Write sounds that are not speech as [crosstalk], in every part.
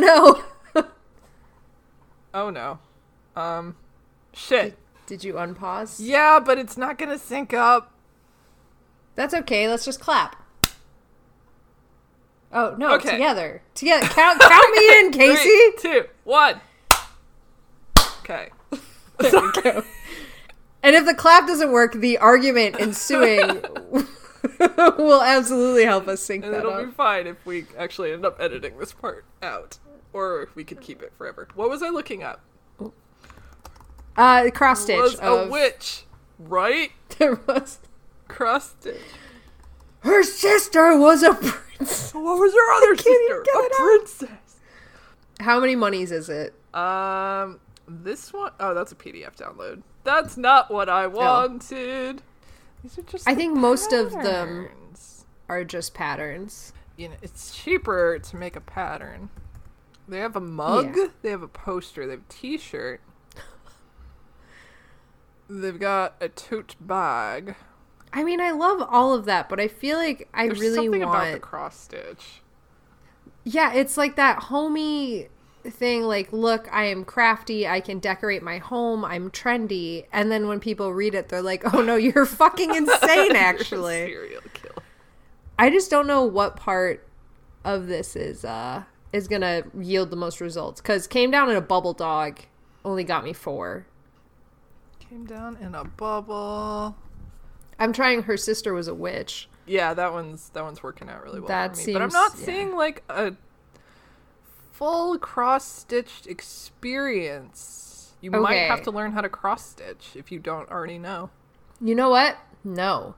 Oh no! [laughs] Oh no. Um shit. Did you unpause? Yeah, but it's not going to sync up. That's okay. Let's just clap. Oh no! Okay. Together, together. Count, count me in, [laughs] Casey. Three, two, one. Okay. There we go. And if the clap doesn't work, the argument ensuing [laughs] will absolutely help us sync And that it'll up. be fine if we actually end up editing this part out. Or we could keep it forever. What was I looking up? Uh, cross stitch. was of, a witch, right? [laughs] There was. Cross stitch. Her sister was a prince. What was her other [laughs] sister? A it out. princess. How many monies is it? Um, this one oh that's a PDF download. That's not what I wanted. These are just I think most of them- Are just patterns. You know, it's cheaper to make a pattern. They have a mug. Yeah. They have a poster. They have a T-shirt. They've got a tote bag. I mean, I love all of that, but I feel like I There's really something want. about the cross stitch. Yeah, it's like that homey thing like look i am crafty i can decorate my home i'm trendy and then when people read it they're like oh no [laughs] you're fucking insane actually serial killer. i just don't know what part of this is uh is gonna yield the most results because came down in a bubble dog only got me four Came down in a bubble. i'm trying her sister was a witch Yeah, that one's that one's working out really well That for me. but I'm not yeah. seeing like a full cross stitched experience. You might have to learn how to cross stitch if you don't already know. you know what no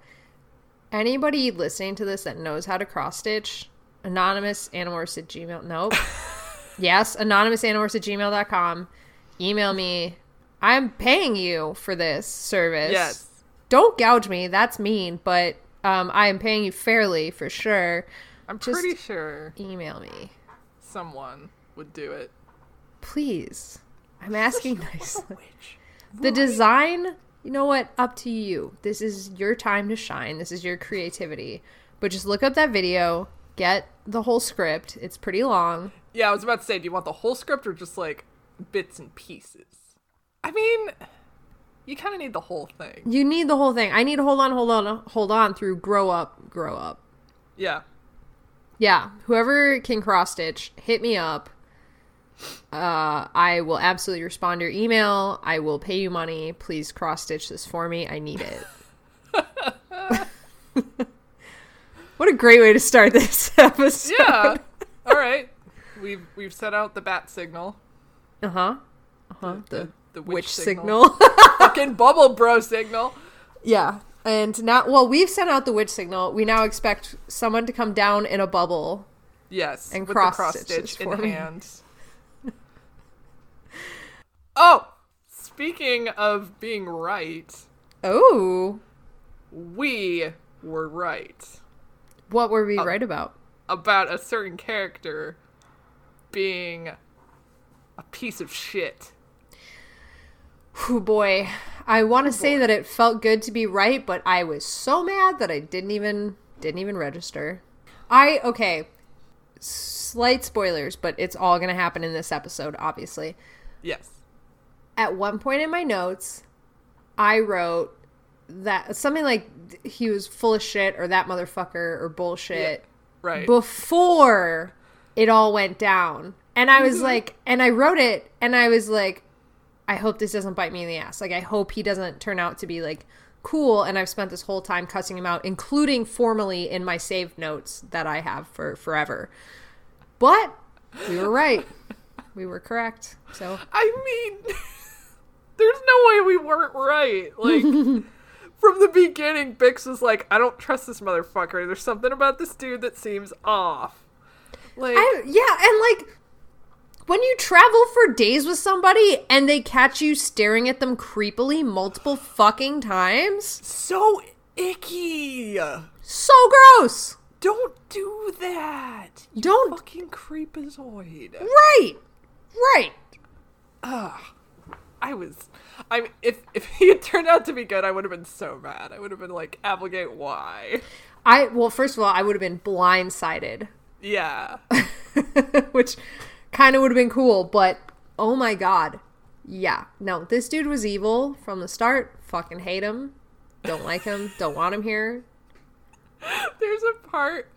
anybody listening to this that knows how to cross stitch anonymous animorphs at gmail nope. [laughs] Yes anonymous animorphs at gmail.com email me. I'm paying you for this service. Yes. don't gouge me that's mean but um, i am paying you fairly for sure. I'm Just- pretty sure email me. someone would do it. please. I'm asking nicely [laughs] the design you know what? Up to you. This is your time to shine. This is your creativity. But just look up that video get the whole script. It's pretty long. Yeah, I was about to say, do you want the whole script or just like bits and pieces? I mean, you kind of need the whole thing. you need the whole thing. I need hold on hold on hold on through grow up grow up. Yeah. yeah whoever can cross stitch hit me up. Uh i will absolutely respond to your email. I will pay you money. Please cross stitch this for me. I need it [laughs] [laughs] what a great way to start this [laughs] episode Yeah. All right. We've we've set out the bat signal. uh-huh uh-huh the, The, the witch, witch, signal, [laughs] Fucking bubble bro signal. yeah and now well we've sent out the witch signal we now expect someone to come down in a bubble Yes, And cross cross stitch in me. hand. [laughs] oh, speaking of being right, oh we were right what were we Oh. right about about a certain character being a piece of shit. Oh boy. I want to say that it felt good to be right, but I was so mad that I didn't even didn't even register. I okay. Slight spoilers, but it's all going to happen in this episode, obviously. Yes. At one point in my notes, I wrote that something like he was full of shit or that motherfucker or bullshit Right. before it all went down. And I was mhm. like, and I wrote it, and I was like, I hope this doesn't bite me in the ass. Like, I hope he doesn't turn out to be like cool. And I've spent this whole time cussing him out, including formally in my saved notes that I have for forever. But We were right. [laughs] We were correct. So I mean, [laughs] there's no way we weren't right. Like, [laughs] from the beginning, Byx was like, I don't trust this motherfucker. There's something about this dude that seems off. Like, I, yeah, and like when you travel for days with somebody and they catch you staring at them creepily multiple fucking times, so icky. so gross. Don't do that. You Don't- fucking creepazoid. Right. Right. Ugh. I was. I mean, if if he had turned out to be good, I would have been so mad. I would have been like, Applegate, why? I well, first of all, I would have been blindsided, Yeah. [laughs] which kind of would have been cool, but oh my god. Yeah. No, this dude was evil from the start. Fucking hate him. Don't like him. Don't want him here. [laughs] There's a part.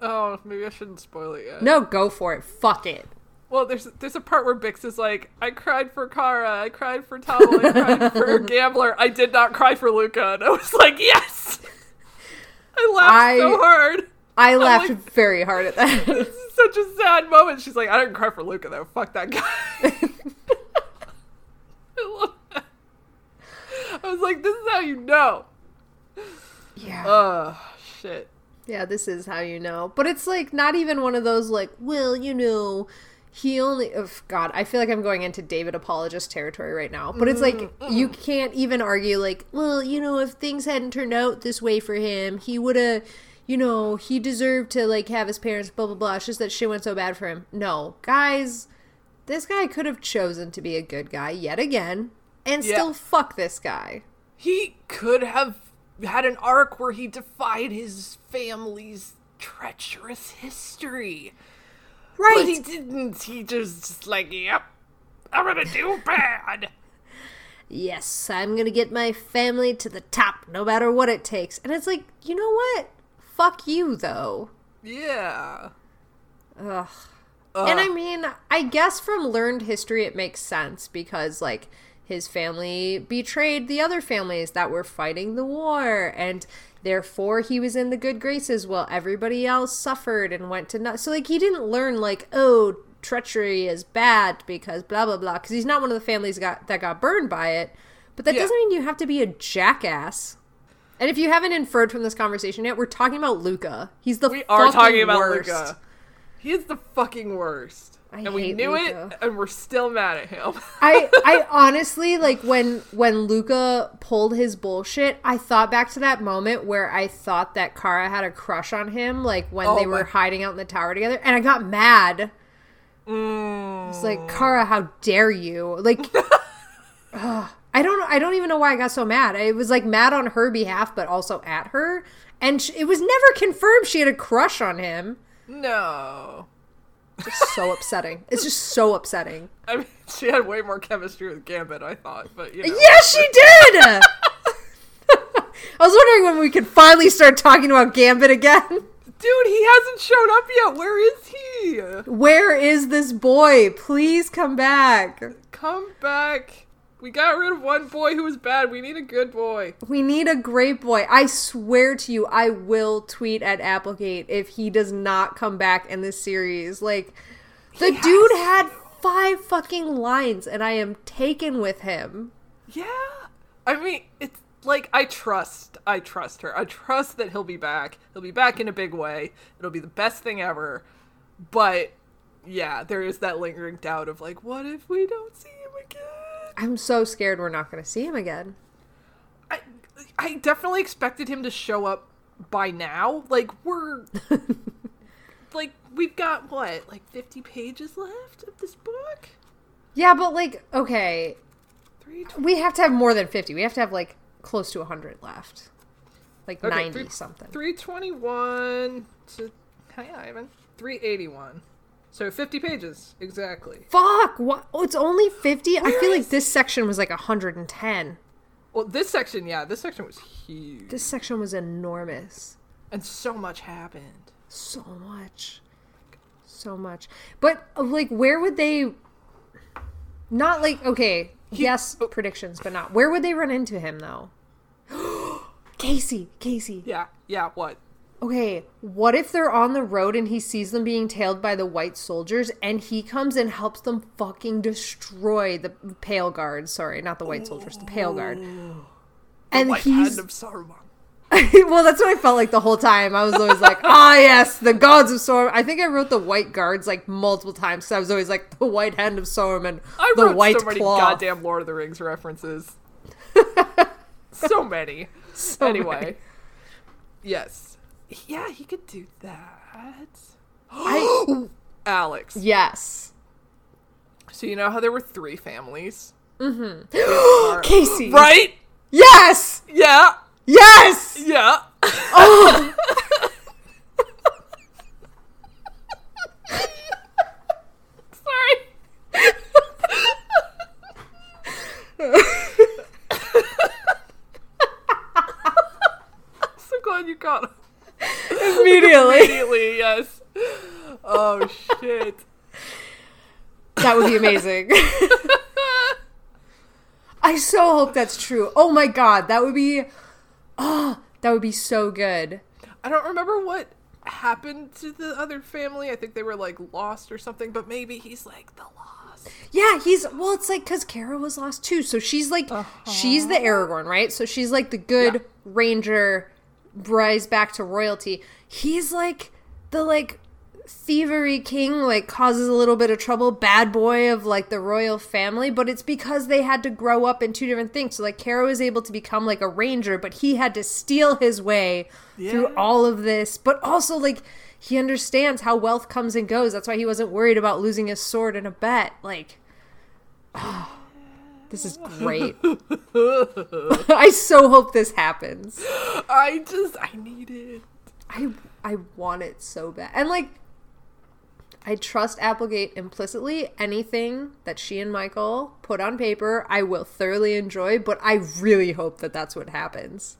Oh, maybe I shouldn't spoil it yet. No, go for it. Fuck it. Well, there's there's a part where Byx is like, I cried for Khara, I cried for Talo, I cried for [laughs] Gambler, I did not cry for Luca, and I was like, yes. [laughs] I laughed I- so hard. I laughed like- very hard at that. [laughs] This is such a sad moment. She's like, I didn't cry for Luca though. Fuck that guy. I love that. I was like, this is how you know. yeah. Ugh, shit. Yeah, this is how you know. But it's like not even one of those like, well, you know, he only oh god, I feel like I'm going into David apologist territory right now. But it's like mm, mm, you mm. can't even argue like, well, you know, if things hadn't turned out this way for him, he would have you know, he deserved to like have his parents blah blah blah. It's just that shit went so bad for him. No, guys, this guy could have chosen to be a good guy yet again and Yeah. still fuck this guy. He could have had an arc where he defied his family's treacherous history. Right. But he didn't. He just, just like, yep, I'm gonna do bad. yes, I'm gonna get my family to the top no matter what it takes. And it's like, you know what? Fuck you, though. Yeah. Ugh. Ugh. And I mean, I guess from learned history, it makes sense because, like, his family betrayed the other families that were fighting the war, and therefore he was in the good graces while everybody else suffered and went to not. So, like, he didn't learn, like, oh, treachery is bad because blah blah blah. Because he's not one of the families got that got burned by it. But that Yeah. doesn't mean you have to be a jackass. And if you haven't inferred from this conversation yet, we're talking about Luca. He's the we are talking about worst. Luca. He is the fucking worst. I and we knew Luca. it, and we're still mad at him. [laughs] I I [laughs] honestly like when when Luca pulled his bullshit, I thought back to that moment where I thought that Khara had a crush on him, like when Oh they my- were hiding out in the tower together, and I got mad. Mm. It's like Khara, how dare you? Like, [laughs] ugh. I don't I don't even know why I got so mad. I was like mad on her behalf, but also at her, and sh- it was never confirmed she had a crush on him. No. It's just so upsetting. It's just so upsetting. [laughs] I mean, she had way more chemistry with Gambit, I thought, but you know. Yes, she did. I was wondering when we could finally start talking about Gambit again. Dude, he hasn't shown up yet. Where is he? Where is this boy? Please come back. Come back. We got rid of one boy who was bad. We need a good boy. We need a great boy. I swear to you, I will tweet at Applegate if he does not come back in this series. Like, the dude had five fucking lines, and I am taken with him. Yeah. I mean, it's like I trust. I trust her. I trust that he'll be back. He'll be back in a big way. It'll be the best thing ever. But yeah, there is that lingering doubt of like, what if we don't see? I'm so scared we're not going to see him again. I I definitely expected him to show up by now. Like we're [laughs] like we've got what, like 50 pages left of this book? Yeah, but like, okay, we have to have more than 50. We have to have like close to 100 left. Like Okay, 90 three- something. 321 to Hi Ivan. 381. So 50 pages exactly. Fuck! What? Oh, it's only 50? I feel like this section was like 110. Well, this section, yeah, this section was huge. This section was enormous. and so much happened. So much. So much. But, uh, like, where would they. Not like. Okay, yes, oh. predictions, but not. Where would they run into him, though? [gasps] Casey! Casey! Yeah, yeah, what? Okay, what if they're on the road and he sees them being tailed by the white soldiers and he comes and helps them fucking destroy the pale guard? Sorry, not the white soldiers, the pale guard. And White he's hand of Saruman. [laughs] well, that's what I felt like the whole time. I was always like, [laughs] ah, yes, the gods of Sauron. I think I wrote the white guards like multiple times. So I was always like, the white hand of Sauron, I the wrote white so many claw. goddamn Lord of the Rings references. [laughs] so many. So anyway, many. yes, yeah, he could do that. I, [gasps] Alex, yes. so you know how there were three families, mm-hmm. [gasps] Casey. right? Yes! Yeah, Yes! yeah. Oh! [laughs] Sorry. so glad you got him. Immediately. Immediately, yes. Oh shit. That would be amazing. [laughs] I so hope that's true. Oh my god, that would be. Oh, that would be so good. I don't remember what happened to the other family. I think they were like lost or something, but maybe he's like the lost. Yeah, he's well. It's like because Khara was lost too, so she's like she's the Aragorn, right? So she's like the good Yeah. ranger, rise back to royalty. He's like the like thievery king, like causes a little bit of trouble, bad boy of like the royal family. But it's because they had to grow up in two different things. So like Khara was able to become like a ranger, but he had to steal his way through all of this. But also like. He understands how wealth comes and goes. That's why he wasn't worried about losing his sword in a bet. Like, [sighs] oh. This is great. [laughs] I so hope this happens. I just I need it. I I want it so bad. And like I trust Applegate implicitly. Anything that she and Michael put on paper, I will thoroughly enjoy, but I really hope that that's what happens.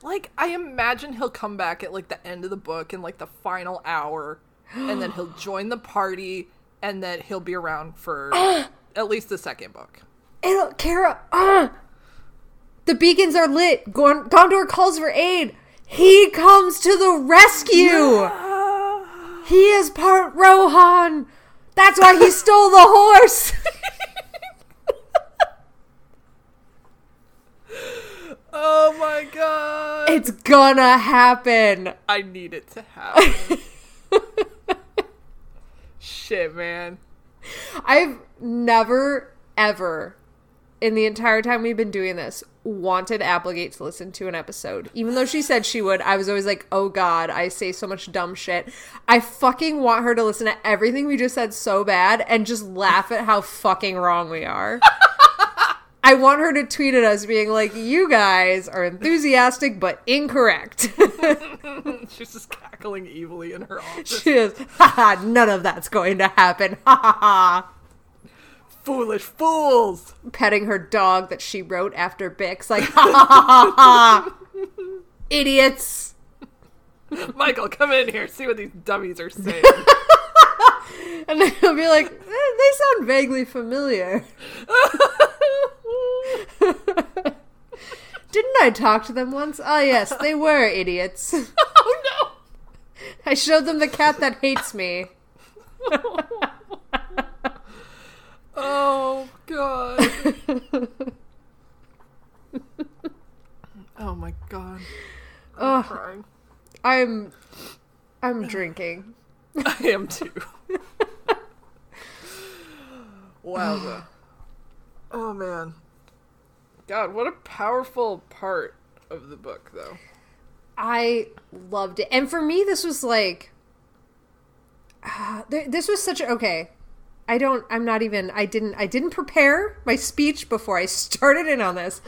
Like I imagine he'll come back at like the end of the book in like the final hour, and then he'll [gasps] join the party, and then he'll be around for [gasps] at least the second book. It'll Khara ah The beacons are lit. Gondor calls for aid. He comes to the rescue. He is part Rohan. That's why he [laughs] stole the horse. [laughs] Oh my god! it's gonna happen. I need it to happen. [laughs] Shit, man. I've never, ever, in the entire time we've been doing this, wanted Applegate to listen to an episode. Even though she said she would, I was always like, oh god, I say so much dumb shit. I fucking want her to listen to everything we just said so bad and just laugh at how fucking wrong we are. [laughs] I want her to tweet at us being like, you guys are enthusiastic but incorrect. [laughs] She's just cackling evilly in her [laughs] office. she is, haha, none of that's going to happen. Ha ha ha. Foolish fools! petting her dog that she wrote after Byx, like, ha ha ha ha ha. Idiots. Michael, come in here. See what these dummies are saying. [laughs] And then he'll be like, eh, they sound vaguely familiar. [laughs] Didn't I talk to them once? Oh, yes, they were idiots. [laughs] oh no! I showed them the cat that hates me. Oh god. oh my god. I'm Ugh, crying. I'm. I'm drinking. [laughs] I am too. Wowza. oh man. God, what a powerful part of the book though. I loved it. And for me, this was like. [sighs] ah, th- this was such a. Okay. I don't. I'm not even. I didn't. I didn't prepare my speech before I [laughs] started in on this.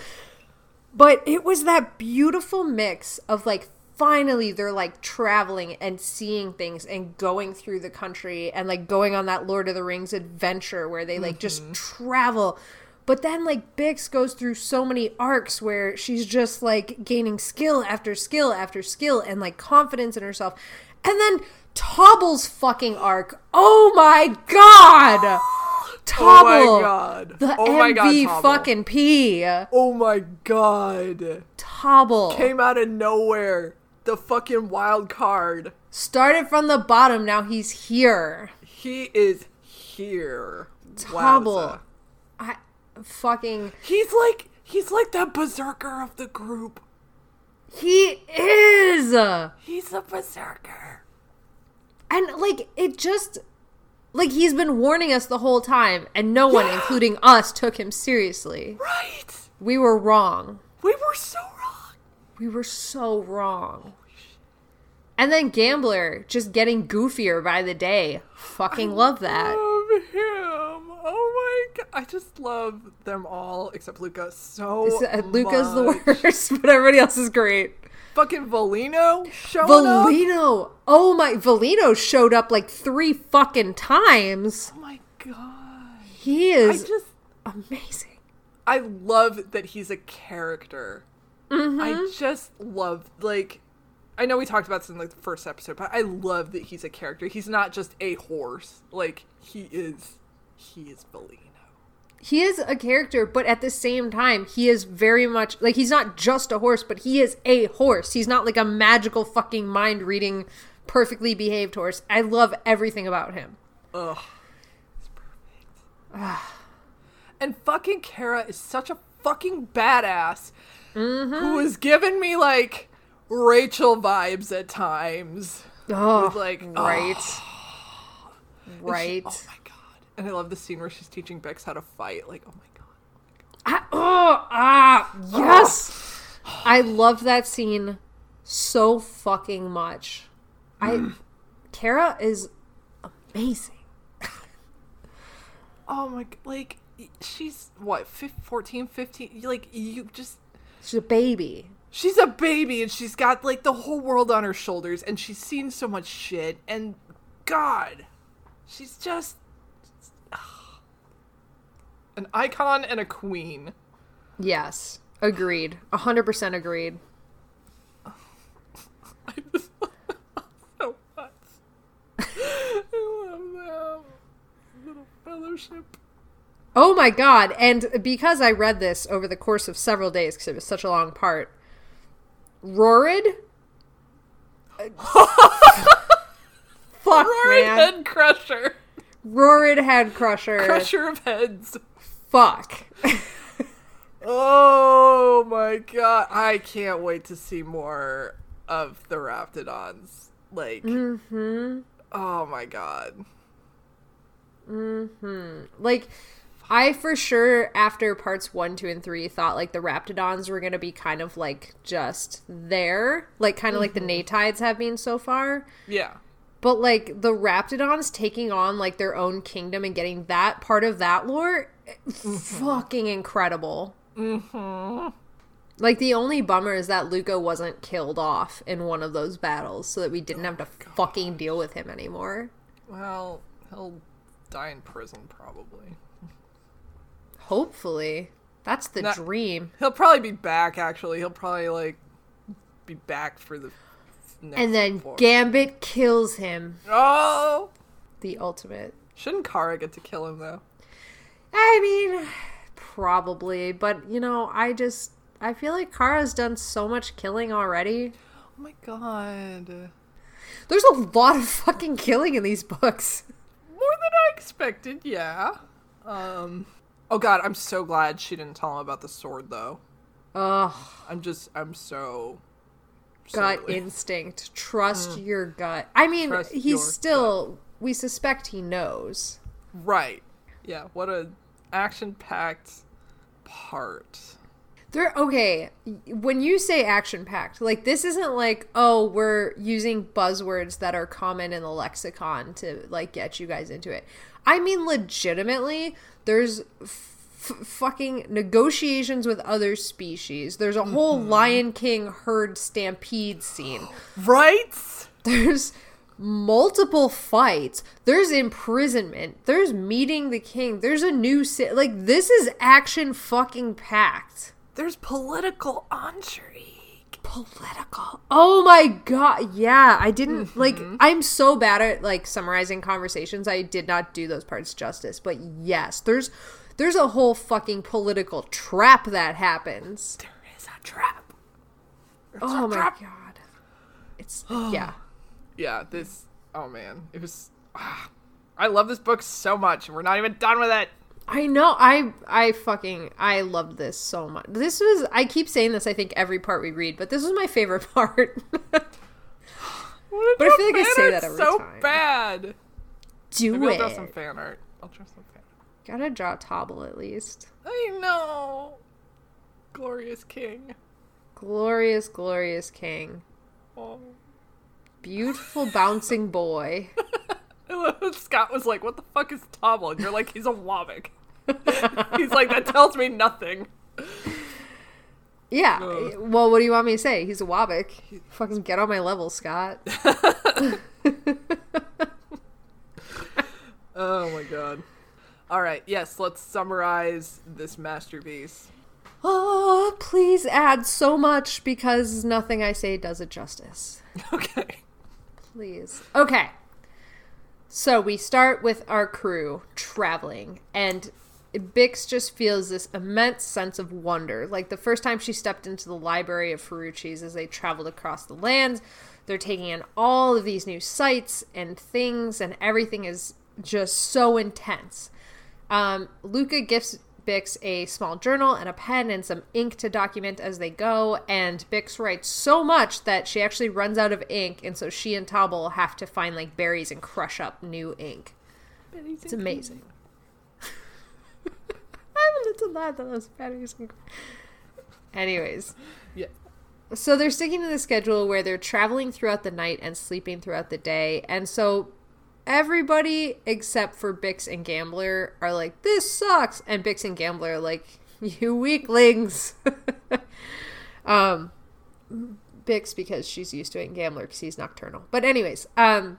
But it was that beautiful mix of like finally they're like traveling and seeing things and going through the country and like going on that Lord of the Rings adventure where they like just mm-hmm. travel. But then like Byx goes through so many arcs where she's just like gaining skill after skill after skill and like confidence in herself. And then Tobble's fucking arc. Oh my god! Tobble, Oh my god. the oh my MV Tobble. fucking P. Oh my god. Tobble. Came out of nowhere. the fucking wild card. Started from the bottom, now he's here. He is here. Hobble. Wowza. I fucking He's like he's like that berserker of the group. He is. He's a berserker. And like it just like he's been warning us the whole time and no one Yeah. including us took him seriously. Right. We were wrong. We were so wrong. We were so wrong. And then Gambler just getting goofier by the day. Fucking love that. Love him. Oh my god. I just love them all except Luca so uh, Luca's the worst, [laughs] but everybody else is great. Fucking Volino showing up. Valino. Oh my Valino showed up like three fucking times. Oh my god. He I is just amazing. I love that he's a character. Mm-hmm. I just love like I know we talked about this in like the first episode, but I love that he's a character. He's not just a horse. Like he is he is Bellino. He is a character, but at the same time, he is very much like he's not just a horse, but he is a horse. He's not like a magical fucking mind reading, perfectly behaved horse. I love everything about him. Ugh. It's perfect. and fucking Khara is such a fucking badass Mm-hmm. who is giving me like Rachel vibes at times. Oh, like, right, And she- right. oh my god. And I love the scene where she's teaching Bex how to fight. Like, oh my god. I, oh, ah, yes. [sighs] I love that scene so fucking much. I, [clears throat] Khara is amazing. Oh my like she's what, fif- 14, 15? Like you just She's a baby. She's a baby and she's got like the whole world on her shoulders and she's seen so much shit and god. She's just an icon and a queen. Yes, agreed. A hundred percent agreed. [laughs] I just [laughs] so much. I love them. Little fellowship. Oh my god! And because I read this over the course of several days, because it was such a long part, Rorid. [laughs] Fuck man, head crusher. Rorid head crusher. Crusher of heads. Fuck. Oh my god. I can't wait to see more of the Raptidons. Like hmm Oh my god. Like, I for sure after parts one, two, and three thought like the Raptidons were gonna be kind of like just there, like kind of like the Natites have been so far. Yeah. But like the Raptidons taking on like their own kingdom and getting that part of that lore, fucking incredible. Mm-hmm. Like the only bummer is that Luca wasn't killed off in one of those battles, so that we didn't have to fucking deal with him anymore. Well, he'll die in prison probably. Hopefully, that's the Not- dream. He'll probably be back actually. He'll probably like be back for the And then. Gambit kills him. Oh! The ultimate. Shouldn't Khara get to kill him though? I mean, probably, but you know, I just I feel like Khara's done so much killing already. Oh my god. There's a lot of fucking killing in these books. More than I expected, yeah. Um Oh god, I'm so glad she didn't tell him about the sword though. Ugh, I'm just I'm so gut instinct. Trust mm. your gut. I mean, Trust he's still. We suspect he knows. Right. Yeah, what a action packed part. They're okay. When you say action packed, like this isn't like, oh, we're using buzzwords that are common in the lexicon to like get you guys into it. I mean, legitimately, there's f- fucking negotiations with other species. There's a whole mm-hmm. Lion King herd stampede scene. [gasps] Right? There's multiple fights. There's imprisonment. There's meeting the king. There's a new city. Like this is action fucking packed. There's political intrigue. political. Oh my god. Yeah, I didn't mm-hmm. like I'm so bad at like summarizing conversations. I did not do those parts justice. But yes, there's there's a whole fucking political trap that happens. There is a trap. There's Oh a my trap. god. It's yeah. [sighs] Yeah, this. Oh man, it was. ah, I love this book so much, we're not even done with it. I know. I I fucking I loved this so much. This was I keep saying this I think every part we read, but this was my favorite [laughs] part. But I feel like I say that every so time. bad. Do Maybe I'll draw some fan art. I'll draw some fan. Gotta draw Tobble at least. I know. Glorious King. Glorious, glorious king. Oh. Beautiful bouncing boy. [laughs] I love that Scott was like, "What the fuck is Tobble?" And you're like, "He's a Wobbyk." [laughs] He's like, "That tells me nothing." Yeah. Ugh. Well, what do you want me to say? He's a Wobbyk. Fucking get on my level, Scott. [laughs] Oh my god. All right, yes, let's summarize this masterpiece. Oh, please add so much because nothing I say does it justice. [laughs] Okay. Please. Okay. So we start with our crew traveling, and Byx just feels this immense sense of wonder. Like the first time she stepped into the library of Ferrucci's as they traveled across the lands, they're taking in all of these new sights and things, and everything is just so intense. Um, Luca gifts Byx a small journal and a pen and some ink to document as they go, and Byx writes so much that she actually runs out of ink, and so she and Tobble have to find like berries and crush up new ink. It's amazing. [laughs] I'm a little mad that those berries. and- Anyways, Yeah. so they're sticking to the schedule where they're traveling throughout the night and sleeping throughout the day. And so everybody except for Byx and Gambler are like, this sucks. And Byx and Gambler are like, [laughs] you weaklings. [laughs] um, Byx because she's used to it and Gambler because he's nocturnal. But, anyways, um,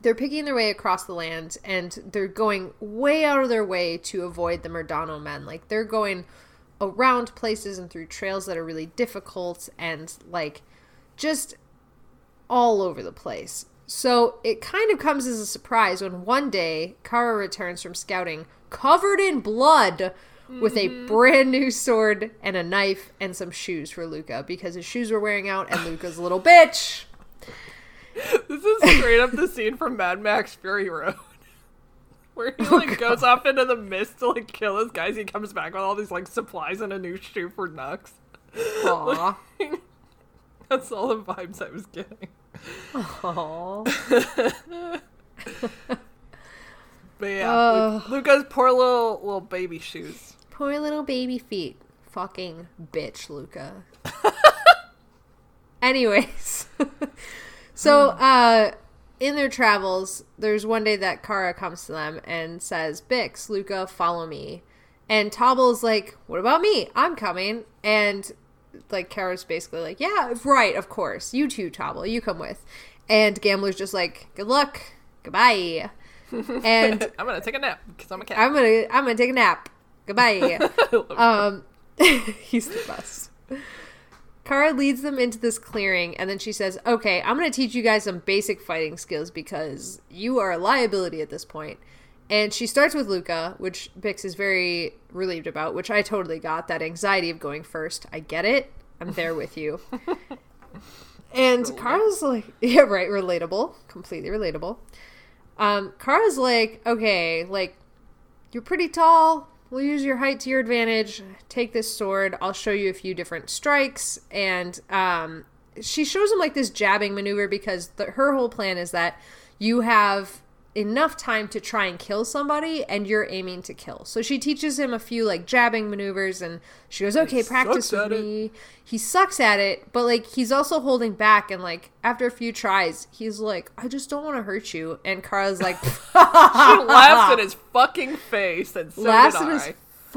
they're picking their way across the land and they're going way out of their way to avoid the Murdano men. Like, they're going around places and through trails that are really difficult and like just all over the place. So it kind of comes as a surprise when one day Khara returns from scouting covered in blood with a mm-hmm. brand new sword and a knife and some shoes for Luca because his shoes were wearing out and Luca's a little bitch. This is straight up the scene from Mad Max Fury Road. [laughs] Where he oh, like goes off into the mist to like kill his guys. He comes back with all these like supplies and a new shoe for Nux. Aw. [laughs] That's all the vibes I was getting. Aw. [laughs] But yeah. Lu- Luca's poor little little baby shoes. Poor little baby feet. Fucking bitch, Luca. [laughs] Anyways. [laughs] so, uh, in their travels, there's one day that Khara comes to them and says, Byx, Luca, follow me. And Tobble's like, What about me? I'm coming. And like Khara's basically like, Yeah, right, of course. You too, Tobble, you come with. And Gambler's just like, Good luck. Goodbye. [laughs] And I'm gonna take a nap because I'm a cat. I'm gonna I'm gonna take a nap. Goodbye. [laughs] um, [laughs] he's the best. Khara leads them into this clearing, and then she says, "Okay, I'm gonna teach you guys some basic fighting skills because you are a liability at this point." And she starts with Luca, which Byx is very relieved about, which I totally got that anxiety of going first. I get it. I'm there with you. [laughs] And Khara's like, [laughs] yeah, right, relatable, completely relatable. Um, Khara's like, okay, like, you're pretty tall. We'll use your height to your advantage. Take this sword. I'll show you a few different strikes. And um, she shows him like this jabbing maneuver because the, her whole plan is that you have enough time to try and kill somebody and you're aiming to kill. So she teaches him a few like jabbing maneuvers and she goes, okay, practice with at it. me. He sucks at it, but like he's also holding back and like after a few tries, he's like, I just don't want to hurt you. And Khara's like, [laughs] she laughs in his fucking face, and so laughs in I. his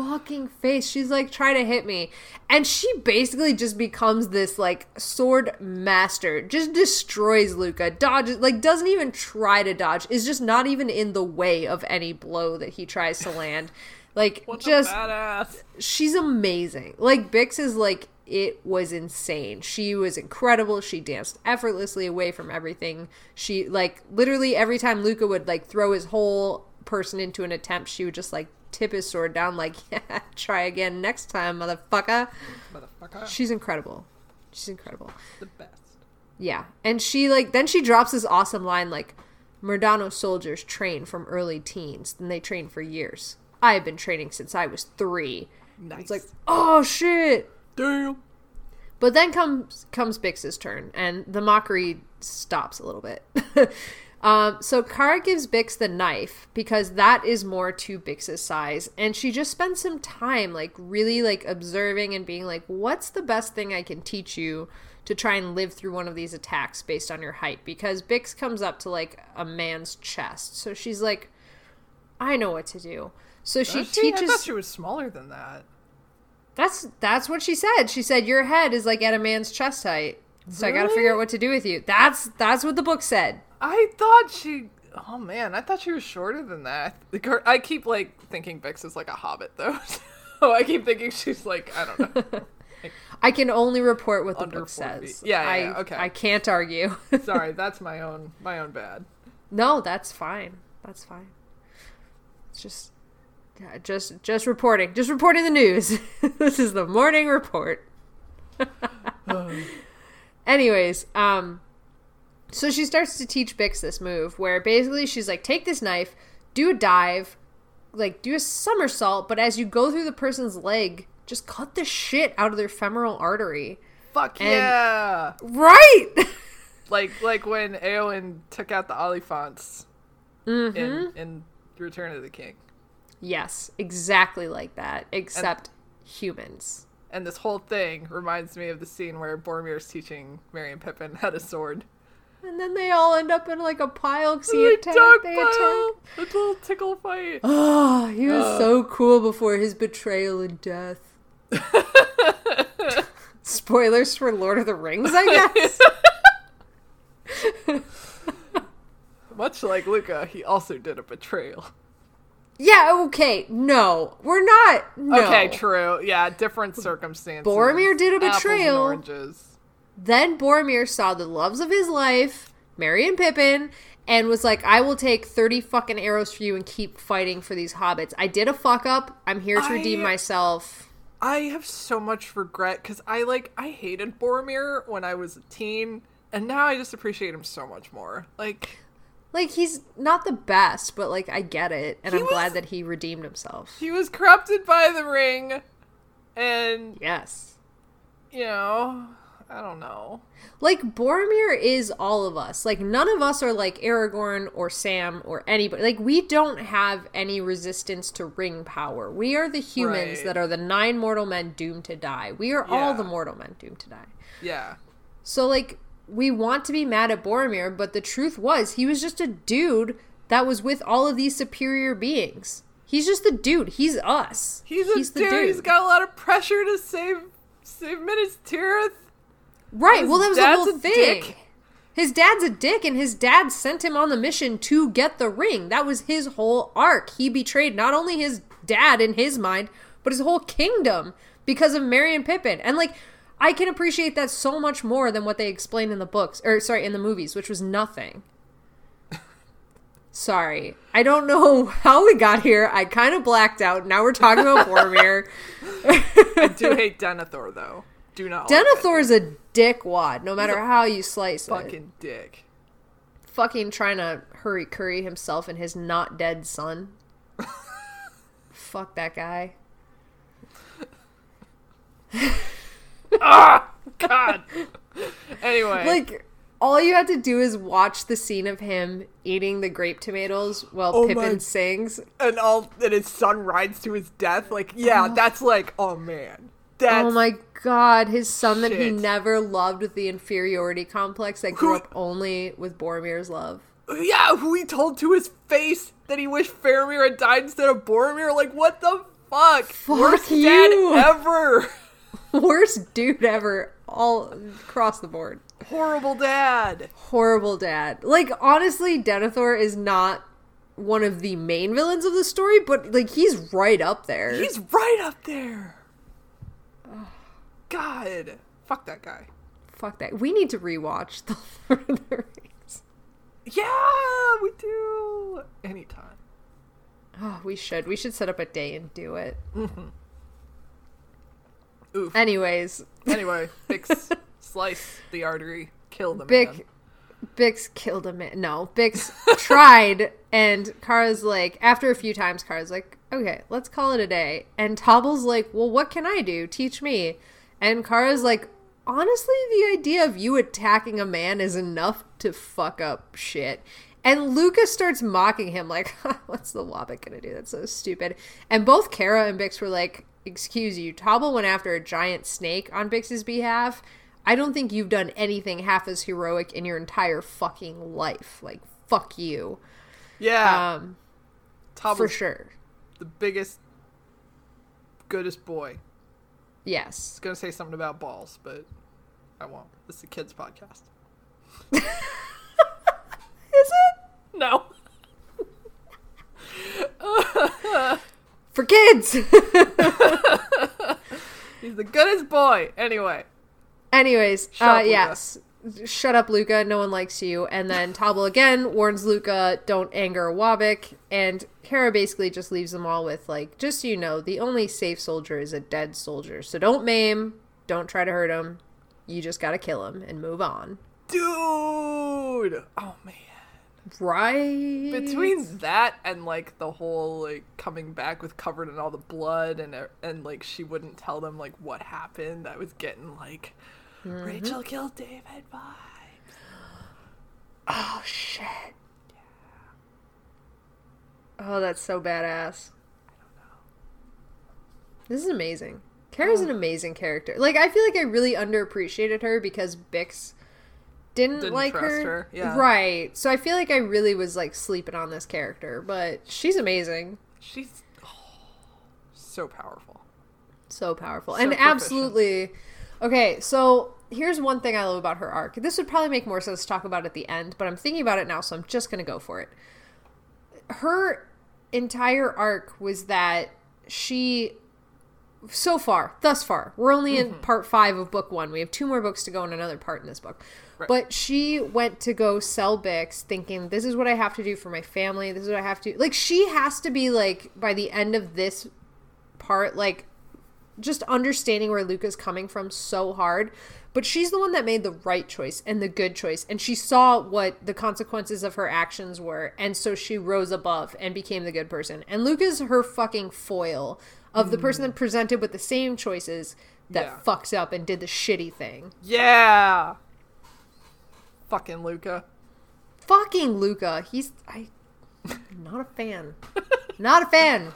fucking face. She's like, try to hit me. And she basically just becomes this like sword master, just destroys Luca, dodges, like doesn't even try to dodge, is just not even in the way of any blow that he tries to land. [laughs] Like, What just badass. she's amazing. Like Byx is like it was insane. She was incredible. She danced effortlessly away from everything. She like literally every time Luca would like throw his whole person into an attempt, she would just like tip his sword down like, [laughs] "Yeah, try again next time, motherfucker." Motherfucker. She's incredible. She's incredible. the best. Yeah. And she like then she drops this awesome line like Murdano soldiers train from early teens, and they train for years. I have been training since I was three. Nice. It's like, oh shit. damn. But then comes comes Byx's turn, and the mockery stops a little bit. [laughs] um, so Khara gives Byx the knife because that is more to Byx's size, and she just spends some time like really like observing and being like, "What's the best thing I can teach you to try and live through one of these attacks based on your height?" Because Byx comes up to like a man's chest, so she's like, "I know what to do." So she she? teaches. I thought she was smaller than that. That's that's what she said. She said your head is like at a man's chest height. So I got to figure out what to do with you. That's that's what the book said. I thought she. Oh man, I thought she was shorter than that. I keep like thinking Byx is like a hobbit though. [laughs] so I keep thinking she's like I don't know. [laughs] I can only report what the book says. feet. Yeah, yeah, I, yeah, okay. I can't argue. [laughs] Sorry, that's my own my own bad. no, that's fine. That's fine. It's just yeah, just just reporting. Just reporting the news. this is the morning report. [sighs] Anyways, um so she starts to teach Byx this move where basically she's like take this knife, do a dive, like do a somersault, but as you go through the person's leg, just cut the shit out of their femoral artery. Fuck And- yeah! Right. [laughs] Like like when Eowyn took out the Oliphaunts Mm-hmm. in in Return of the King, yes, exactly like that, except humans. And this whole thing reminds me of the scene where Boromir's teaching Merry and Pippin how to sword. And then they all end up in like a pile because he They attacked. They attack. A little tickle fight. Oh, he was Ugh. so cool before his betrayal and death. [laughs] Spoilers for Lord of the Rings, I guess. [laughs] [laughs] Much like Luca, he also did a betrayal. Yeah, okay. No, we're not. No. Okay, true. Yeah, different circumstances. Boromir did a Apples and betrayal. oranges. Then Boromir saw the loves of his life, Merry and Pippin, and was like, I will take 30 fucking arrows for you and keep fighting for these hobbits. I did a fuck up. I'm here to I- redeem myself. I have so much regret because I like I hated Boromir when I was a teen, and now I just appreciate him so much more. Like Like, he's not the best, but like, I get it. And He I'm was- glad that he redeemed himself. he was corrupted by the ring, and Yes. you know, I don't know. Like Boromir is all of us. Like none of us are like Aragorn or Sam or anybody. Like we don't have any resistance to ring power. We are the humans Right. that are the nine mortal men doomed to die. We are all the mortal men doomed to die. Yeah, So like we want to be mad at Boromir, but the truth was he was just a dude that was with all of these superior beings. He's just the dude. He's us. he's a dude. He's got a lot of pressure to save save Minas Tirith. Right. His Well, that was the whole a thing. dick. His dad's a dick, and his dad sent him on the mission to get the ring. That was his whole arc. He betrayed not only his dad in his mind, but his whole kingdom because of Merry and Pippin. And like, I can appreciate that so much more than what they explained in the books, or sorry, in the movies, which was nothing. Sorry, I don't know [laughs] how we got here. I kind of blacked out. Now we're talking about Boromir. [laughs] I do [laughs] hate Denethor though. Do not like Denethor is a dickwad, no matter how you slice it. fucking dick. fucking trying to hurry curry himself and his not dead son. Fuck that guy. Ah, [laughs] God. Anyway, Like all you had to do is watch the scene of him eating the grape tomatoes while Oh Pippin my- sings. and all and his son rides to his death. Like, yeah, that's like, oh man, that's oh my god, his son that he never loved with the inferiority complex that grew Who- up only with Boromir's love. yeah. Who he told to his face that he wished Faramir had died instead of Boromir. Like, what the fuck? Fuck Worst you. dad ever. [laughs] [laughs] Worst dude ever, all across the board. Horrible dad. horrible dad. Like honestly, Denethor is not one of the main villains of the story, but like he's right up there. He's right up there. God, fuck that guy. Fuck that. We need to rewatch the [laughs] Lord of the Rings. Yeah, we do. Anytime. Oh, we should. We should set up a day and do it. Mm-hmm. Oof. Anyways, Anyway, Byx [laughs] slice the artery. kill the Bic man. Byx killed a man. No, Byx tried, [laughs] and Khara's like, after a few times, Khara's like, okay, let's call it a day. And Tobble's like, well, what can I do? Teach me. And Khara's like, honestly, the idea of you attacking a man is enough to fuck up shit. And Lucas starts mocking him, like, [laughs] what's the Wobbit gonna do? That's so stupid. And both Khara and Byx were like, excuse you, Tobble went after a giant snake on Byx's behalf. I don't think you've done anything half as heroic in your entire fucking life. Like, fuck you. Yeah, Um, Tobble's for sure. the biggest, goodest boy. Yes. I was gonna say something about balls, but I won't. This is a kids podcast. [laughs] Is it? No. [laughs] [laughs] For kids! [laughs] He's the goodest boy. Anyway. Anyways, Shut uh, up, yes. Shut up, Luca. No one likes you. And then Tobble again warns Luca, don't anger Wobbyk. And Khara basically just leaves them all with, like, just so you know, the only safe soldier is a dead soldier. So don't maim, don't try to hurt him. You just gotta kill him and move on. Dude! Oh man. Right? Between that and like the whole like coming back with covered in all the blood and and like she wouldn't tell them like what happened, I was getting like Mm-hmm. Rachel killed David vibes. Oh, shit. Yeah. Oh, that's so badass. I don't know. This is amazing. Khara's an Oh. amazing character. Like, I feel like I really underappreciated her because Byx didn't, Didn't like her. her, yeah. Right. So I feel like I really was, like, sleeping on this character. But she's amazing. She's oh, so powerful. So powerful. So and proficient. absolutely. Okay, so here's one thing I love about her arc. This would probably make more sense to talk about at the end, but I'm thinking about it now, so I'm just going to go for it. Her entire arc was that she. So far, thus far, we're only in mm-hmm. part five of book one. We have two more books to go and another part in this book. Right. But she went to go sell Byx thinking, this is what I have to do for my family. This is what I have to Like, she has to be, like, by the end of this part, like, just understanding where Luca's coming from so hard. But she's the one that made the right choice and the good choice. And she saw what the consequences of her actions were. And so she rose above and became the good person. And Luca's her fucking foil of the person that mm. presented with the same choices that Yeah. fucks up and did the shitty thing. Yeah. Fucking Luca. Fucking Luca. He's I not a fan. not a fan.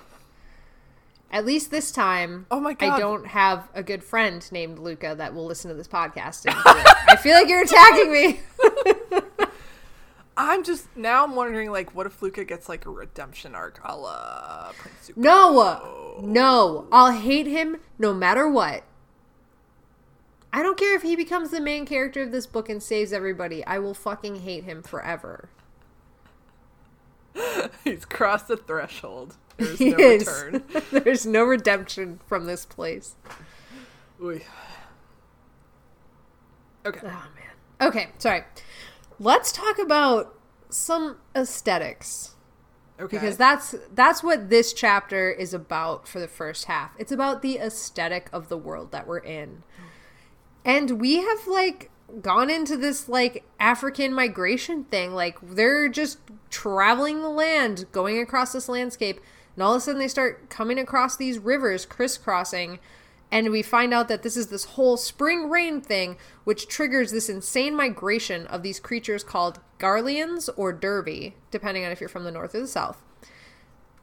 At least this time, Oh my God. I don't have a good friend named Luca that will listen to this podcast. And I feel like you're attacking me. [laughs] I'm just now I'm wondering like what if Luca gets like a redemption arc a la Prince Zuko? No, no, I'll hate him no matter what. I don't care if he becomes the main character of this book and saves everybody. I will fucking hate him forever. [laughs] He's crossed the threshold. There's [laughs] He no is. return. [laughs] There's no redemption from this place. Oy. Okay. Oh man. Okay, sorry. Let's talk about some aesthetics Okay. because that's that's what this chapter is about for the first half. It's about the aesthetic of the world that we're in. And we have like gone into this like African migration thing. Like they're just traveling the land, going across this landscape, and all of a sudden they start coming across these rivers, crisscrossing, and we find out that this is this whole spring rain thing, which triggers this insane migration of these creatures called Garleans or Derby, depending on if you're from the north or the south.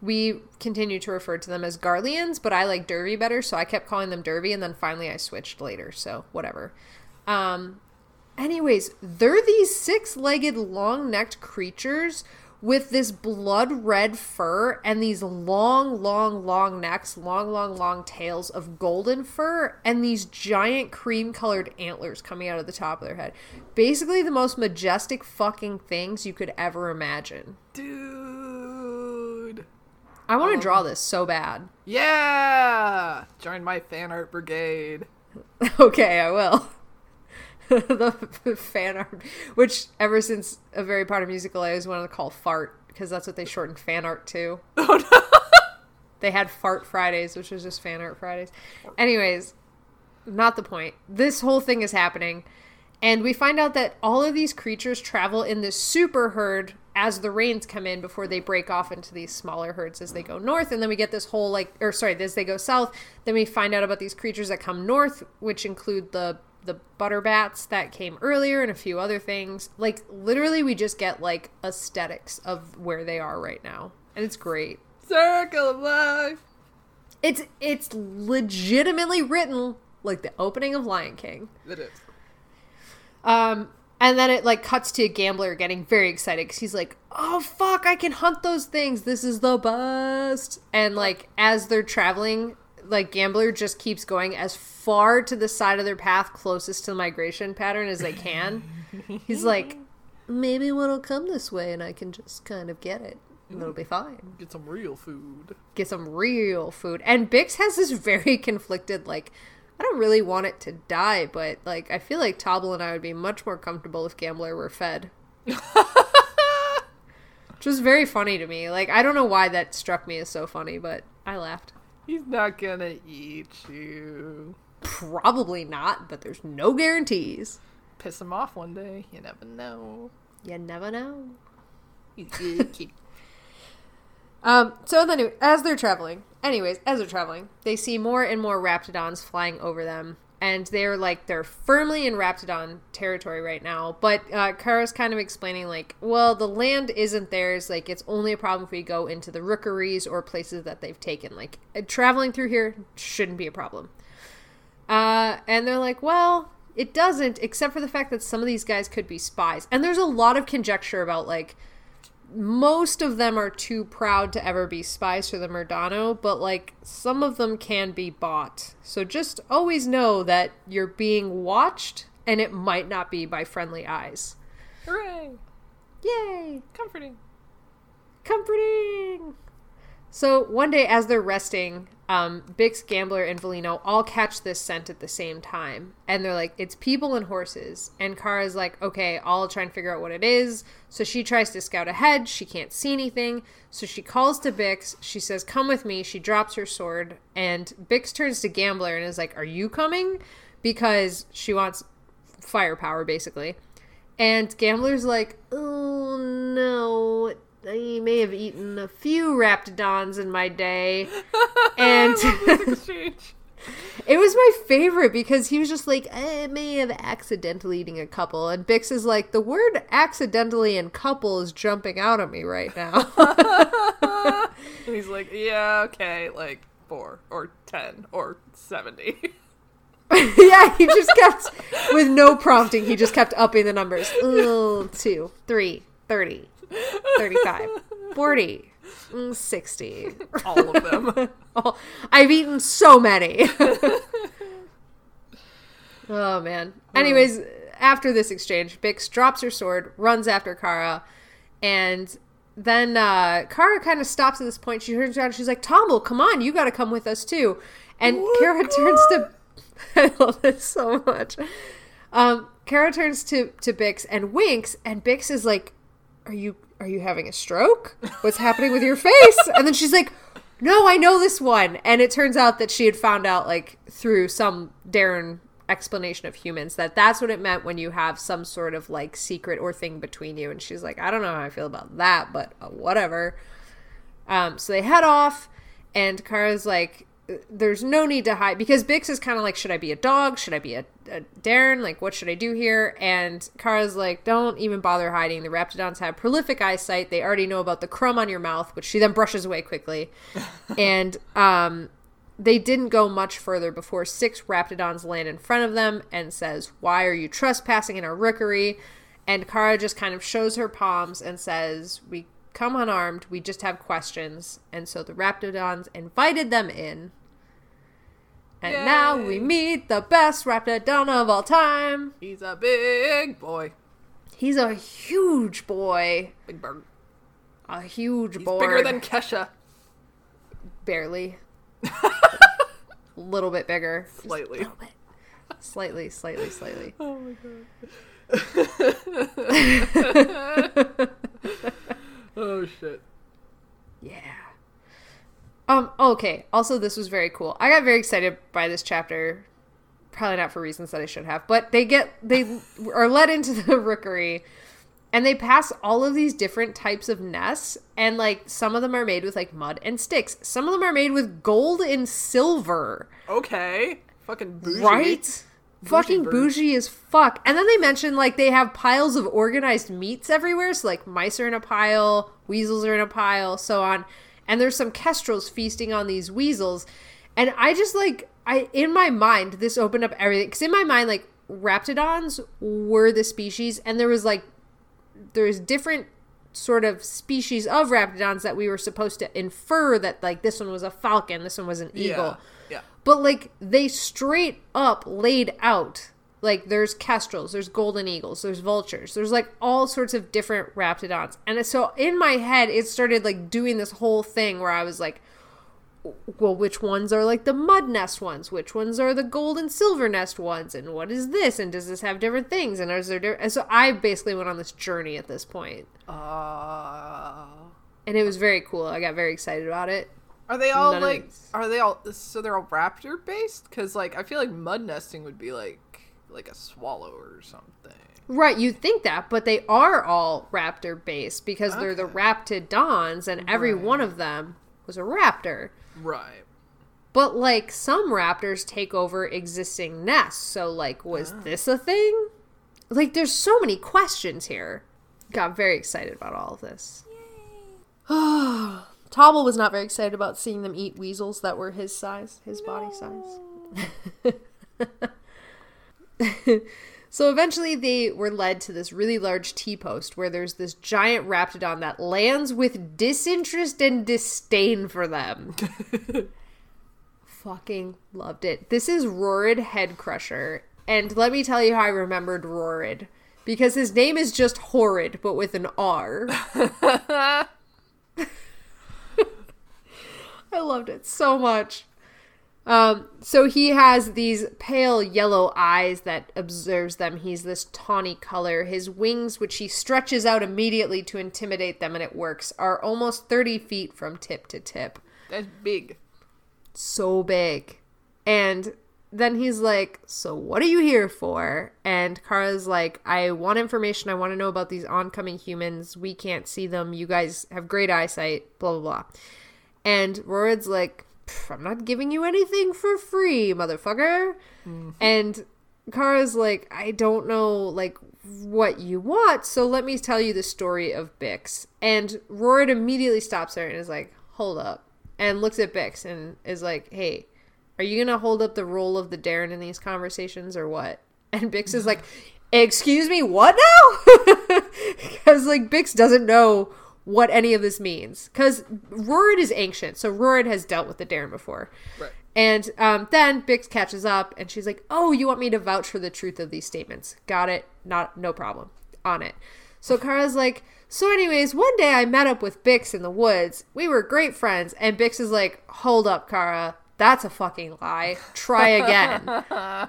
We continue to refer to them as Garleans, but I like Derby better, so I kept calling them Derby, and then finally I switched later, so whatever. Um, anyways, they're these six legged, long necked creatures with this blood red fur and these long, long, long necks, long, long, long tails of golden fur, and these giant cream colored antlers coming out of the top of their head. Basically, the most majestic fucking things you could ever imagine. Dude. I want to draw um, this so bad. Yeah. Join my fan art brigade. [laughs] Okay, I will. [laughs] the [laughs] fan art, which ever since a very part of musical, I always wanted to call fart because that's what they shortened fan art to. Oh no. They had fart Fridays, which was just fan art Fridays. Anyways, not the point. This whole thing is happening, And we find out that all of these creatures travel in this super herd as the rains come in before they break off into these smaller herds as they go north. And then we get this whole, like, or sorry, as they go south. Then we find out about these creatures that come north, which include the the butterbats that came earlier and a few other things. Like, literally, we just get, like, aesthetics of where they are right now. And it's great. Circle of life. It's it's legitimately written like the opening of Lion King. It is. Um, and then it like cuts to a gambler getting very excited because he's like, "Oh fuck, I can hunt those things! This is the best!" And like as they're traveling, like gambler just keeps going as far to the side of their path closest to the migration pattern as they can. he's like, "Maybe one will come this way, and I can just kind of get it." And it'll be fine. Get some real food. Get some real food. And Byx has this very conflicted, like, I don't really want it to die, but like I feel like Tobble and I would be much more comfortable if Gambler were fed. [laughs] Which was very funny to me. Like I don't know why that struck me as so funny, but I laughed. He's not gonna eat you. Probably not, but there's no guarantees. Piss him off one day. You never know. You never know. A good kid. Um, so then, as they're traveling, anyways, as they're traveling, they see more and more raptidons flying over them, and they're like they're firmly in raptidon territory right now. But uh, Khara's kind of explaining like, well, the land isn't theirs. Like, it's only a problem if we go into the rookeries or places that they've taken. Like, uh, traveling through here shouldn't be a problem. Uh, and they're like, well, it doesn't, except for the fact that some of these guys could be spies. And there's a lot of conjecture about like most of them are too proud to ever be spies for the Murdano, but like some of them can be bought. So just always know that you're being watched and it might not be by friendly eyes. Hooray! Yay! Comforting. Comforting! So one day as they're resting, um, Byx, Gambler, and Valino all catch this scent at the same time. And they're like, it's people and horses. And Khara's like, okay, I'll try and figure out what it is. So she tries to scout ahead. She can't see anything. So she calls to Byx. She says, come with me. She drops her sword. And Byx turns to Gambler and is like, are you coming? Because she wants firepower, basically. And Gambler's like, oh no, I may have eaten a few raptidons in my day. [laughs] And [laughs] it was my favorite because he was just like, eh, I may have accidentally eating a couple. And Byx is like, the word accidentally and couple is jumping out at me right now. and [laughs] he's like, yeah, okay, like four or ten or seventy. yeah, he just kept, with no prompting, he just kept upping the numbers. Ooh, two, three, 30, 35, 40, mm, 60. [laughs] All of them. [laughs] I've eaten so many. [laughs] oh man. Anyways, after this exchange, Byx drops her sword, runs after Khara, and then uh, Khara kind of stops at this point. She turns around. She's like, "Tobble, come on, you got to come with us too." And Oh Khara turns to. I love this so much. Um, Khara turns to to Byx and winks, and Byx is like, "Are you are you having a stroke? What's happening with your face?" And then she's like, "No, I know this one." And it turns out that she had found out like through some Dairne explanation of humans that that's what it meant when you have some sort of like secret or thing between you. And she's like, "I don't know how I feel about that, but uh, whatever." Um, so they head off, and Khara's like, there's no need to hide because Byx is kind of like, should I be a dog? Should I be a, a Dairne? Like, what should I do here? And Khara's like, don't even bother hiding. The Raptidons have prolific eyesight. They already know about the crumb on your mouth, which she then brushes away quickly. [laughs] and um, they didn't go much further before six Raptidons land in front of them and says, why are you trespassing in our rookery? And Kara just kind of shows her palms and says, we come unarmed. We just have questions. And so the Raptidons invited them in. And Yay. now we meet the best Raptidon of all time. He's a big boy. He's a huge boy. Big bird. A huge He's boy. bigger than Kesha. barely. [laughs] A little bit bigger. Slightly. a little bit. Slightly, slightly, slightly. Oh my god. [laughs] [laughs] oh shit. Yeah. Um, okay. Also, this was very cool. I got very excited by this chapter. probably not for reasons that I should have, but they get they [laughs] are led into the rookery and they pass all of these different types of nests and like some of them are made with like mud and sticks. Some of them are made with gold and silver. Okay. Fucking bougie. Right? Fucking bird. bougie as fuck. And then they mention like they have piles of organized meats everywhere. So like mice are in a pile, weasels are in a pile, so on. And there's some kestrels feasting on these weasels. And I just like I in my mind this opened up everything because in my mind like raptidons were the species and there was like there's different sort of species of raptidons that we were supposed to infer that like this one was a falcon, this one was an eagle. Yeah. But like they straight up laid out like there's kestrels, there's golden eagles, there's vultures, there's like all sorts of different raptidons. And so in my head it started like doing this whole thing where I was like well, which ones are like the mud nest ones? Which ones are the gold and silver nest ones? And what is this? And does this have different things? And is there different? And so I basically went on this journey at this point, Uh, and it was very cool. I got very excited about it. Are they all None like? Are they all? So they're all raptor based? Because like I feel like mud nesting would be like like a swallow or something. Right, you'd think that, but they are all raptor based because they're the Okay. raptidons, and every Right. one of them was a raptor. Right. But like some raptors take over existing nests, so like was ah. this a thing? Like there's so many questions here. Got very excited about all of this. [sighs] [sighs] Tobble was not very excited about seeing them eat weasels that were his size, his body size. [laughs] so eventually they were led to this really large T post where there's this giant raptidon that lands with disinterest and disdain for them. [laughs] Fucking loved it. This is Rorid Head Crusher. And let me tell you how I remembered Rorid. Because his name is just Horrid, but with an R. [laughs] I loved it so much. Um, so he has these pale yellow eyes that observes them. He's this tawny color. His wings, which he stretches out immediately to intimidate them, and it works, are almost 30 feet from tip to tip. That's big. So big. And then he's like, So what are you here for? And Khara's like, I want information. I want to know about these oncoming humans. We can't see them. You guys have great eyesight. Blah, blah, blah. And Rorid's like, I'm not giving you anything for free, motherfucker. Mm-hmm. And Khara's like, I don't know, like, what you want, so let me tell you the story of Byx. And Rorid immediately stops her and is like, hold up. And looks at Byx and is like, hey, are you gonna hold up the role of the Dairne in these conversations or what? And Byx is like, [laughs] excuse me, what now? [laughs] Because, like, Byx doesn't know what any of this means. Because Rorid is ancient, so Rorid has dealt with the Dairne before. Right. And um, then Byx catches up and she's like, Oh, you want me to vouch for the truth of these statements? Got it. Not, no problem. On it. So Khara's like, So, anyways, one day I met up with Byx in the woods. We were great friends. And Byx is like, Hold up, Khara. That's a fucking lie. Try again. [laughs]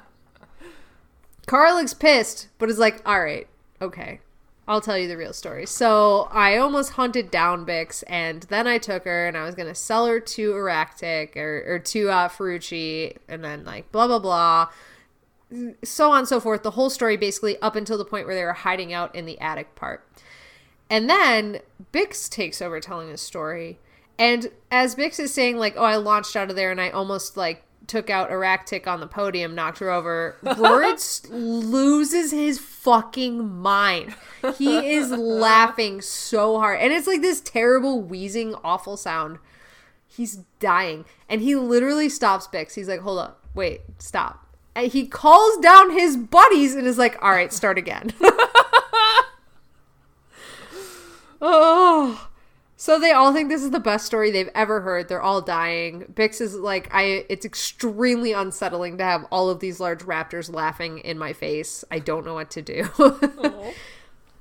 Kara looks pissed, but is like, All right, okay. I'll tell you the real story. So I almost hunted down Byx, and then I took her, and I was gonna sell her to Aractic or, or to uh, Ferrucci, and then like blah blah blah, so on and so forth. The whole story basically up until the point where they were hiding out in the attic part, and then Byx takes over telling the story, and as Byx is saying like, "Oh, I launched out of there, and I almost like." Took out Aractic on the podium, knocked her over. [laughs] Rorid loses his fucking mind. He is [laughs] laughing so hard. And it's like this terrible, wheezing, awful sound. He's dying. And he literally stops Byx. He's like, hold up, wait, stop. And he calls down his buddies and is like, all right, start again. [laughs] oh. So they all think this is the best story they've ever heard. They're all dying. Byx is like, I. It's extremely unsettling to have all of these large raptors laughing in my face. I don't know what to do. [laughs]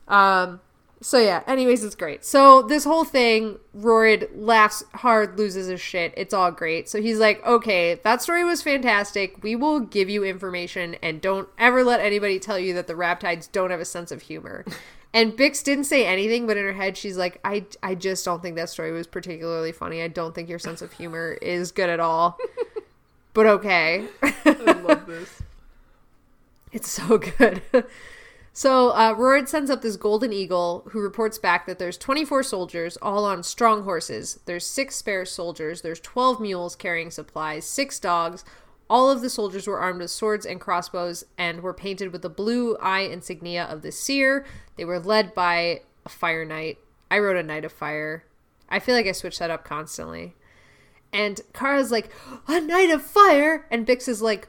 Um, so yeah, anyways, it's great. So this whole thing, Rorid laughs hard, loses his shit. It's all great. So he's like, okay, that story was fantastic. We will give you information and don't ever let anybody tell you that the Raptides don't have a sense of humor. And Byx didn't say anything, but in her head, she's like, I, I just don't think that story was particularly funny. I don't think your sense of humor is good at all. [laughs] but okay. I love this. [laughs] It's so good. [laughs] so uh, Rorid sends up this golden eagle who reports back that there's 24 soldiers, all on strong horses. There's six spare soldiers. There's 12 mules carrying supplies, six dogs. All of the soldiers were armed with swords and crossbows and were painted with the blue eye insignia of the seer. They were led by a fire knight. I wrote a knight of fire. I feel like I switch that up constantly. And Khara's like, a knight of fire, and Byx is like,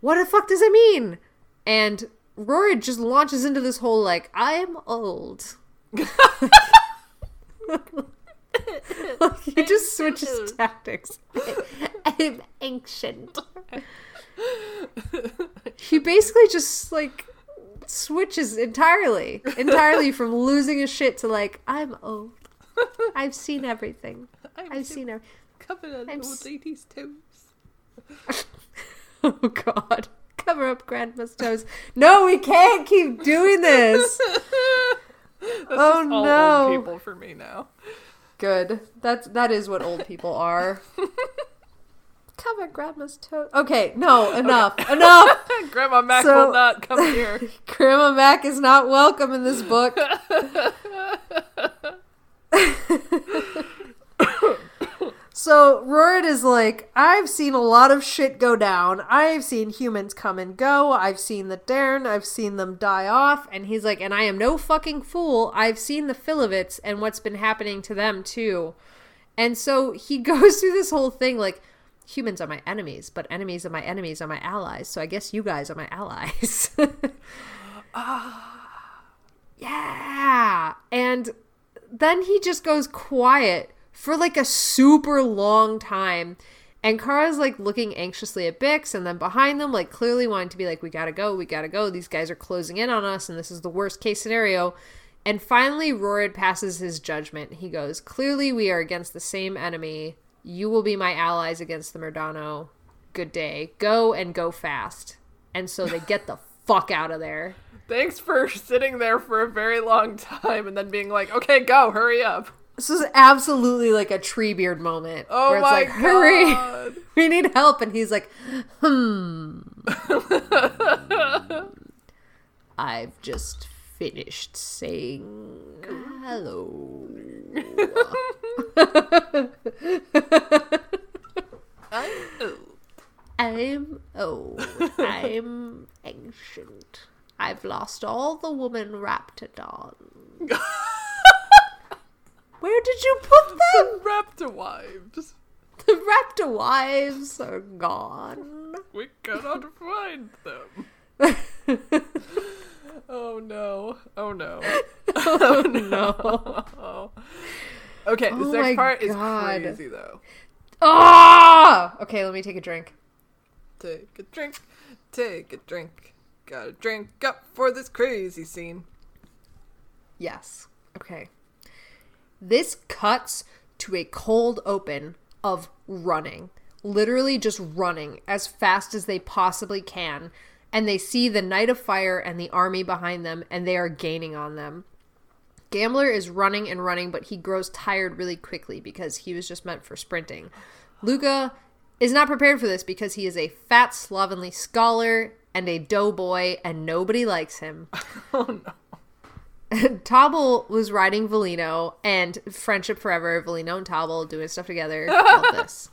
what the fuck does it mean? And Rory just launches into this whole like, I'm old. like, [laughs] [laughs] he just switches tactics. [laughs] I'm ancient. He basically just like switches entirely, entirely [laughs] from losing his shit to like, I'm old. [laughs] I've seen everything. I'm I've seen covered on I'm old lady's toes. [laughs] Oh God! Cover up Grandma's toes. No, we can't keep doing this. That's Oh, no. old people for me now. Good. That's that is what old people are. Cover Grandma's toes. Okay, no, [laughs] enough, enough. [laughs] Grandma Mac So- will not come here. [laughs] Grandma Mac is not welcome in this book. [coughs] so Rorid is like, I've seen a lot of shit go down. I've seen humans come and go. I've seen the Darn. I've seen them die off. And he's like, and I am no fucking fool. I've seen the Felivets and what's been happening to them too. And so he goes through this whole thing like, humans are my enemies, but enemies of my enemies are my allies. So I guess you guys are my allies. [laughs] Ah. Yeah. And then he just goes quiet for like a super long time. And Khara's like looking anxiously at Byx, and then behind them, like clearly wanting to be like, we gotta go, we gotta go. These guys are closing in on us, and this is the worst case scenario. And finally, Rorid passes his judgment. He goes, Clearly, we are against the same enemy. You will be my allies against the Murdano. Good day. Go and go fast. And so they get the [laughs] fuck out of there. Thanks for sitting there for a very long time and then being like, okay, go, hurry up. This is absolutely like a Treebeard moment. Oh where it's my like, hurry, god. [laughs] we need help. And he's like, hmm. [laughs] I've just finished saying hello. [laughs] I'm old. I'm old. I'm ancient. I've lost all the woman raptidon. [laughs] Where did you put them? Raptor wives. The raptor wives are gone. We cannot find them. [laughs] Oh no. Oh no. Oh no. Oh. Okay, this Oh next part God. is crazy though. Ah! Okay, let me take a drink. Take a drink, take a drink. Gotta drink up for this crazy scene. Yes. Okay. This cuts to a cold open of running. Literally just running as fast as they possibly can. And they see the Knight of Fire and the army behind them, and they are gaining on them. Gambler is running and running, but he grows tired really quickly because he was just meant for sprinting. Luca is not prepared for this because he is a fat, slovenly scholar and a doughboy, and nobody likes him. [laughs] Oh no. [laughs] Tobble was riding Volino and Friendship Forever, Volino and Tobble doing stuff together. [laughs] This.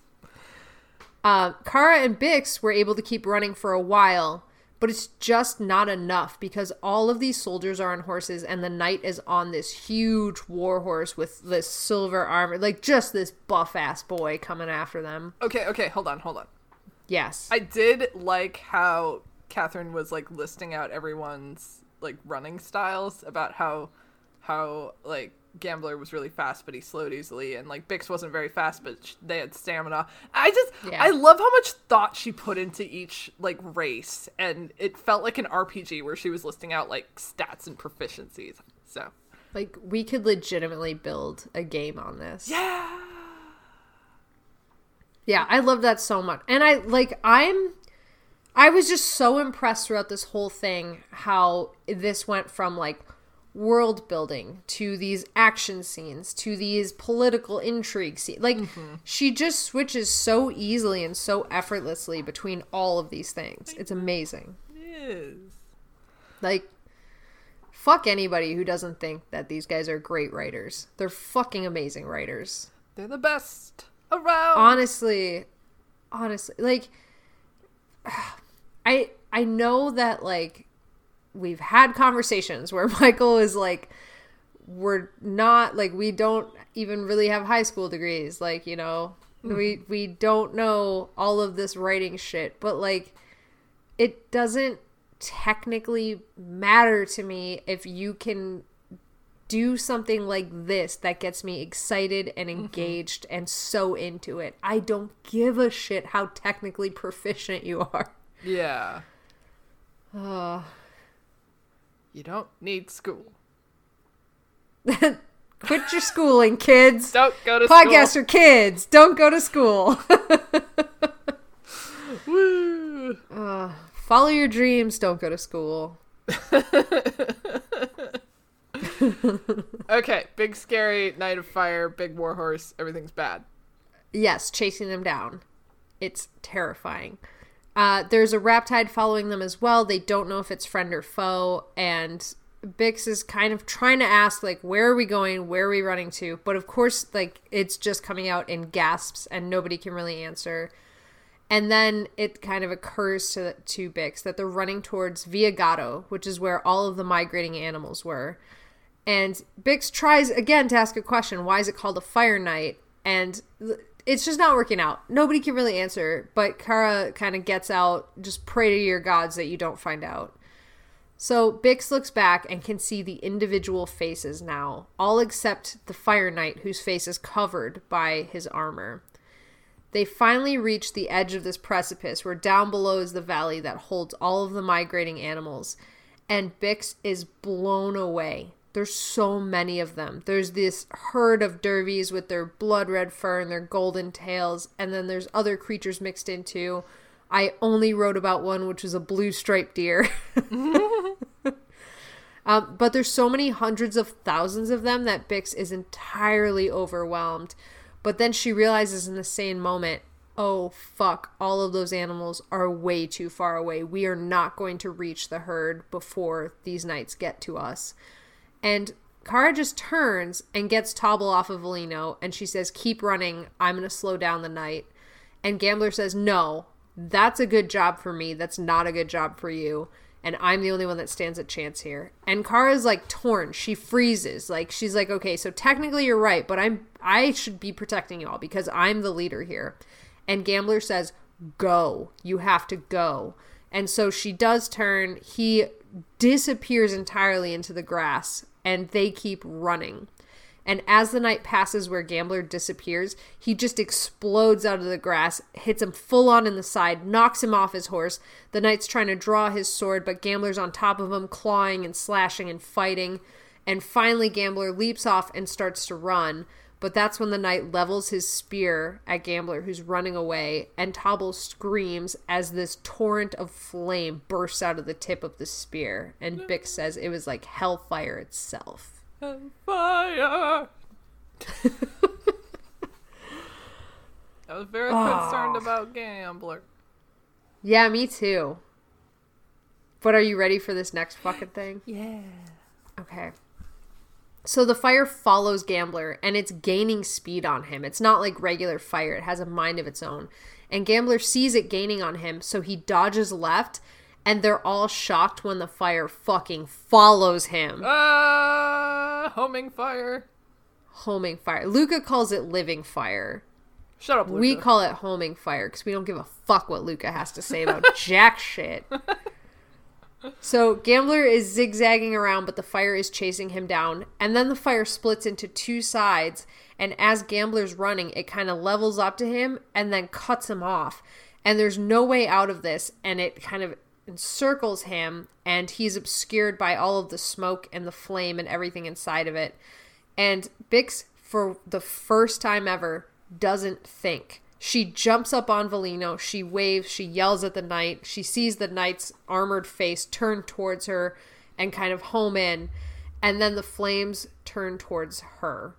Uh, Khara and Byx were able to keep running for a while, but it's just not enough because all of these soldiers are on horses and the knight is on this huge war horse with this silver armor. Like, just this buff ass boy coming after them. Okay, okay, hold on, hold on. Yes. I did like how Katherine was like listing out everyone's like running styles about how how like Gambler was really fast but he slowed easily and like Byx wasn't very fast but sh- they had stamina. I just Yeah. I love how much thought she put into each like race and it felt like an RPG where she was listing out like stats and proficiencies. So, like, we could legitimately build a game on this. yeah. Yeah, I love that so much. And I like I'm I was just so impressed throughout this whole thing how this went from like world building to these action scenes to these political intrigue scenes. Like mm-hmm. she just switches so easily and so effortlessly between all of these things. It's amazing. It is. Like, fuck anybody who doesn't think that these guys are great writers. They're fucking amazing writers. They're the best around. Honestly, honestly, like, [sighs] I I know that like we've had conversations where [laughs] Michael is like, we're not like we don't even really have high school degrees, like you know, we we don't know all of this writing shit, but like it doesn't technically matter to me if you can do something like this that gets me excited and engaged and so into it. I don't give a shit how technically proficient you are. yeah. Uh, [sighs] [sighs] You don't need school. [laughs] quit your schooling, kids. Don't go to Podcast school. for kids. Don't go to school. [laughs] Woo. Follow your dreams. Don't go to school. [laughs] Okay, big scary night of fire, big war horse, everything's bad. Yes, chasing them down. It's terrifying. Uh, there's a Raptide following them as well. They don't know if it's friend or foe, and Byx is kind of trying to ask, like, where are we going? Where are we running to? But of course, like, it's just coming out in gasps, and nobody can really answer. And then it kind of occurs to to Byx that they're running towards Viagato, which is where all of the migrating animals were. And Bix tries again to ask a question why is it called a fire night? And it's just not working out. Nobody can really answer, but Khara kind of gets out just pray to your gods that you don't find out. So Byx looks back and can see the individual faces now, all except the Fire Knight, whose face is covered by his armor. They finally reach the edge of this precipice where down below is the valley that holds all of the migrating animals. And Byx is blown away. There's so many of them. There's this herd of dervies with their blood red fur and their golden tails, and then there's other creatures mixed in too. I only wrote about one, which was a blue striped deer. [laughs] um, but there's so many hundreds of thousands of them that Byx is entirely overwhelmed. But then she realizes in the same moment, oh fuck, all of those animals are way too far away. We are not going to reach the herd before these knights get to us. And Khara just turns and gets Tobble off of Volino and she says, Keep running. I'm going to slow down the night. And Gambler says, No, that's a good job for me. That's not a good job for you. And I'm the only one that stands a chance here. And Khara's like torn. She freezes. Like she's like, okay, so technically you're right, but I'm I should be protecting you all because I'm the leader here. And Gambler says, Go. You have to go. And so she does turn. He disappears entirely into the grass and they keep running. And as the night passes where Gambler disappears, he just explodes out of the grass, hits him full on in the side, knocks him off his horse. The knight's trying to draw his sword, but Gambler's on top of him, clawing and slashing and fighting. And finally, Gambler leaps off and starts to run. But that's when the knight levels his spear at Gambler, who's running away, and Tobble screams as this torrent of flame bursts out of the tip of the spear. And Byx says it was like hellfire itself. Fire. [laughs] I was very concerned ah. about Gambler. Yeah, me too. But are you ready for this next fucking thing? Yeah. Okay. So the fire follows Gambler and it's gaining speed on him. It's not like regular fire, it has a mind of its own. And Gambler sees it gaining on him, so he dodges left and they're all shocked when the fire fucking follows him. Ah, homing fire. Homing fire. Luca calls it living fire. Shut up, Luca. We call it homing fire because we don't give a fuck what Luca has to say about [laughs] jack shit. So Gambler is zigzagging around, but the fire is chasing him down. And then the fire splits into two sides. And as Gambler's running, it kind of levels up to him and then cuts him off. And there's no way out of this. And it kind of encircles him. And he's obscured by all of the smoke and the flame and everything inside of it. And Byx, for the first time ever, doesn't think. She jumps up on Volino, she waves, she yells at the knight, she sees the knight's armored face turn towards her and kind of home in, and then the flames turn towards her.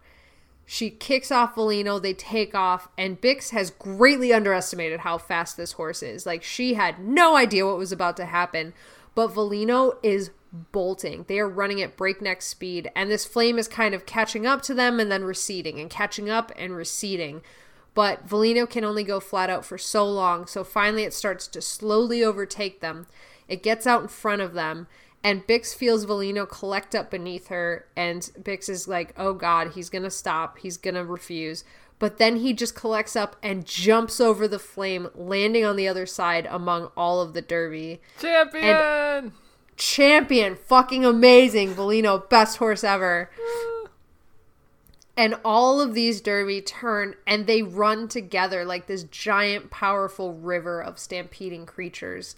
She kicks off Volino, they take off, and Byx has greatly underestimated how fast this horse is. Like, she had no idea what was about to happen, but Volino is bolting. They are running at breakneck speed, and this flame is kind of catching up to them and then receding and catching up and receding. But Volino can only go flat out for so long, so finally it starts to slowly overtake them. It gets out in front of them, and Byx feels Volino collect up beneath her, and Byx is like, oh god, he's gonna stop, he's gonna refuse. But then he just collects up and jumps over the flame, landing on the other side among all of the derby. Champion! And champion, fucking amazing, Volino, best horse ever. And all of these derby turn and they run together like this giant, powerful river of stampeding creatures.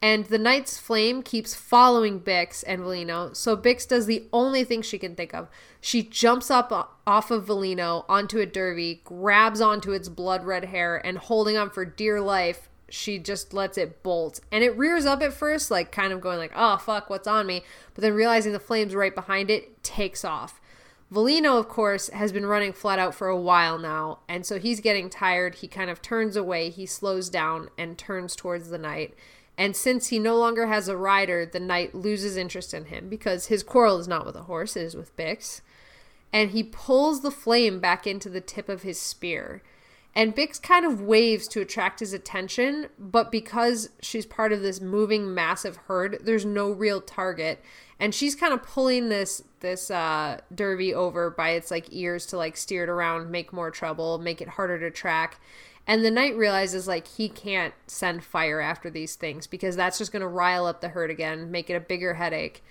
And the Knight's Flame keeps following Byx and Volino. So Byx does the only thing she can think of. She jumps up off of Volino onto a derby, grabs onto its blood red hair, and holding on for dear life, she just lets it bolt. And it rears up at first, like kind of going like, oh fuck, what's on me? But then realizing the flame's right behind it, takes off. Volino, of course, has been running flat out for a while now, and so he's getting tired. He kind of turns away, he slows down and turns towards the knight. And since he no longer has a rider, the knight loses interest in him because his quarrel is not with a horse, it is with Byx. And he pulls the flame back into the tip of his spear. And Byx kind of waves to attract his attention, but because she's part of this moving massive herd, there's no real target. And she's kind of pulling this this uh derby over by its like ears to like steer it around, make more trouble, make it harder to track. And the knight realizes like he can't send fire after these things because that's just to rile up the herd again, make it a bigger headache.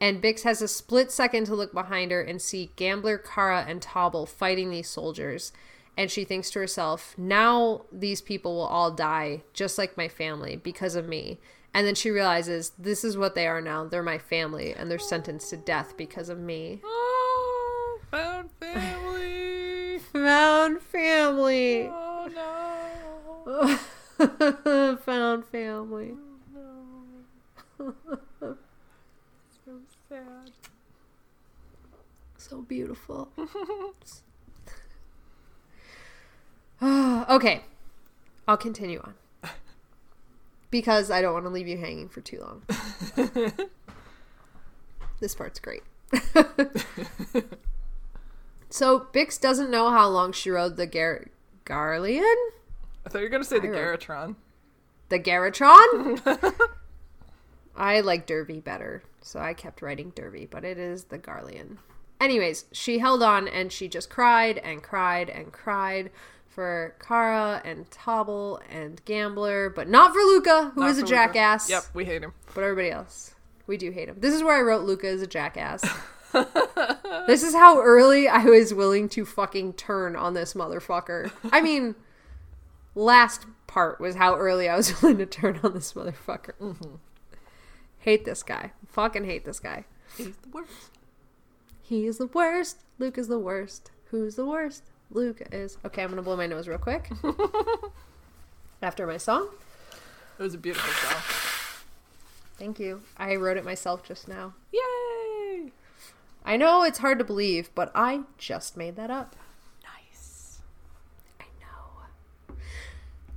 And Byx has a split second to look behind her and see Gambler, Khara, and Tobble fighting these soldiers. And she thinks to herself, now these people will all die, just like my family, because of me. And then she realizes this is what they are now. They're my family, and they're sentenced to death because of me. [laughs] Oh, found family. [laughs] found family. Oh no. [laughs] found family. Oh, no. so sad. So beautiful. [sighs] okay. I'll continue on. Because I don't want to leave you hanging for too long. [laughs] this part's great. [laughs] so Byx doesn't know how long she rode the Gar- Garlean? I thought you were going to say the Garatron. The Garatron? [laughs] I like Derby better, so I kept writing Derby, but it is the Garlean. Anyways, she held on and she just cried and cried and cried for Khara and Tobble and Gambler, but not for Luca, who Not is a Luca. jackass. Yep, we hate him. But everybody else, we do hate him. This is where I wrote Luca is a jackass. [laughs] this is how early I was willing to fucking turn on this motherfucker. I mean, last part was how early I was [laughs] willing to turn on this motherfucker. Mm-hmm. Hate this guy. Fucking hate this guy. He's the worst. He is the worst. Luke is the worst. Who's the worst? Luke is. Okay, I'm gonna blow my nose real quick. [laughs] After my song. It was a beautiful song. Thank you. I wrote it myself just now. Yay! I know it's hard to believe, but I just made that up. Nice. I know.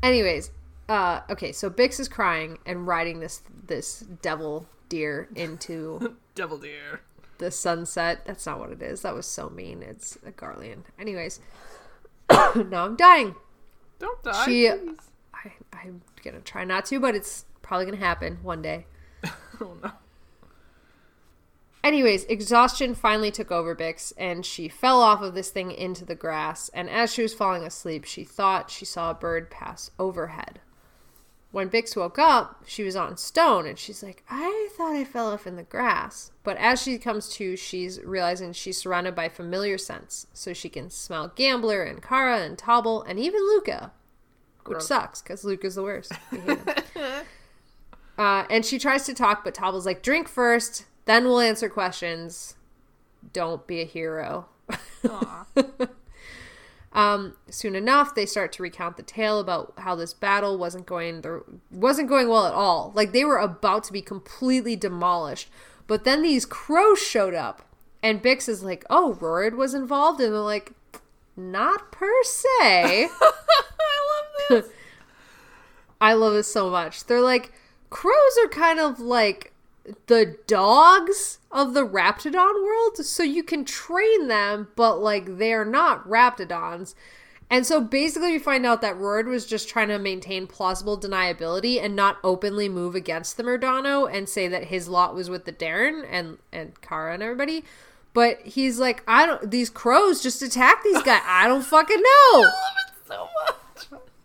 Anyways, uh, okay, so Byx is crying and riding this this devil deer into [laughs] Devil deer. The sunset. That's not what it is. That was so mean. It's a Garlean. Anyways, [coughs] now I'm dying. Don't die. She- please. I, I'm gonna try not to, but it's probably gonna happen one day. [laughs] Oh no. Anyways, exhaustion finally took over Byx, and she fell off of this thing into the grass. And as she was falling asleep, she thought she saw a bird pass overhead. When Byx woke up, she was on stone, and she's like, I thought I fell off in the grass. But as she comes to, she's realizing she's surrounded by familiar scents. So she can smell Gambler and Khara and Tobble and even Luca, which sucks because Luca's the worst. [laughs] We hate him. Uh, and she tries to talk, but Tobble's like, drink first, then we'll answer questions. Don't be a hero. [laughs] Um, soon enough, they start to recount the tale about how this battle wasn't going there wasn't going well at all. Like they were about to be completely demolished, but then these crows showed up, and Byx is like, "Oh, Rorid was involved," and they're like, "Not per se." [laughs] I love this. [laughs] I love this so much. They're like, crows are kind of like the dogs of the Raptidon world, so you can train them, but like they're not Raptidons. And so basically, we find out that Rorid was just trying to maintain plausible deniability and not openly move against the Murdano and say that his lot was with the Dairne and and Khara and everybody. But he's like, I don't. These crows just attack these guys. I don't fucking [laughs] know. I love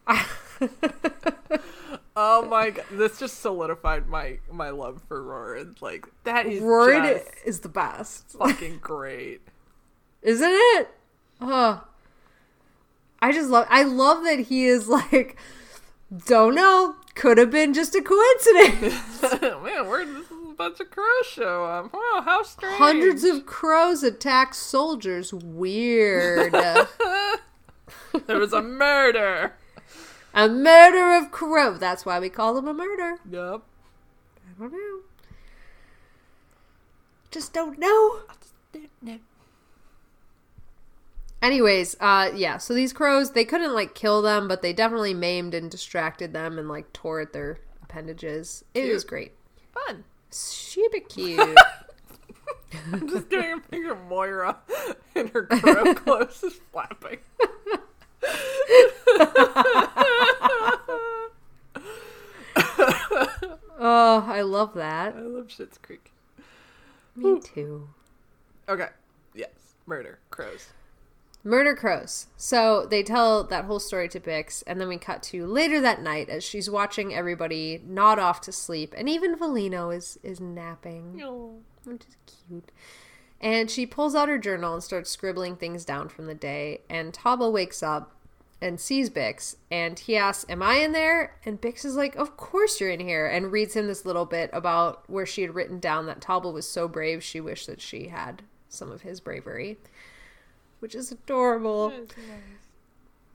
it so much. [laughs] oh my god, this just solidified my my love for Rorid. Like that is Rorid is the best, fucking [laughs] great. isn't it? Oh, I just love. I love that he is like, don't know. Could have been just a coincidence. [laughs] [laughs] Man, where this is a bunch of crows show up? Wow, how strange. Hundreds of crows attack soldiers. Weird. there was a murder. A murder of crow. That's why we call them a murder. Yep. I don't know. Just don't know. Anyways, uh yeah, so these crows, they couldn't like kill them, but they definitely maimed and distracted them and like tore at their appendages. It was great. Fun. Super cute. [laughs] I'm just getting [laughs] a picture of Moira in her crow [laughs] clothes just flapping. [laughs] oh, I love that. I love Schitt's Creek. Me too. Okay. Yes. Murder. Crows. Murder crows. So they tell that whole story to Byx, and then we cut to later that night as she's watching everybody nod off to sleep, and even Valino is is napping, which is cute. And she pulls out her journal and starts scribbling things down from the day. And Tobble wakes up and sees Byx, and he asks, "Am I in there?" And Byx is like, "Of course you're in here," and reads him this little bit about where she had written down that Tobble was so brave she wished that she had some of his bravery which is adorable.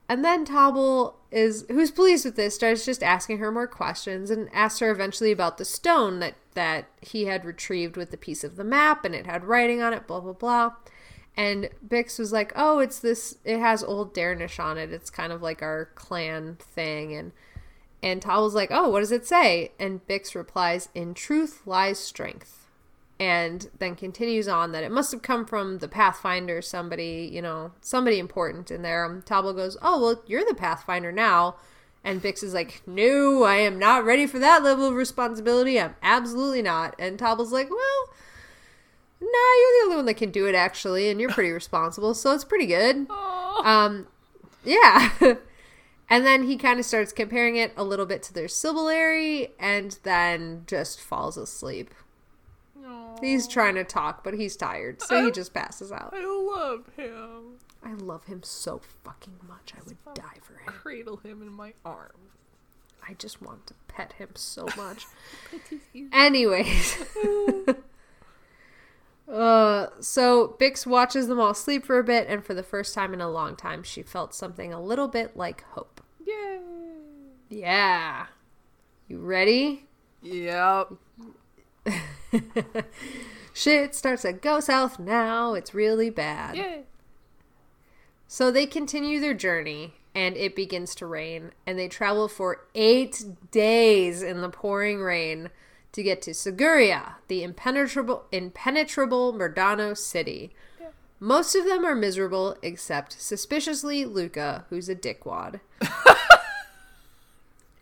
And then Tobble is who's pleased with this starts just asking her more questions and asks her eventually about the stone that that he had retrieved with the piece of the map and it had writing on it, blah blah blah. And Byx was like, "Oh, it's this. It has old Dairnish on it. It's kind of like our clan thing." And and Tobble's like, "Oh, what does it say?" And Byx replies, "In truth lies strength." and then continues on that it must have come from the Pathfinder, somebody, you know, somebody important in there. Um, Tobble goes, Oh, well, you're the Pathfinder now. And Byx is like, No, I am not ready for that level of responsibility. I'm absolutely not. And Tobble's like, Well, nah, you're the only one that can do it, actually, and you're pretty responsible, so it's pretty good. [laughs] Um, yeah. [laughs] and then he kind of starts comparing it a little bit to their Sibyllary and then just falls asleep. He's trying to talk, but he's tired, so he just passes out. I love him. I love him so fucking much. I would die for him. Cradle him in my arms. I just want to pet him so much. [laughs] Anyways. Uh, so Byx watches them all sleep for a bit, and for the first time in a long time, she felt something a little bit like hope. Yay. Yeah. You ready? Yep. [laughs] Shit starts to go south now. It's really bad. Yay. So they continue their journey, and it begins to rain, and they travel for eight days in the pouring rain to get to Seguria, the impenetrable, impenetrable Murdano city. Most of them are miserable, except suspiciously Luca, who's a dickwad. [laughs]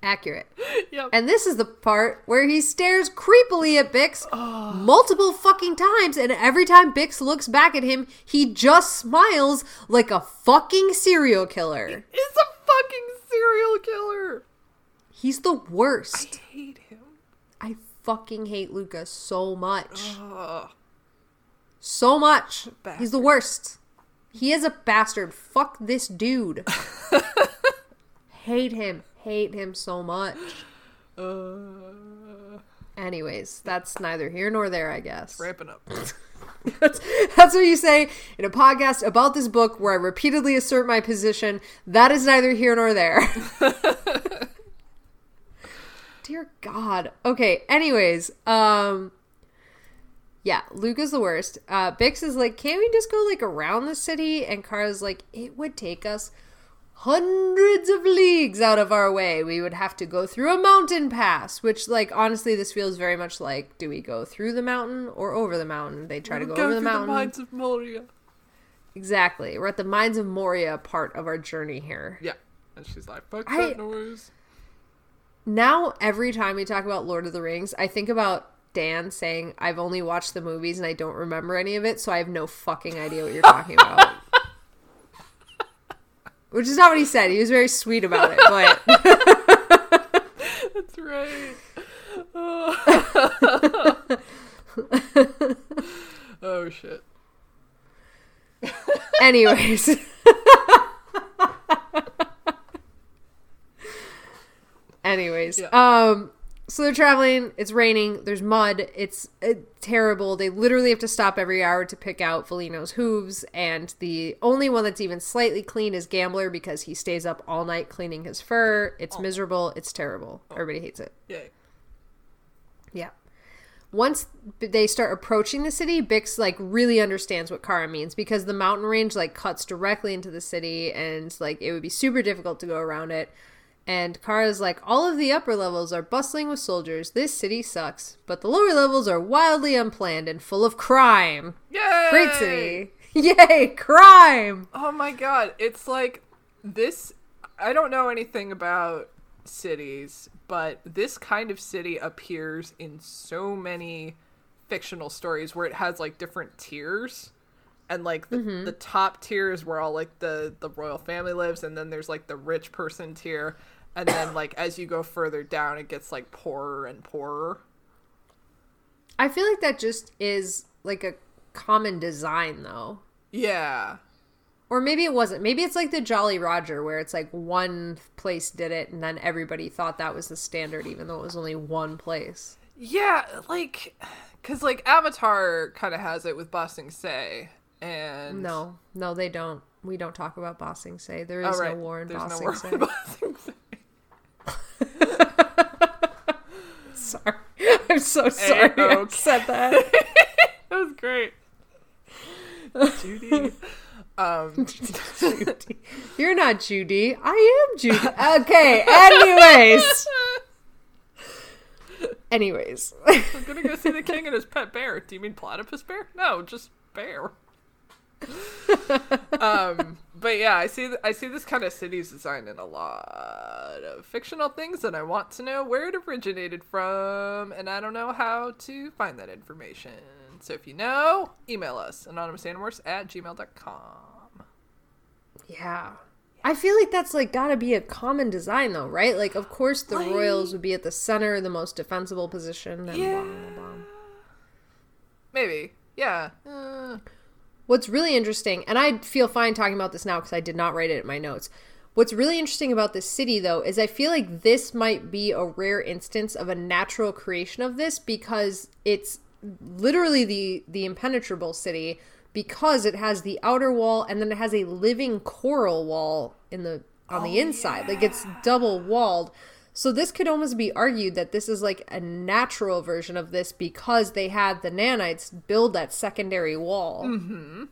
Accurate. Yep. And this is the part where he stares creepily at Byx multiple fucking times, and every time Byx looks back at him, he just smiles like a fucking serial killer. It's a fucking serial killer. He's the worst. I hate him. Fucking hate Luca so much. Ugh. So much. He's the worst. He is a bastard. Fuck this dude. [laughs] hate him. Hate him so much. Uh, Anyways, that's neither here nor there, I guess. ramping up. [laughs] That's, that's what you say in a podcast about this book where I repeatedly assert my position. That is neither here nor there. [laughs] Dear God. Okay, anyways, um yeah, Luca's the worst. Uh Byx is like, can't we just go like around the city? And Khara's like, it would take us hundreds of leagues out of our way. We would have to go through a mountain pass, which, like, honestly, this feels very much like do we go through the mountain or over the mountain? They try to go, Go over the mountain. the mines of Moria. exactly. We're at the Mines of Moria part of our journey here. Yeah. And she's like, fuck I- that noise. Now, every time we talk about Lord of the Rings, I think about Dan saying, I've only watched the movies and I don't remember any of it, so I have no fucking idea what you're talking about. [laughs] Which is not what he said. He was very sweet about it, but [laughs] That's right. Oh, [laughs] oh shit. anyways. Anyways, Yeah. um so they're traveling, it's raining, there's mud, it's uh, terrible. They literally have to stop every hour to pick out Felino's hooves, and the only one that's even slightly clean is Gambler because he stays up all night cleaning his fur. It's miserable, it's terrible. Everybody hates it. Yay. Yeah. Once they start approaching the city, Byx like really understands what Khara means because the mountain range like cuts directly into the city and like it would be super difficult to go around it. And Khara's like, all of the upper levels are bustling with soldiers. This city sucks, but the lower levels are wildly unplanned and full of crime. Yay! Great city. [laughs] Yay, crime. Oh my god, it's like this. I don't know anything about cities, but this kind of city appears in so many fictional stories where it has like different tiers. And like the, Mm-hmm. the top tier is where all like the the royal family lives, and then there's like the rich person tier, and then like as you go further down, it gets like poorer and poorer. I feel like that just is like a common design though. Yeah, Or maybe it wasn't. Maybe it's like the Jolly Roger, where it's like one place did it, and then everybody thought that was the standard, even though it was only one place. Yeah, like, cause like Avatar kind of has it with Ba Sing Se, and No, no, they don't. We don't talk about Ba Sing Se. there is Oh, right. no war in There's no Ba Sing Se. [laughs] in Ba Sing Se. Sorry, [laughs] I'm so sorry I okay. said that. [laughs] That was great, Judy. [laughs] Um, Judy. You're not Judy. I am Judy. Okay. Anyways, anyways. I'm gonna go see the king and his pet bear. Do you mean platypus bear? No, just bear. [laughs] um, but yeah, I see. Th- I see this kind of city's design in a lot of fictional things, and I want to know where it originated from, and I don't know how to find that information. So if you know, email us anonymousanimorphs at gmail.com. Yeah. I feel like that's like gotta be a common design though, right? Like of course the Like- royals would be at the center, the most defensible position, and Yeah. blah, blah, blah. Maybe. Yeah. Uh, What's really interesting, and I feel fine talking about this now because I did not write it in my notes. What's really interesting about this city, though, is I feel like this might be a rare instance of a natural creation of this because it's literally the the impenetrable city because it has the outer wall and then it has a living coral wall in the on oh, the inside. Like it's double walled. So this could almost be argued that this is like a natural version of this because they had the nanites build that secondary wall. Mm-hmm.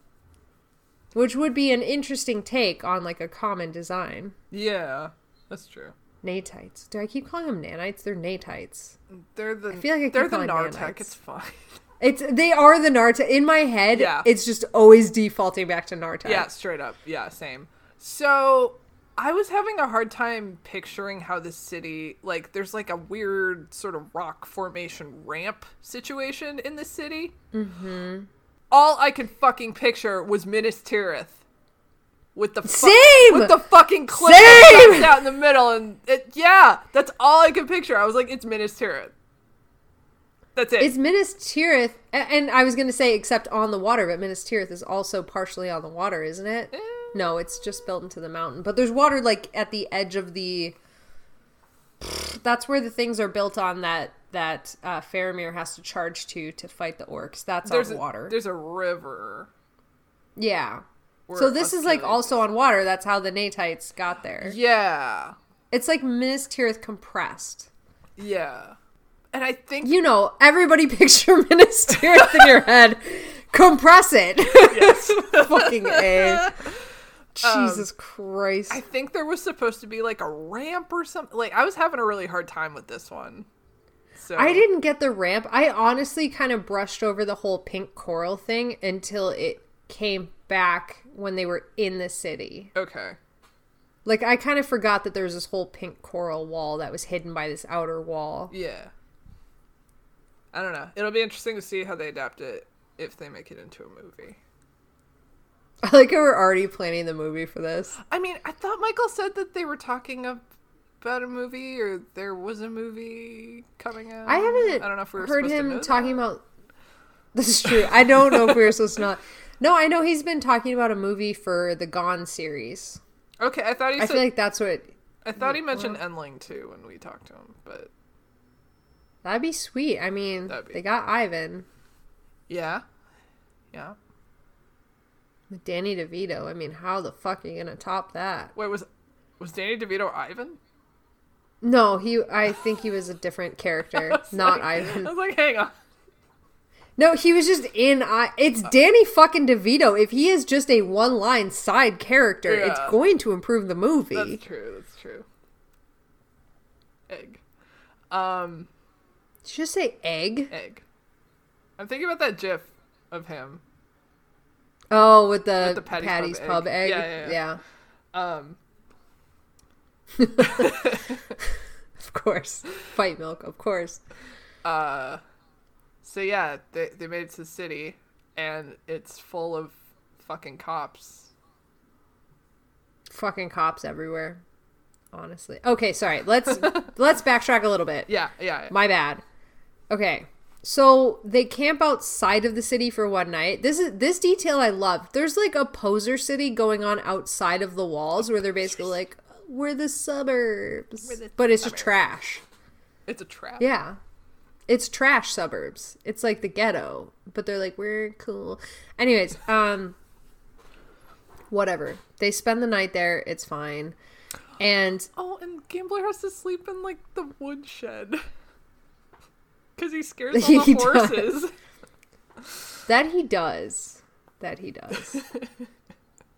Which would be an interesting take on like a common design. yeah. That's true. Natites. Do I keep calling them nanites? They're natites. They're the. I feel like I they're the Nartek. It's fine. [laughs] It's they are the Narta in my head. Yeah. It's just always defaulting back to Narta. Yeah, straight up. Yeah, same. So I was having a hard time picturing how this city like there's like a weird sort of rock formation ramp situation in the city. Mm-hmm. All I could fucking picture was Minas Tirith. With the fu- Same! with the fucking cliff that out in the middle, and it, yeah, that's all I could picture. I was like, it's Minas Tirith. That's it. It's Minas Tirith, and I was going to say except on the water, but Minas Tirith is also partially on the water, isn't it? Eh. No, it's just built into the mountain. But there's water like at the edge of the. That's where the things are built on that that uh, Faramir has to charge to to fight the orcs. That's there's on a, water. There's a river. Yeah. So this is like also on water. That's how the Natites got there. Yeah. It's like Minas Tirith compressed. Yeah. And I think You know, everybody [laughs] picture Minas Tirith in your head. Compress it. yes. [laughs] Fucking A. [laughs] Um, Jesus Christ. I think there was supposed to be like a ramp or something. Like I was having a really hard time with this one. So I didn't get the ramp. I honestly kind of brushed over the whole pink coral thing until it came back when they were in the city. Okay. Like I kind of forgot that there was this whole pink coral wall that was hidden by this outer wall. Yeah. I don't know. It'll be interesting to see how they adapt it if they make it into a movie. I like how we're already planning the movie for this. I mean, I thought Michael said that they were talking about a movie or there was a movie coming out. I haven't I don't know if we were heard him talking that. about. [laughs] This is true. I don't know if we were supposed to not. [laughs] No, I know he's been talking about a movie for the Gone series. Okay, I thought he I said feel like that's what I thought he mentioned Endling too when we talked to him, but that'd be sweet. I mean, be- they got Ivan yeah. Yeah. With Danny DeVito. I mean, how the fuck are you gonna top that? Wait, was was Danny DeVito Ivan? No, he. I think he was a different [laughs] character, not I Ivan. I was like, hang on. No, he was just in. I. It's Danny fucking DeVito. If he is just a one-line side character, it's going to improve the movie. That's true. That's true. Egg. Um, Did you just say egg? egg. I'm thinking about that GIF of him. Oh, with the, With the Patty's Patty's, Pub Pub, egg. egg. Yeah, yeah, yeah. Um, [laughs] Of course. Fight milk, of course. uh, so yeah, they they made it to the city, and it's full of fucking cops. Fucking cops everywhere. Honestly. Okay, sorry. Let's [laughs] let's backtrack a little bit. Yeah, yeah. yeah. My bad. Okay. So they camp outside of the city for one night. This is this detail I love. There's like a poser city going on outside of the walls where they're basically like, we're the suburbs. We're the but it's just suburbs. trash. It's a trap. Yeah. It's trash suburbs. It's like the ghetto, but they're like we're cool. Anyways, um whatever. They spend the night there. It's fine. And Oh, and Gambler has to sleep in like the woodshed because he scares [laughs] all the He does. horses. [laughs] that he does. That he does.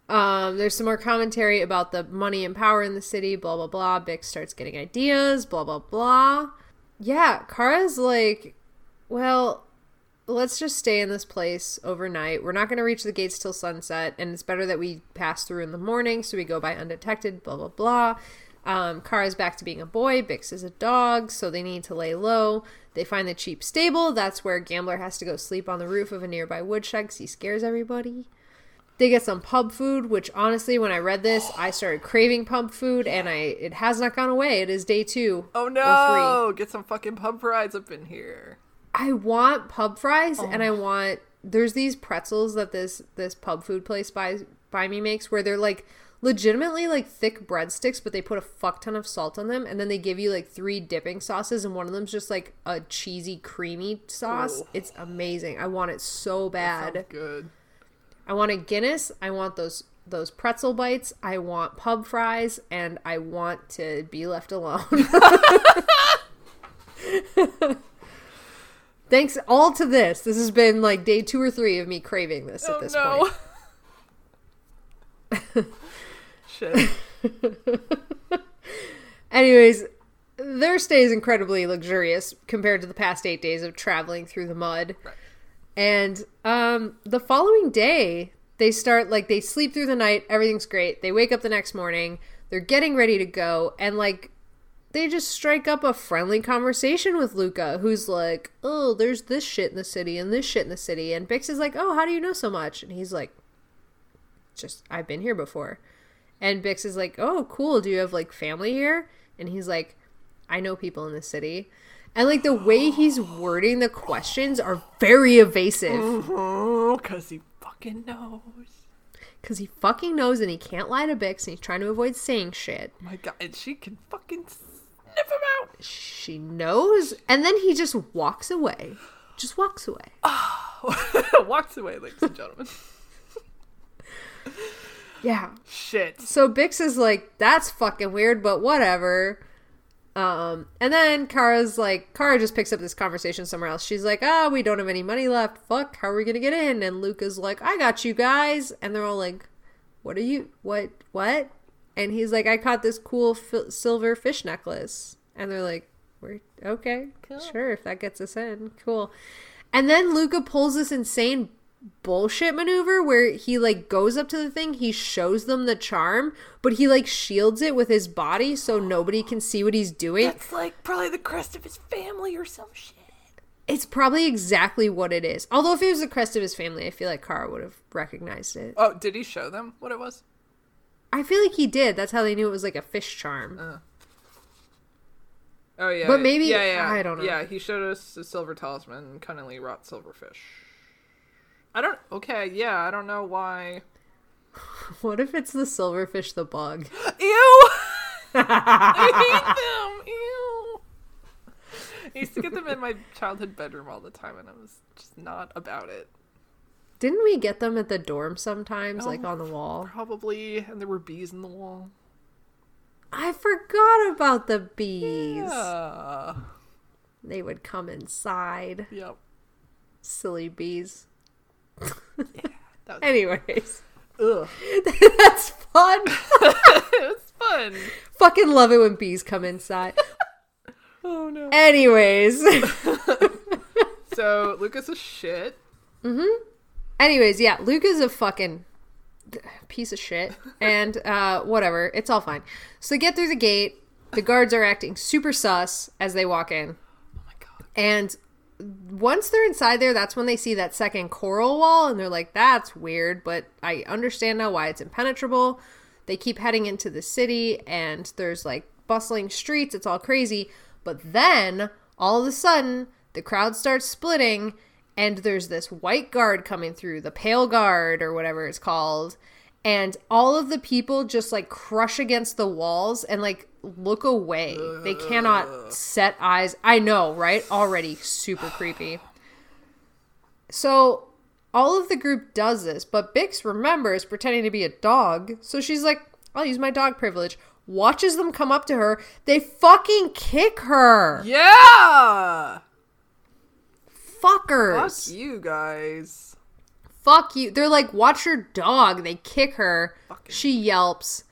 um there's some more commentary about the money and power in the city, blah blah blah. Byx starts getting ideas, blah blah blah. Yeah, Khara's like, well, let's just stay in this place overnight. We're not going to reach the gates till sunset, and it's better that we pass through in the morning so we go by undetected, blah, blah, blah. Um, Khara's back to being a boy. Byx is a dog, so they need to lay low. They find the cheap stable. That's where Gambler has to go sleep on the roof of a nearby woodshed because he scares everybody. They get some pub food, which honestly, when I read this, I started craving pub food, and I it has not gone away. It is day two. Oh no! Get some fucking pub fries up in here. I want pub fries and Oh. I want there's these pretzels that this this pub food place buys by me makes where they're like legitimately like thick breadsticks but they put a fuck ton of salt on them and then they give you like three dipping sauces and one of them's just like a cheesy creamy sauce. Ooh. It's amazing. I want it so bad. Good. I want a Guinness. I want those those pretzel bites. I want pub fries and I want to be left alone. [laughs] Thanks all to this. This has been like day 2 or 3 of me craving this Oh at this no! point. [laughs] Shit. [laughs] Anyways, their stay is incredibly luxurious compared to the past 8 days of traveling through the mud. Right. And um, the following day, they start like they sleep through the night. Everything's great. They wake up the next morning. They're getting ready to go, and like they just strike up a friendly conversation with Luca, who's like, "Oh, there's this shit in the city and this shit in the city." And Byx is like, "Oh, how do you know so much?" And he's like, "Just I've been here before." And Byx is like, "Oh, cool. Do you have like family here?" And he's like, "I know people in the city." And like the way he's wording the questions are very evasive mm-hmm. Because he fucking knows. because he fucking knows and he can't lie to Byx and he's trying to avoid saying shit. My god, and she can fucking sniff him out. She knows, and then he just walks away. Just walks away. [sighs] Walks away, ladies and gentlemen. [laughs] Yeah. Shit. So Byx is like, that's fucking weird, but whatever. Um, and then Khara's like, Khara just picks up this conversation somewhere else. She's like, ah, we don't have any money left. Fuck, how are we gonna get in? And Luca's like, I got you guys. And they're all like, what are you what what and he's like i caught this cool f- silver fish necklace and they're like we're okay Cool. sure if that gets us in cool and then luca pulls this insane bullshit maneuver where he like goes up to the thing he shows them the charm but he like shields it with his body so nobody can see what he's doing That's like probably the crest of his family or some shit. it's probably exactly what it is although if it was the crest of his family i feel like Khara would have recognized it Oh, did he show them what it was? I feel like he did. That's how they knew it was like a fish charm. Uh. Oh yeah, But maybe- yeah, yeah. I don't know. Yeah, he showed us a silver talisman, cunningly wrought silverfish. I don't. Okay, yeah, I don't know why. [laughs] What if it's the silverfish the bug? Ew! [laughs] I hate them. Ew. I used to get them in my childhood bedroom all the time, and I was just not about it. Didn't we get them at the dorm sometimes, like Oh. on the wall? Probably, and there were bees in the wall. I forgot about the bees. Yeah. They would come inside. Yep. Silly bees. That was, Anyways, ugh. [laughs] that's fun. [laughs] it was fun. Fucking love it when bees come inside. [laughs] Oh no. Anyways. So Lucas is shit. Anyways, yeah, Luca's is a fucking piece of shit. And uh whatever, it's all fine. So they get through the gate. The guards are acting super sus as they walk in. Oh my god. And once they're inside there, that's when they see that second coral wall and they're like, that's weird, but I understand now why it's impenetrable. They keep heading into the city and there's like bustling streets, it's all crazy. But then all of a sudden, the crowd starts splitting and there's this white guard coming through, the pale guard or whatever it's called. And all of the people just like crush against the walls and like look away. They cannot set eyes. I know, right? Already super creepy. So all of the group does this, but Byx remembers pretending to be a dog. So she's like, I'll use my dog privilege. Watches them come up to her. They fucking kick her. Yeah. Fuckers. Fuck you guys. Fuck you. They're like, watch your dog. They kick her. Fucking- She yelps.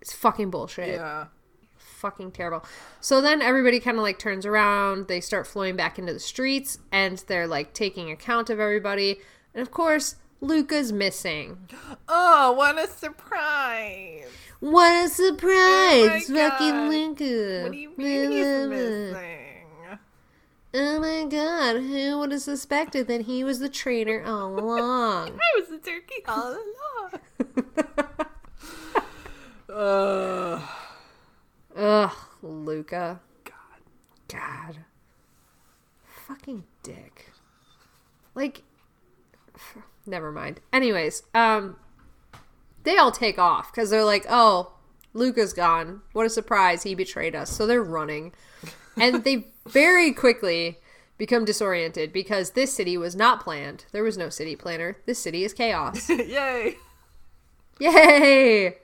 It's fucking bullshit. Yeah. Fucking terrible. So then everybody kind of like turns around. They start flowing back into the streets and they're like taking account of everybody. And of course, Luca's missing. Oh, what a surprise! What a surprise! Oh fucking. Luca. What do you mean he's missing? Oh my god, who would have suspected that he was the traitor all [laughs] along? I was the turkey all along. [laughs] uh, Ugh, Luca. God. God. Fucking dick. Like never mind. Anyways, um they all take off cuz they're like, "Oh, Luca's gone. What a surprise. He betrayed us." So they're running. And they very quickly become disoriented because this city was not planned. There was no city planner. This city is chaos. [laughs] Yay! Yay!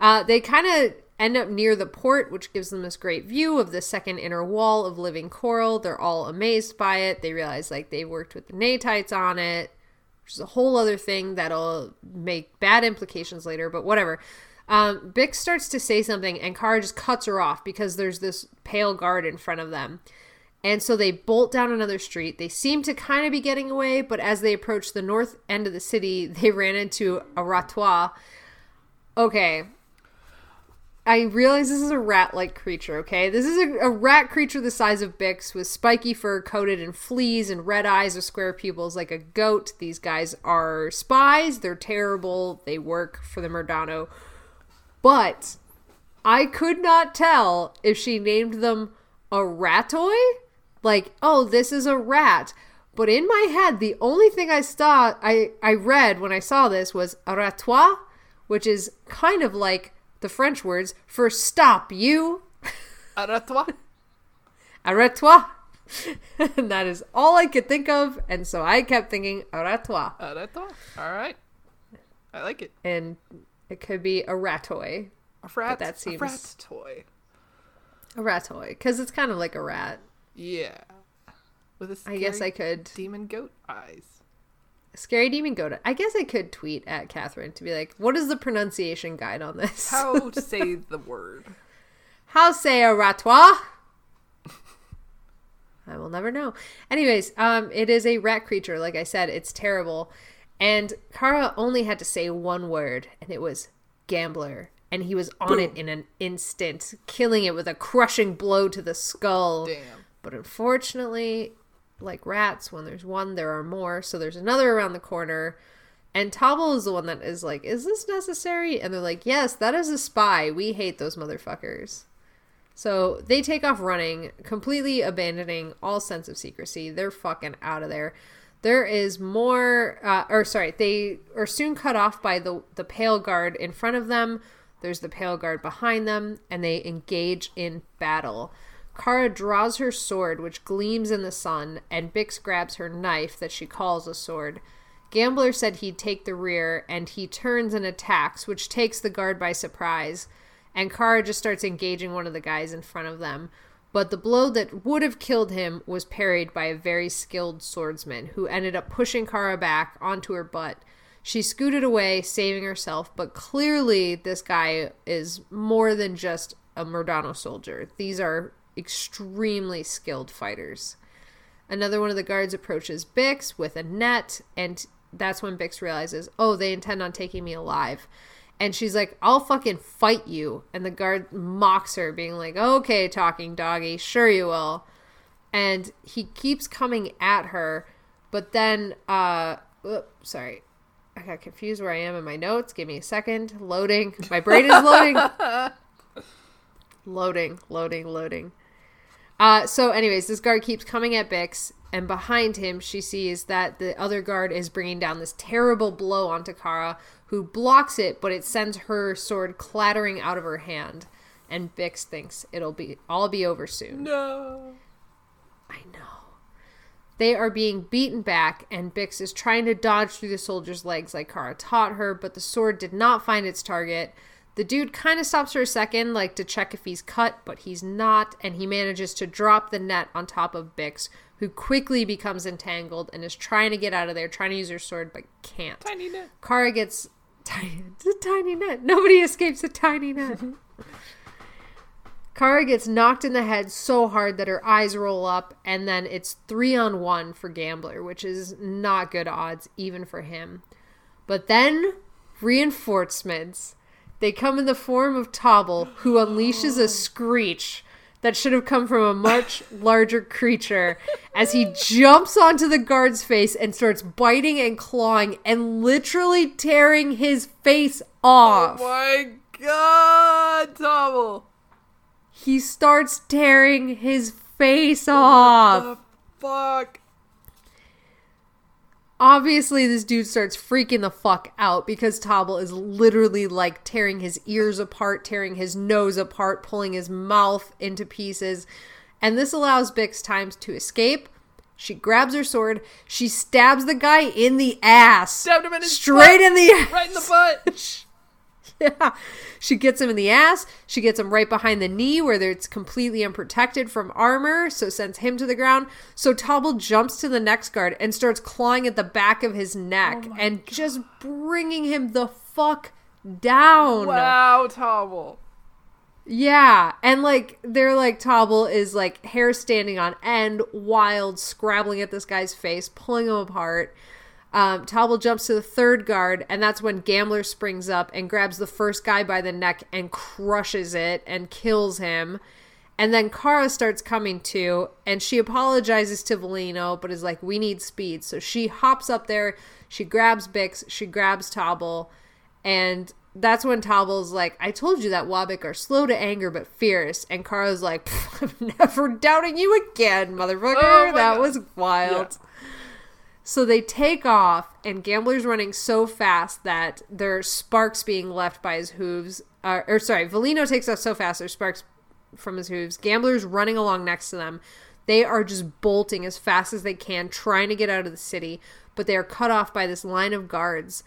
Uh, they kind of end up near the port, which gives them this great view of the second inner wall of living coral. They're all amazed by it. They realize like they worked with the Natites on it, which is a whole other thing that'll make bad implications later. But whatever. Um, Byx starts to say something, and Khara just cuts her off because there's this pale guard in front of them. And so they bolt down another street. They seem to kind of be getting away, but as they approach the north end of the city, [laughs] they ran into a ratois. Okay. I realize this is a rat like creature, okay? This is a, a rat creature the size of Byx with spiky fur coated in fleas and red eyes with square pupils like a goat. These guys are spies. They're terrible. They work for the Murdano. But I could not tell if she named them a ratoy. Like, oh, this is a rat. But in my head, the only thing I saw, I, I read when I saw this was a ratois, which is kind of like the French words for stop you. Aratwa. A ratois. and that is all I could think of. And so I kept thinking a ratois. Aratwa. All right. I like it. And it could be a ratoy. A rat. that seems- A rat toy. A rat toy, Because it's kind of like a rat. Yeah. With a I guess I could. demon goat eyes. Scary Demon go to. I guess I could tweet at Katherine to be like, "What is the pronunciation guide on this? How to [laughs] say the word? How say a ratois?" I will never know. Anyways, um, it is a rat creature. Like I said, it's terrible. And Khara only had to say one word, and it was gambler. And he was on it in an instant, killing it with a crushing blow to the skull. Damn. But unfortunately, like rats, when there's one, there are more. So there's another around the corner. And Tobble is the one that is like, Is this necessary? And they're like, Yes, that is a spy. We hate those motherfuckers. So they take off running, completely abandoning all sense of secrecy. They're fucking out of there. There is more, uh, or sorry, they are soon cut off by the the pale guard in front of them. There's the pale guard behind them, and they engage in battle. Khara draws her sword, which gleams in the sun, and Byx grabs her knife that she calls a sword. Gambler said he'd take the rear, and he turns and attacks, which takes the guard by surprise. And Khara just starts engaging one of the guys in front of them. But the blow that would have killed him was parried by a very skilled swordsman, who ended up pushing Khara back onto her butt. She scooted away, saving herself, but clearly this guy is more than just a Murdano soldier. These are extremely skilled fighters. Another one of the guards approaches Byx with a net, and that's when Byx realizes, oh, they intend on taking me alive. And she's like, I'll fucking fight you. And the guard mocks her, being like, okay, talking doggy, sure you will. And he keeps coming at her, but then, uh, whoop, sorry. I got confused where I am in my notes. Give me a second. Loading. My brain is loading. [laughs] loading, loading, loading. Uh, so, anyways, this guard keeps coming at Byx, and behind him, she sees that the other guard is bringing down this terrible blow onto Khara, who blocks it, but it sends her sword clattering out of her hand. And Byx thinks it'll be all be over soon. No. I know. They are being beaten back, and Byx is trying to dodge through the soldier's legs like Khara taught her, but the sword did not find its target. The dude kind of stops for a second, like to check if he's cut, but he's not, and he manages to drop the net on top of Byx, who quickly becomes entangled and is trying to get out of there, trying to use her sword, but can't. Tiny net. Khara gets tiny, [laughs] it's a tiny net. Nobody escapes a tiny net. [laughs] Khara gets knocked in the head so hard that her eyes roll up, and then it's three on one for Gambler, which is not good odds, even for him. But then, reinforcements. They come in the form of Tobble, who unleashes a oh. screech that should have come from a much [laughs] larger creature as he jumps onto the guard's face and starts biting and clawing and literally tearing his face off. Oh my god, Tobble. He starts tearing his face off. The fuck? Obviously, this dude starts freaking the fuck out because Tobble is literally like tearing his ears apart, tearing his nose apart, pulling his mouth into pieces. And this allows Byx time to escape. She grabs her sword. She stabs the guy in the ass. Stabbed him in his straight butt. in the ass. Right in the butt. [laughs] Yeah. [laughs] She gets him in the ass. She gets him right behind the knee where it's completely unprotected from armor, so sends him to the ground. So Tobble jumps to the next guard and starts clawing at the back of his neck Oh and just bringing him the fuck down. Wow, Tobble. Yeah, and like they're like Tobble is like hair standing on end, wild, scrabbling at this guy's face, pulling him apart. Um, Tobble jumps to the third guard, and that's when Gambler springs up and grabs the first guy by the neck and crushes it and kills him. And then Khara starts coming to, and she apologizes to Valino, but is like, "We need speed." So she hops up there, she grabs Byx, she grabs Tobble, and that's when Tobble's like, I told you that Wobbyk are slow to anger but fierce. And Khara's like, I'm [laughs] never doubting you again, motherfucker. Oh that God. was wild. So they take off, and Gambler's running so fast that there's sparks being left by his hooves. Uh, or, sorry, Valino takes off so fast, there's sparks from his hooves. Gambler's running along next to them. They are just bolting as fast as they can, trying to get out of the city, but they are cut off by this line of guards.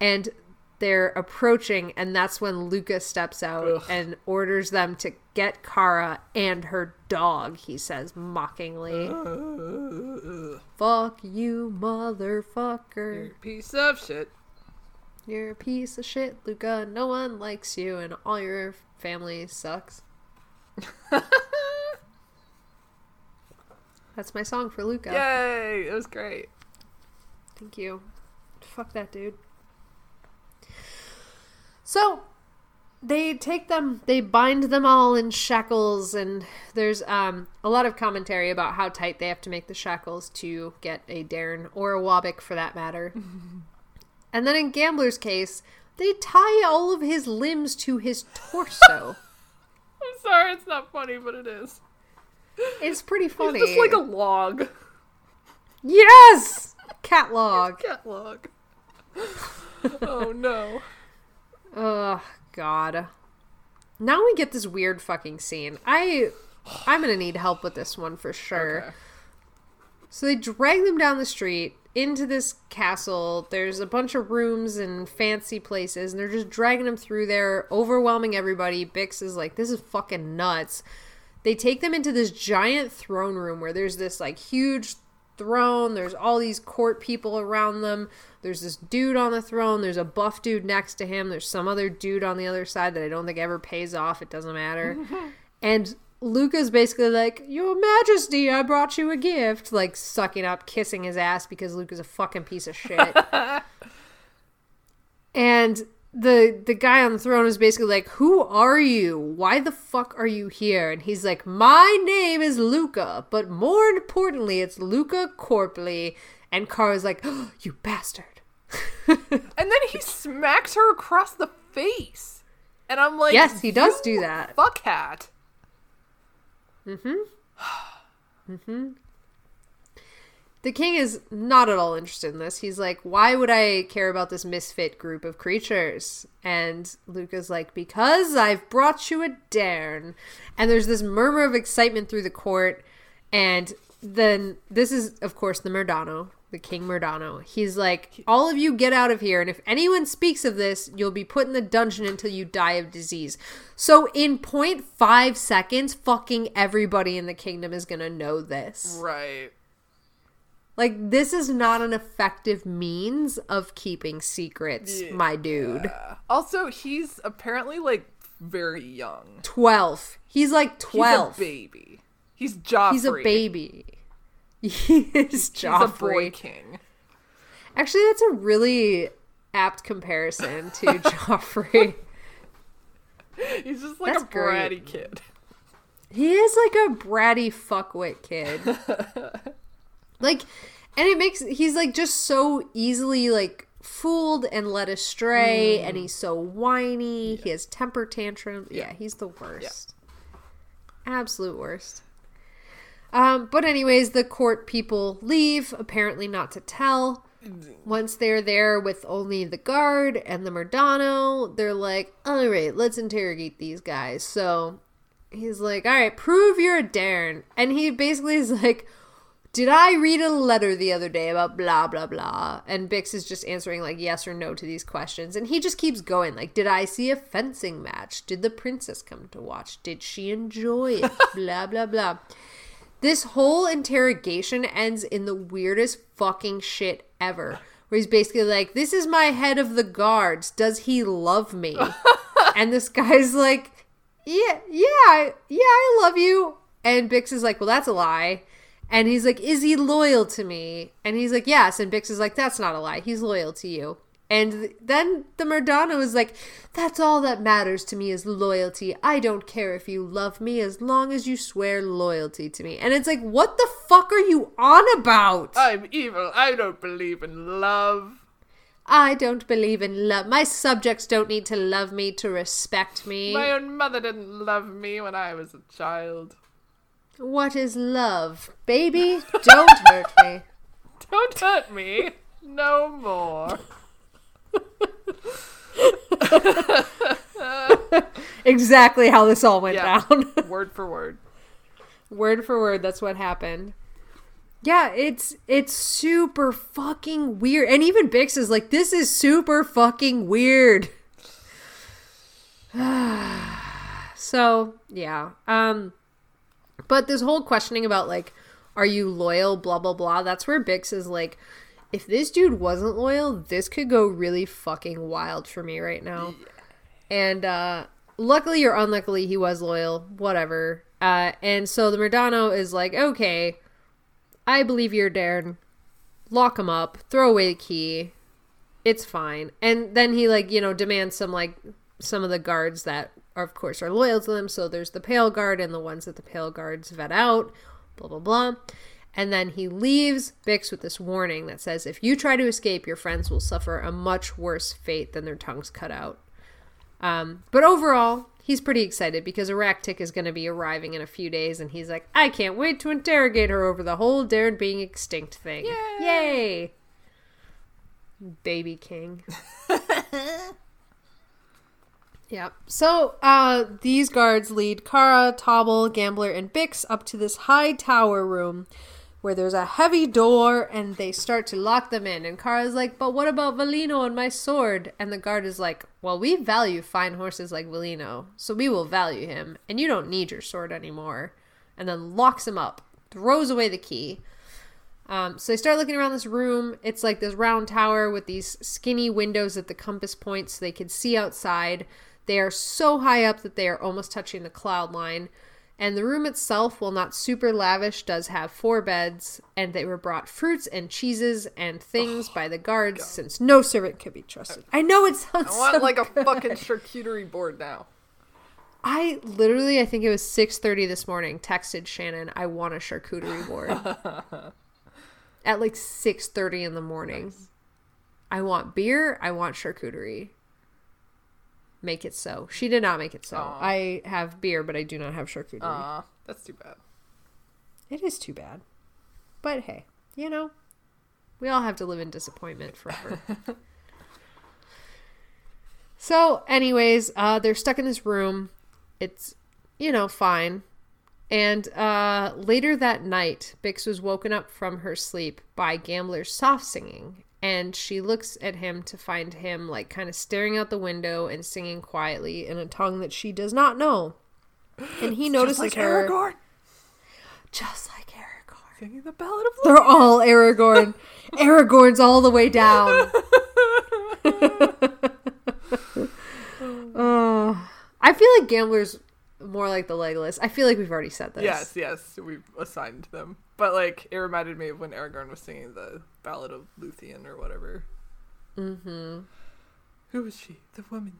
And they're approaching, and that's when Luca steps out Ugh. and orders them to get Khara and her dog, he says mockingly. Uh, uh, uh, Fuck you, motherfucker. You're a piece of shit. You're a piece of shit, Luca. No one likes you, and all your family sucks. [laughs] That's my song for Luca. Yay! It was great. Thank you. Fuck that dude. So they take them they bind them all in shackles and there's um a lot of commentary about how tight they have to make the shackles to get a Dairne or a Wobbyk for that matter. [laughs] and then in Gambler's case, they tie all of his limbs to his torso. [laughs] I'm sorry, it's not funny, but it is. it's pretty funny. It's just like a log. Yes! [laughs] cat log. Cat log. oh no. Oh God. Now we get this weird fucking scene. I I'm gonna need help with this one for sure. Okay. So they drag them down the street into this castle. There's a bunch of rooms and fancy places, and they're just dragging them through there, overwhelming everybody. Byx is like, this is fucking nuts. They take them into this giant throne room where there's this like huge throne. There's all these court people around them. There's this dude on the throne. There's a buff dude next to him. There's some other dude on the other side that I don't think ever pays off. It doesn't matter. [laughs] and Luca's basically like, Your Majesty, I brought you a gift. Like sucking up, kissing his ass because Luca's a fucking piece of shit. [laughs] and the the guy on the throne is basically like, "Who are you? Why the fuck are you here?" And he's like, "My name is Luca, but more importantly, it's Luca Corpley." And Khara's like, oh, [gasps] "You bastard." And then he [laughs] smacks her across the face. And I'm like, Yes, he does do that." Fuckhat. Mm-hmm. Mm-hmm. The king is not at all interested in this. He's like, "Why would I care about this misfit group of creatures?" And Luca's like, "Because I've brought you a Dairne." And there's this murmur of excitement through the court, and then this is, of course, the Murdano, the King Murdano. He's like, "All of you get out of here, and if anyone speaks of this, you'll be put in the dungeon until you die of disease." So in 0.5 seconds, fucking everybody in the kingdom is gonna know this. Right. Like this is not an effective means of keeping secrets, my dude. Yeah. Also, he's apparently like very young. 12. He's like 12. He's a baby. He's Joffrey. He's a baby. He is [laughs] He's Joffrey. a boy king. Actually, that's a really apt comparison to [laughs] Joffrey. He's just like That's a great. bratty kid. He is like a bratty fuckwit kid. [laughs] like, and it makes he's like just so easily like fooled and led astray, and mm. he's so whiny. He has temper tantrums. Yeah, he's the worst. Absolute worst. Um, but anyways, the court people leave, apparently not to tell. Once they're there with only the guard and the Murdano, they're like, all right, let's interrogate these guys. So he's like, all right, prove you're a Dairne. And he basically is like, did I read a letter the other day about blah, blah, blah? And Byx is just answering like yes or no to these questions. And he just keeps going, like, did I see a fencing match? Did the princess come to watch? Did she enjoy it? [laughs] blah, blah, blah. This whole interrogation ends in the weirdest fucking shit ever. Where he's basically like, This is my head of the guards. Does he love me? [laughs] and this guy's like, Yeah, yeah, yeah, I love you. And Byx is like, Well, that's a lie. And he's like, Is he loyal to me? And he's like, Yes. And Byx is like, That's not a lie. He's loyal to you. And then the Murdano was like, That's all that matters to me is loyalty. I don't care if you love me as long as you swear loyalty to me. And it's like, What the fuck are you on about? I'm evil. I don't believe in love. I don't believe in love. My subjects don't need to love me to respect me. My own mother didn't love me when I was a child. What is love? Baby, don't hurt me. [laughs] Don't hurt me. No more. [laughs] [laughs] Exactly how this all went Yeah. down. [laughs] word for word. word for word, that's what happened. Yeah, it's it's super fucking weird. And even Byx is like, this is super fucking weird. [sighs] so, yeah. Um but this whole questioning about like, are you loyal, blah blah blah, that's where Byx is like, if this dude wasn't loyal, this could go really fucking wild for me right now. And uh luckily or unluckily he was loyal, whatever. Uh and so the Murdano is like, okay, I believe you're Dairne. Lock him up, throw away the key. It's fine. And then he like, you know, demands some like some of the guards that are, of course are loyal to them. So there's the pale guard and the ones that the pale guards vet out, blah blah blah. And then he leaves Byx with this warning that says if you try to escape, your friends will suffer a much worse fate than their tongues cut out. Um, but overall, he's pretty excited because Aractic is going to be arriving in a few days, and he's like, I can't wait to interrogate her over the whole Dairne being extinct thing. Yay! Yay! Baby King. [laughs] Yep. So, uh, these guards lead Khara, Tobble, Gambler, and Byx up to this high tower room where there's a heavy door and they start to lock them in. And Khara's like, But what about Valino and my sword? And the guard is like, Well, we value fine horses like Valino, so we will value him, and you don't need your sword anymore. And then locks him up, throws away the key. Um, so they start looking around this room. It's like this round tower with these skinny windows at the compass points so they can see outside. They are so high up that they are almost touching the cloud line. And the room itself, while not super lavish, does have four beds, and they were brought fruits and cheeses and things by the guards since no servant could be trusted. I know it sounds I want so like a [laughs] fucking charcuterie board now. I literally, I think it was six thirty this morning. Texted Shannon, I want a charcuterie board [laughs] at like six thirty in the morning. I want beer. I want charcuterie. Make it so. She did not make it so. Aw. I have beer, but I do not have charcuterie. Aw, that's too bad. It is too bad, but hey, you know, we all have to live in disappointment forever. [laughs] so, anyways, uh, they're stuck in this room. It's, you know, fine. And uh, later that night, Byx was woken up from her sleep by Gambler's soft singing. And she looks at him to find him, like, kind of staring out the window and singing quietly in a tongue that she does not know. And he notices Just like her. Aragorn Just like Aragorn. singing the Ballad of They're all Aragorn. [laughs] Aragorn's all the way down. [laughs] oh, I feel like Gambler's more like the Legolas. I feel like we've already said this. Yes, yes, we've assigned them. But like, it reminded me of when Aragorn was singing the Ballad of Luthien or whatever. Mm-hmm. Who was she? The woman.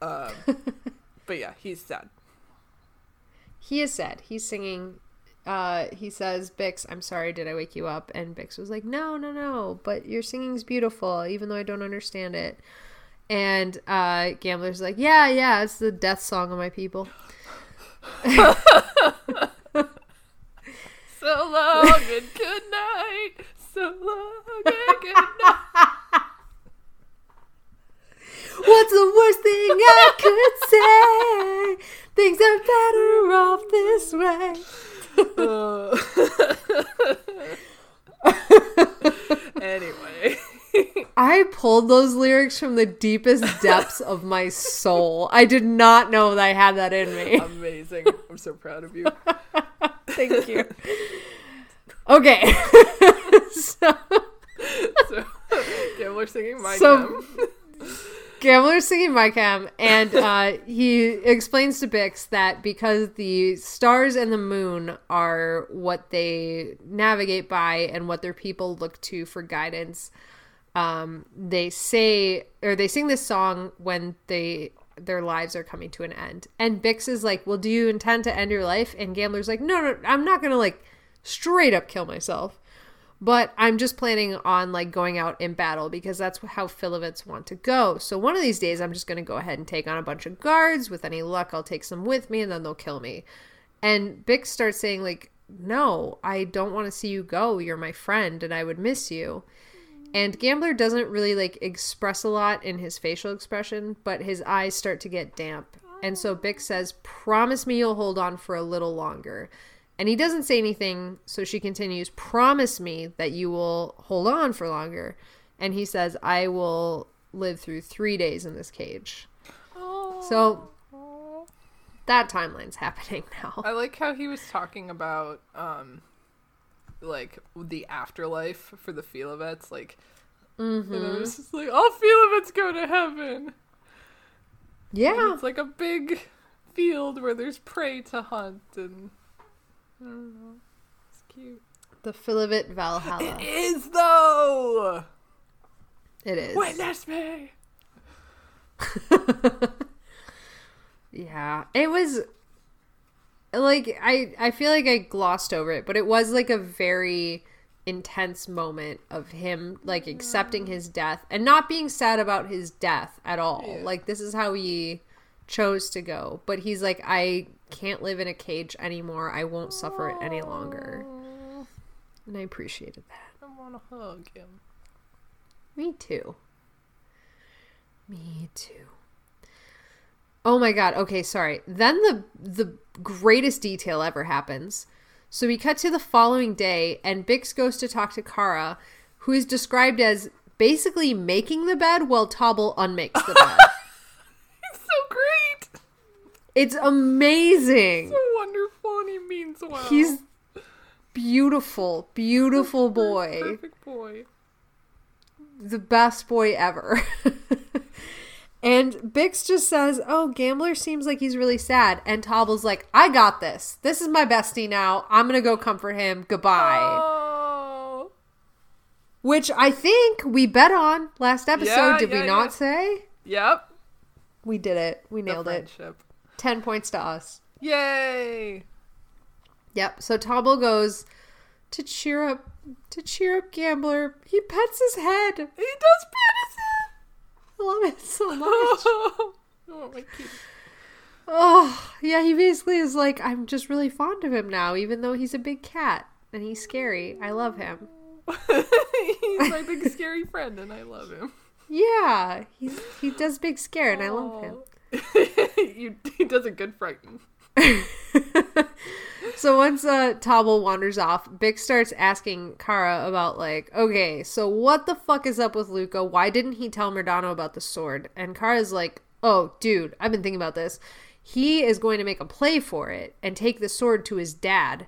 Um, [laughs] but yeah, he's sad. He is sad. He's singing. Uh, he says, "Byx, I'm sorry. Did I wake you up?" And Byx was like, "No, no, no. But your singing's beautiful, even though I don't understand it." And uh, Gambler's like, "Yeah, yeah. It's the death song of my people." [laughs] [laughs] So long and good night. So long and good night. What's the worst thing I could say? Things are better off this way. Uh, [laughs] anyway, I pulled those lyrics from the deepest depths of my soul. I did not know that I had that in me. amazing. I'm so proud of you. Thank you. [laughs] Okay. [laughs] so, So, Gambler singing my So- Gambler's singing My Cam, and uh, he explains to Byx that because the stars and the moon are what they navigate by and what their people look to for guidance, um, they say or they sing this song when they their lives are coming to an end. And Byx is like, "Well, do you intend to end your life?" And Gambler's like, "No, no, I'm not gonna like straight up kill myself." but I'm just planning on like going out in battle because that's how Felivets want to go. So one of these days, I'm just going to go ahead and take on a bunch of guards. With any luck, I'll take some with me, and then they'll kill me. And Byx starts saying like, "No, I don't want to see you go. You're my friend, and I would miss you." And Gambler doesn't really like express a lot in his facial expression, but his eyes start to get damp. And so Byx says, "Promise me you'll hold on for a little longer." And he doesn't say anything, so she continues, Promise me that you will hold on for longer. And he says, I will live through three days in this cage. So that timeline's happening [laughs] now. I like how he was talking about um like the afterlife for the Felivets, like Mm-hmm. and I was just like, all Felivets go to heaven. And Yeah. it's like a big field where there's prey to hunt and I don't know. It's cute. The Felivet Valhalla. It is though. It is. Witness me. [laughs] Yeah, it was like I I feel like I glossed over it, but it was like a very intense moment of him like accepting his death and not being sad about his death at all. Yeah. Like this is how he chose to go, but he's like I can't live in a cage anymore. I won't suffer it any longer. And I appreciated that. I want to hug him. Me too. Me too. Oh my god. Okay, sorry. Then the the greatest detail ever happens. So we cut to the following day and Byx goes to talk to Khara, who is described as basically making the bed while Tobble unmakes the bed. [laughs] It's so great. it's amazing. So wonderful and he means well. He's beautiful, beautiful boy. Perfect boy. the best boy ever. [laughs] and Byx just says, Oh, Gambler seems like he's really sad. And Tobble's like, I got this. This is my bestie now. I'm going to go comfort him. Goodbye. Oh. Which I think we bet on last episode. Yeah, did yeah, we not yeah. say? Yep. We did it. We nailed it. 10 points to us. Yay. Yep. So Tobble goes to cheer up to cheer up Gambler. He pets his head. He does pet I love it so much. [laughs] oh, my. Oh, yeah, he basically is like, I'm just really fond of him now, even though he's a big cat and he's scary. I love him. [laughs] He's my big [laughs] scary friend, and I love him. Yeah, he's, he does big scare and I love him. him. Oh. you, he does a good frighten. So once uh, Tobble wanders off, Byx starts asking Khara about, like, okay, so what the fuck is up with Luca? Why didn't he tell Murdano about the sword? And Khara's like, oh, dude, I've been thinking about this. He is going to make a play for it and take the sword to his dad.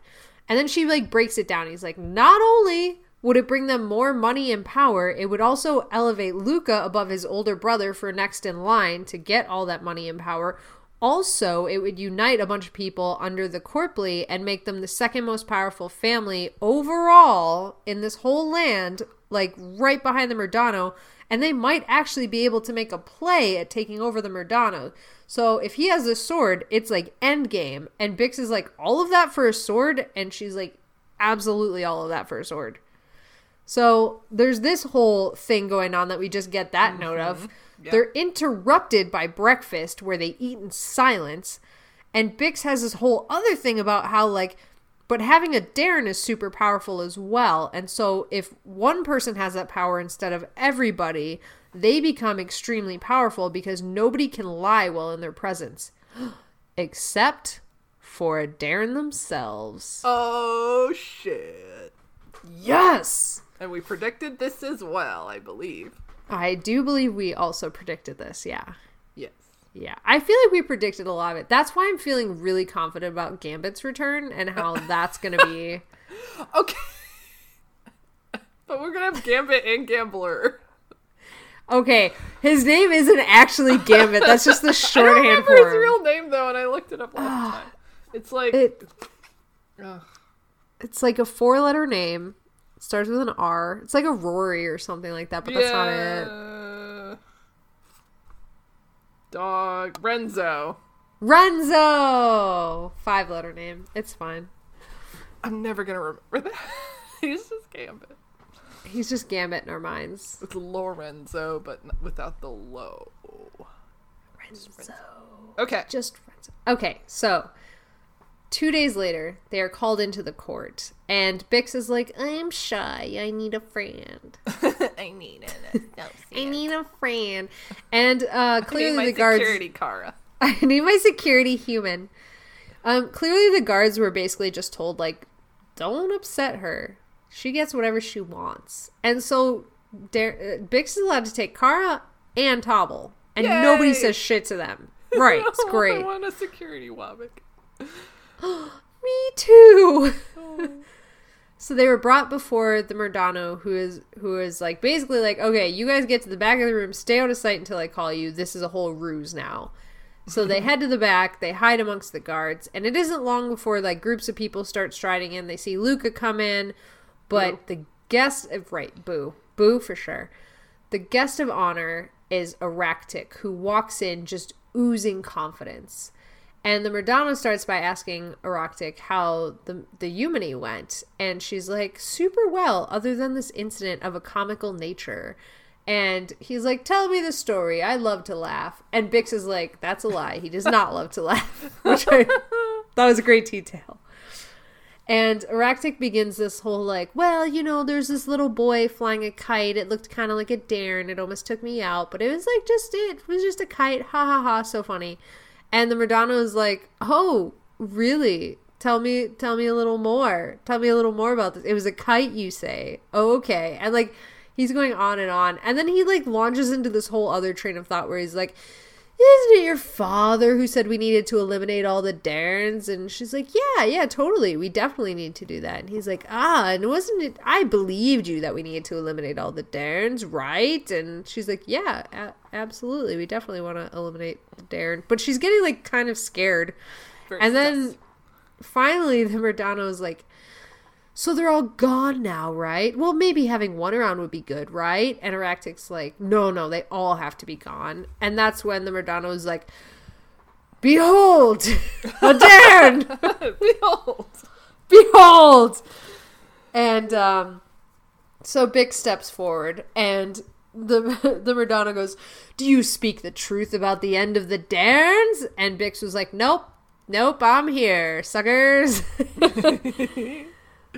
And then she, like, breaks it down. He's like, not only would it bring them more money and power, it would also elevate Luca above his older brother for next in line to get all that money and power. Also, it would unite a bunch of people under the Corpley and make them the second most powerful family overall in this whole land, like right behind the Murdano. And they might actually be able to make a play at taking over the Murdano. So if he has a sword, it's like endgame. And Byx is like, all of that for a sword? And she's like, absolutely all of that for a sword. So there's this whole thing going on that we just get that note of. Mm-hmm. They're interrupted by breakfast where they eat in silence. And Byx has this whole other thing about how, like, but having a Dairne is super powerful as well. And so if one person has that power instead of everybody, they become extremely powerful because nobody can lie while in their presence. [gasps] Except for Dairne themselves. Oh, shit. Yes! And we predicted this as well, I believe. I do believe we also predicted this, yeah. Yes. Yeah, I feel like we predicted a lot of it. That's why I'm feeling really confident about Gambit's return and how [laughs] that's going to be. Okay. [laughs] but we're gonna have Gambit and Gambler. Okay, his name isn't actually Gambit. That's just the [laughs] I don't shorthand remember for his real name though, and I looked it up last ah, time. It's like It, it's like a four-letter name. Starts with an R. It's like a Rory or something like that, but that's not it. Dog Renzo. Renzo! Five-letter name. It's fine. I'm never gonna remember that. [laughs] He's just Gambit. He's just Gambit in our minds. It's Lorenzo, but without the low. Renzo. Okay. Just Renzo. Okay, so two days later, they are called into the court, and Byx is like, "I'm shy. I need a friend. [laughs] I need it. No, [laughs] I need a friend." And uh, [laughs] I need clearly, my the guards. security Khara. I need my security human. Um, clearly, the guards were basically just told, like, don't upset her. She gets whatever she wants. And so Dar- uh, Byx is allowed to take Khara and Tobble, and Yay! nobody says shit to them. Right, it's I great. want a security. [gasps] Me too. Oh. [laughs] so they were brought before the Murdano, who is who is like basically like, okay, you guys get to the back of the room, stay out of sight until I call you. This is a whole ruse now. So they [laughs] head to the back, they hide amongst the guards, and it isn't long before like groups of people start striding in. They see Luca come in, but the guest of right, boo. Boo for sure. The guest of honor is Aractic, who walks in just oozing confidence. And the Murdano starts by asking Aractic how the the Eumony went, and she's like, super well, other than this incident of a comical nature. And he's like, Tell me the story. I love to laugh. And Byx is like, That's a lie. He does not love to laugh. [laughs] Which I [laughs] that was a great detail. And Aractic begins this whole like, well, you know, there's this little boy flying a kite. It looked kind of like a dare, and it almost took me out, but it was like just it was just a kite. Ha ha ha! So funny. And the Murdano is like, oh, really? Tell me, tell me a little more. Tell me a little more about this. It was a kite, you say? Oh, okay. And like, he's going on and on, and then he like launches into this whole other train of thought where he's like, isn't it your father who said we needed to eliminate all the Darns? And she's like, yeah, yeah, totally. We definitely need to do that. And he's like, ah, and wasn't it? I believed you that we needed to eliminate all the Darns, right? And she's like, yeah, a- absolutely. We definitely want to eliminate the Darn. But she's getting like kind of scared. Very And then finally, the Murdano is like, so they're all gone now, right? Well, maybe having one around would be good, right? And Aractic's like, no, no, they all have to be gone. And that's when the Murdano is like, behold, [laughs] a Darn! [laughs] Behold. behold! And um, so Byx steps forward, and the [laughs] the Murdano goes, "Do you speak the truth about the end of the Darns?" And Byx was like, "Nope, nope, I'm here, suckers."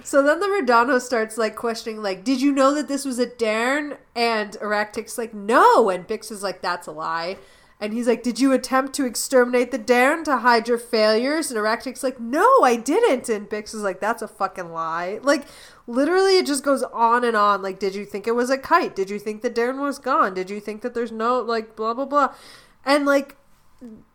So then the Murdano starts like questioning, like, "Did you know that this was a Darn?" And Aractic's like, "No," and Byx is like, "That's a lie." And he's like, Did you attempt to exterminate the Darn to hide your failures? And Aractic's like, No, I didn't. And Byx is like, That's a fucking lie. Like, literally, it just goes on and on. Like, did you think it was a kite? Did you think the Darn was gone? Did you think that there's no, like, blah, blah, blah? And, like,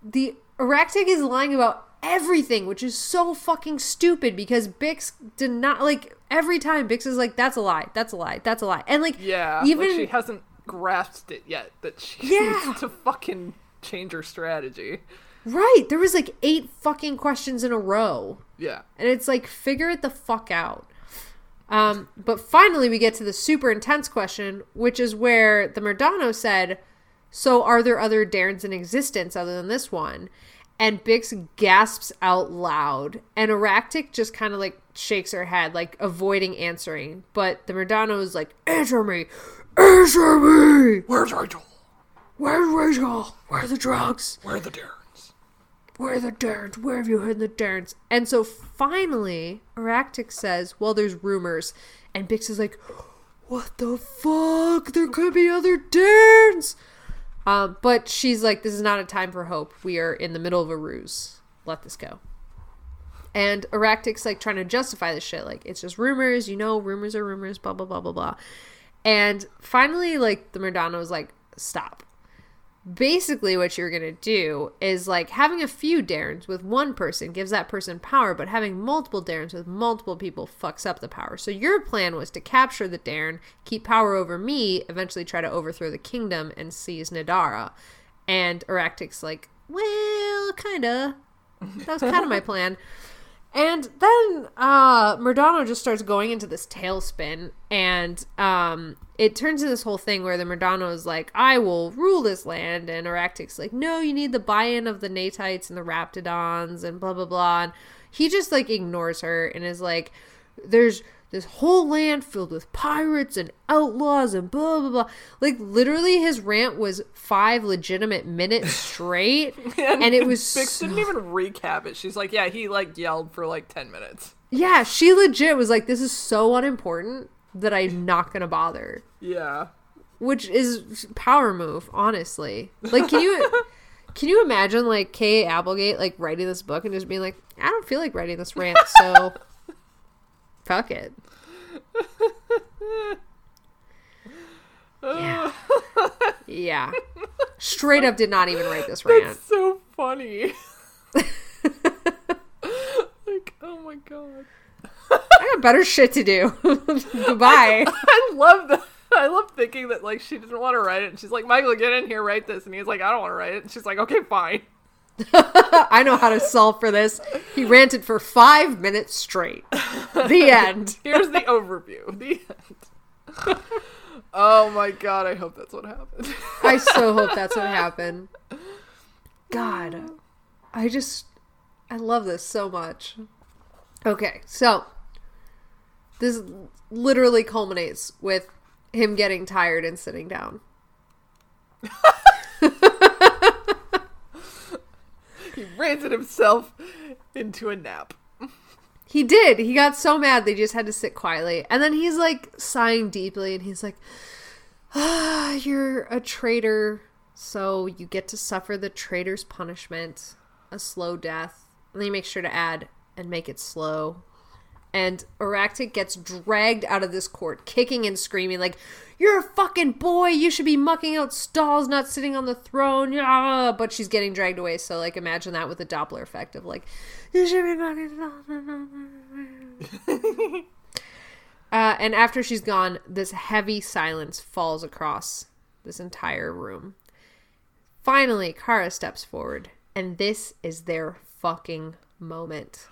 the Aractic is lying about everything, which is so fucking stupid because Byx did not, like, every time Byx is like, That's a lie. That's a lie. That's a lie. And, like, Yeah, even. like she hasn't grasped it yet that she [laughs] Yeah. needs to fucking change her strategy. Right. There was like eight fucking questions in a row. Yeah. And it's like, figure it the fuck out. Um, but finally, we get to the super intense question, which is where the Murdano said, So are there other Darns in existence other than this one? And Byx gasps out loud. And Aractic just kind of like shakes her head, like avoiding answering. But the Murdano is like, Answer me! Answer me! Where's Rachel? Where's Rachel? Where are the drugs? Where are the Dairnes? Where are the Darns? Where have you hidden the Darns? And so finally, Aractic says, Well, there's rumors. And Byx is like, What the fuck? There could be other Darns! Um, but she's like, This is not a time for hope. We are in the middle of a ruse. Let this go. And Aractic's like trying to justify this shit. Like, it's just rumors, you know, rumors are rumors, blah, blah, blah, blah, blah. And finally, like, the Murdano was like, Stop basically what you're going to do is like having a few Dairnes with one person gives that person power, but having multiple Dairnes with multiple people fucks up the power. So your plan was to capture the Dairne, keep power over me, eventually try to overthrow the kingdom and seize Nedarra. And Aractic's like, well, kinda. That was kind of my [laughs] plan. And then uh Murdano just starts going into this tailspin and um it turns into this whole thing where the Murdano is like, I will rule this land and Aractic's like, No, you need the buy-in of the Natites and the Raptidons and blah blah blah and he just like ignores her and is like, There's this whole land filled with pirates and outlaws and blah blah blah. Like literally his rant was five legitimate minutes [laughs] straight. and it was Byx so- didn't even recap it. She's like, yeah, he like yelled for like ten minutes. Yeah, she legit was like, "This is so unimportant that I'm not gonna bother," Yeah. which is power move, honestly. Like, can you [laughs] Can you imagine like Kay Applegate like writing this book and just being like, I don't feel like writing this rant, so fuck it. [laughs] Yeah. Yeah. Straight up did not even write this rant. That's so funny. [laughs] like, oh my god. I got better shit to do. [laughs] Goodbye. I love that. I love thinking that like she didn't want to write it, and she's like, "Michael, get in here, write this," and he's like, "I don't want to write it," and she's like, "Okay, fine." [laughs] I know how to solve for this. He ranted for five minutes straight. The [laughs] end. Here's the overview. The end. oh my god! I hope that's what happened. I so hope [laughs] that's what happened. God, I just, I love this so much. Okay, so this literally culminates with him getting tired and sitting down. He ranted himself into a nap. He did. He got so mad they just had to sit quietly. And then he's like sighing deeply and he's like, ah, You're a traitor, so you get to suffer the traitor's punishment, a slow death. And then make sure to add, and make it slow. And Aractic gets dragged out of this court, kicking and screaming, like, You're a fucking boy! You should be mucking out stalls, not sitting on the throne! Yeah! But she's getting dragged away, so, like, imagine that with the Doppler effect of, like, You should be mucking Uh, and after she's gone, this heavy silence falls across this entire room. Finally, Khara steps forward, and this is their fucking moment.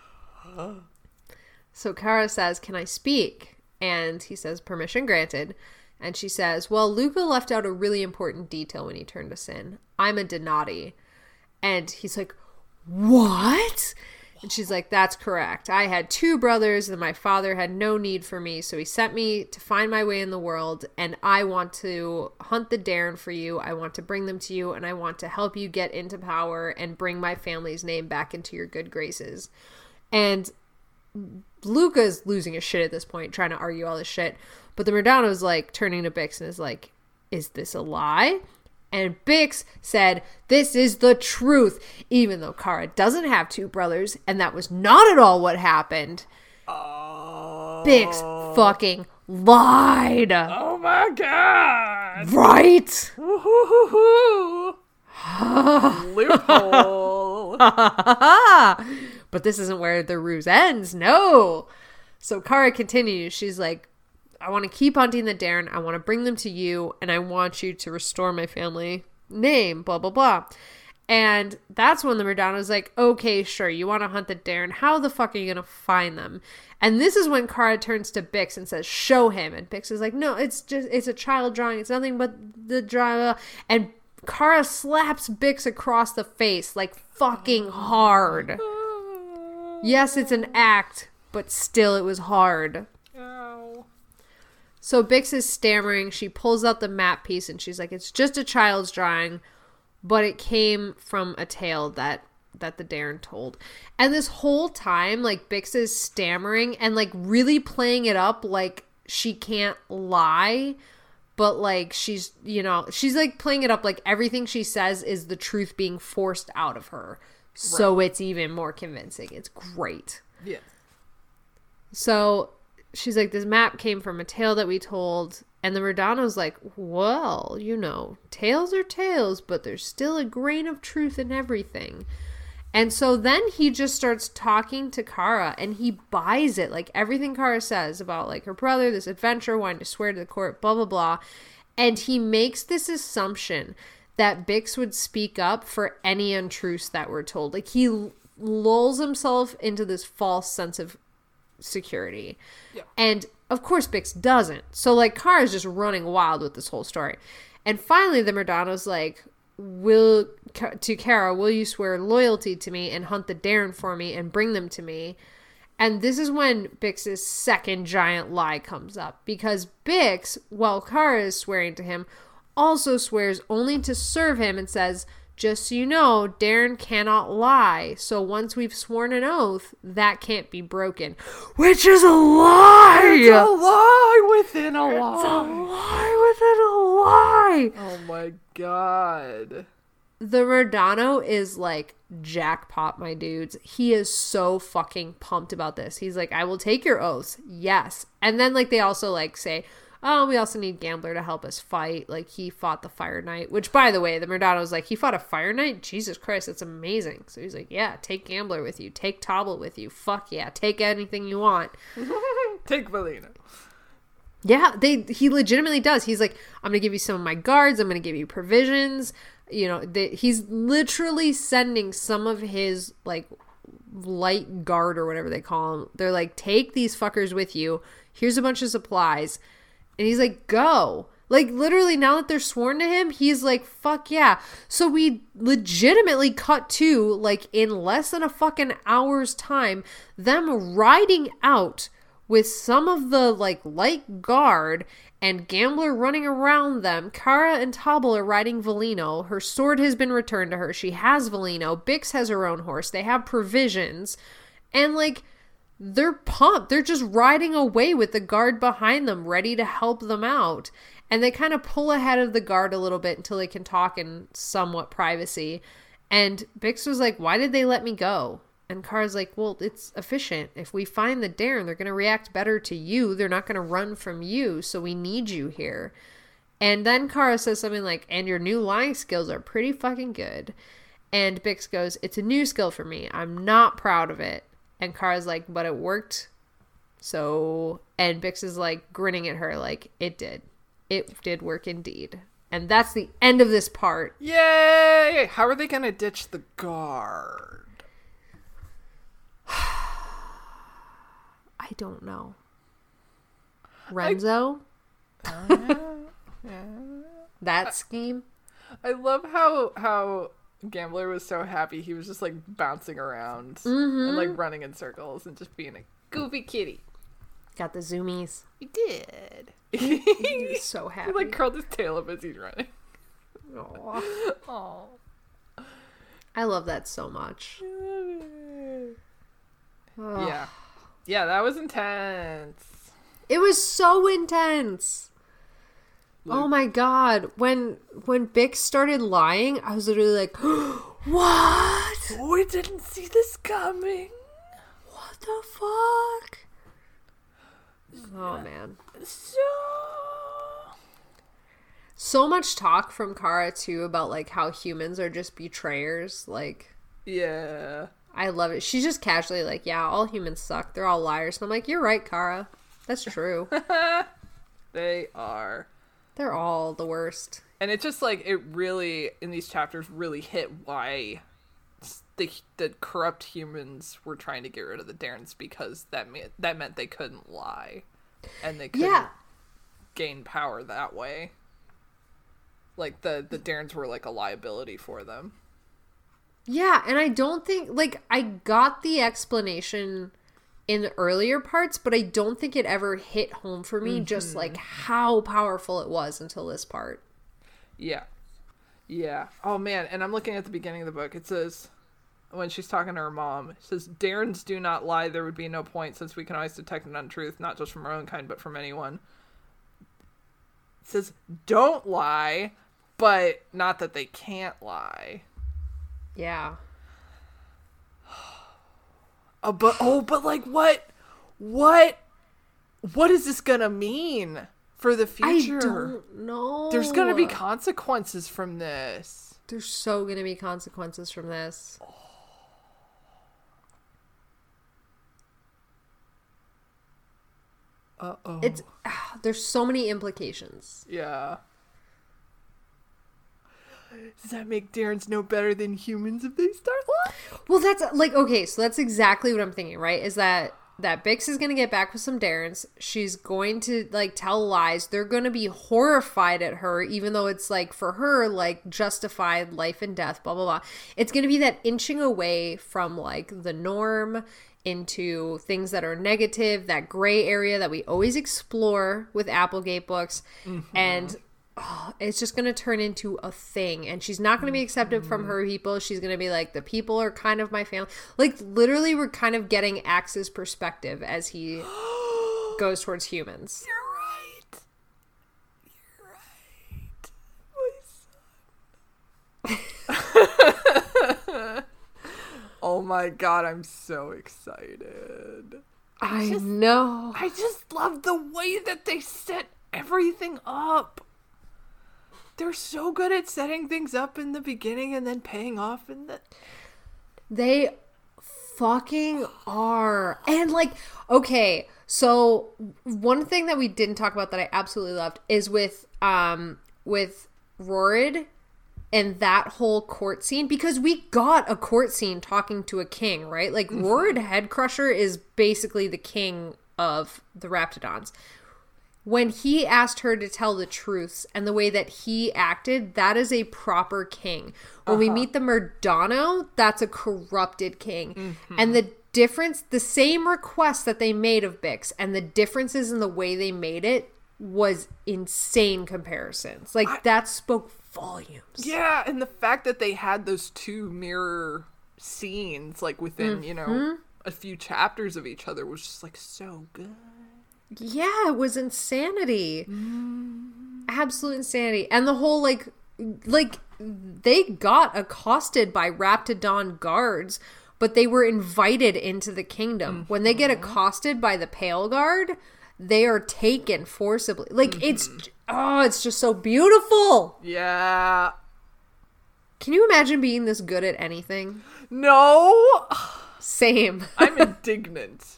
So Khara says, Can I speak? And he says, Permission granted. And she says, Well, Luca left out a really important detail when he turned us in. I'm a Donati. And he's like, What? And she's like, That's correct. I had two brothers, and my father had no need for me, so he sent me to find my way in the world. And I want to hunt the Dairne for you. I want to bring them to you, and I want to help you get into power and bring my family's name back into your good graces. And Luca's losing his shit at this point, trying to argue all this shit. But the Murdano's like turning to Byx and is like, Is this a lie? And Byx said, This is the truth, even though Khara doesn't have two brothers, and that was not at all what happened. Oh. Byx fucking lied. Oh my god! Right? [laughs] Loophole. [laughs] but this isn't where the ruse ends. No. So Khara continues. She's like, I want to keep hunting the Dairne. I want to bring them to you, and I want you to restore my family name, blah, blah, blah. And that's when the Murdano's like, okay, sure, you want to hunt the Dairne. How the fuck are you going to find them? And this is when Khara turns to Byx and says, show him. And Byx is like, no, it's just, it's a child drawing. It's nothing but the drama. And Khara slaps Byx across the face, like fucking hard. Oh Yes, it's an act, but still it was hard. Ow. So Byx is stammering. She pulls out the map piece and she's like, "It's just a child's drawing, but it came from a tale that that the Dairne told." And this whole time, like Byx is stammering and like really playing it up like she can't lie, but like she's, you know, she's like playing it up like everything she says is the truth being forced out of her. So it's even more convincing. It's great. Yeah. So she's like, this map came from a tale that we told. And the Murdano's like, well, you know, tales are tales, but there's still a grain of truth in everything. And so then he just starts talking to Khara and he buys it. Like everything Khara says about like her brother, this adventure, wanting to swear to the court, blah, blah, blah. And he makes this assumption that Byx would speak up for any untruths that were told. Like he lulls himself into this false sense of security. Yeah. And of course Byx doesn't. So like Khara's just running wild with this whole story. And finally the Murdano's like, Will to Khara, will you swear loyalty to me and hunt the Dairne for me and bring them to me? And this is when Byx's second giant lie comes up because Byx, while Khara is swearing to him, also swears only to serve him and says, Just so you know, Dairne cannot lie. So once we've sworn an oath, that can't be broken. Which is a lie! It's a lie within a lie. It's a lie. within a lie! Oh my god. the Murdano is like jackpot, my dudes. He is so fucking pumped about this. He's like, I will take your oaths. Yes. And then like they also like say, Oh, we also need Gambler to help us fight. Like he fought the Fire Knight, which by the way, the Murdano was like, he fought a Fire Knight? Jesus Christ, that's amazing. So he's like, Yeah, take Gambler with you, take Tobble with you. Fuck yeah, take anything you want. [laughs] Take Valina. Yeah, they he legitimately does. He's like, I'm gonna give you some of my guards. I'm gonna give you provisions. You know, they, he's literally sending some of his like light guard or whatever they call them. They're like, take these fuckers with you. Here's a bunch of supplies, and he's like, go. Like literally, now that they're sworn to him, he's like, fuck yeah. So we legitimately cut to like in less than a fucking hour's time, them riding out with some of the like light guard and Gambler running around them. Khara and Tobble are riding Valino. Her sword has been returned to her. She has Valino. Byx has her own horse. They have provisions. And like they're pumped. They're just riding away with the guard behind them, ready to help them out. And they kind of pull ahead of the guard a little bit until they can talk in somewhat privacy. And Byx was like, Why did they let me go? And Khara's like, well, it's efficient. If we find the Dairne, they're going to react better to you. They're not going to run from you. So we need you here. And then Khara says something like, and your new lying skills are pretty fucking good. And Byx goes, it's a new skill for me. I'm not proud of it. And Khara's like, but it worked. So, and Byx is like grinning at her, like, it did. It did work indeed. And that's the end of this part. Yay! How are they gonna ditch the guard? [sighs] I don't know. Renzo? [laughs] that scheme? I love how how Gambler was so happy. He was just like bouncing around Mm-hmm. and like running in circles and just being a goofy kitty. Got the zoomies. He did. He he was [laughs] so happy. He like curled his tail up as he's running. Aw. [laughs] Oh. I love that so much. Yeah. Yeah, that was intense. It was so intense. Oh my god. When when Byx started lying, I was literally like, [gasps] What? We didn't see this coming. What the fuck? Oh man. So So much talk from Khara too about like how humans are just betrayers. Like Yeah. I love it. She's just casually like, Yeah, all humans suck. They're all liars. And I'm like, You're right, Khara. That's true. [laughs] They are. They're all the worst. and it just like it really in these chapters really hit why the the corrupt humans were trying to get rid of the Dairnes because that meant that meant they couldn't lie and they couldn't Yeah. gain power that way. Like the the Dairnes were like a liability for them. Yeah, and I don't think like I got the explanation in the earlier parts, but I don't think it ever hit home for me just mm-hmm. like how powerful it was until this part. Yeah. Yeah. Oh man, and I'm looking at the beginning of the book. It says when she's talking to her mom, it says Dairnes do not lie, there would be no point since we can always detect an untruth, not just from our own kind, but from anyone. It says don't lie, but not that they can't lie. Yeah. Oh, but oh, but like what what what is this gonna mean for the future? I don't know. There's gonna be consequences from this. There's so gonna be consequences from this. Uh oh. It's there's so many implications. Yeah. Does that make Dairnes no better than humans if they start lying? Well, that's like okay, so that's exactly what I'm thinking, right? Is that that Byx is gonna get back with some Dairnes. She's going to like tell lies. They're gonna be horrified at her, even though it's like for her like justified life and death, blah blah blah. It's gonna be that inching away from like the norm into things that are negative, that gray area that we always explore with Applegate books, mm-hmm. and oh, it's just going to turn into a thing and she's not going to be accepted from her people she's going to be like the people are kind of my family like literally we're kind of getting Ax's perspective as he [gasps] goes towards humans You're right. You're right. My son. [laughs] Oh my god, I'm so excited. I just- know. I just love the way that they set everything up. They're so good at setting things up in the beginning and then paying off in the They fucking are. And like, okay, so one thing that we didn't talk about that I absolutely loved is with um with Rorid and that whole court scene because we got a court scene talking to a king, right? Like Rorid Headcrusher is basically the king of the Raptidons. When he asked her to tell the truths and the way that he acted, that is a proper king. When we uh-huh. meet the Murdano, that's a corrupted king. Mm-hmm. And the difference, the same request that they made of Byx and the differences in the way they made it was insane comparisons. Like that spoke volumes. Yeah, and the fact that they had those two mirror scenes like within, mm-hmm. you know, a few chapters of each other was just like so good. Yeah, it was insanity. Mm. Absolute insanity. And the whole like like they got accosted by Raptidon guards, but they were invited into the kingdom. When they get mm-hmm. accosted by the Pale Guard, they are taken forcibly. Like mm-hmm. it's oh, it's just so beautiful. Yeah. Can you imagine being this good at anything? No, Same. I'm [laughs] indignant.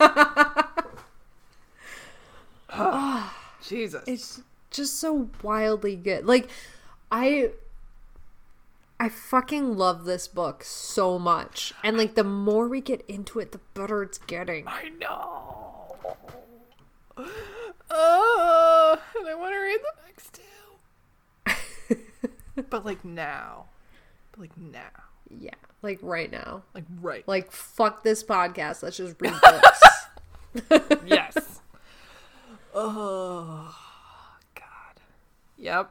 [laughs] [sighs] Jesus. it's just so wildly good. Like I I fucking love this book so much. And like the more we get into it, the better it's getting. I know. Uh, and I want to read the next two. [laughs] but like now. But like now. Yeah, like right now. Like right. Like fuck this podcast. Let's just read books. [laughs] yes. Oh God. Yep.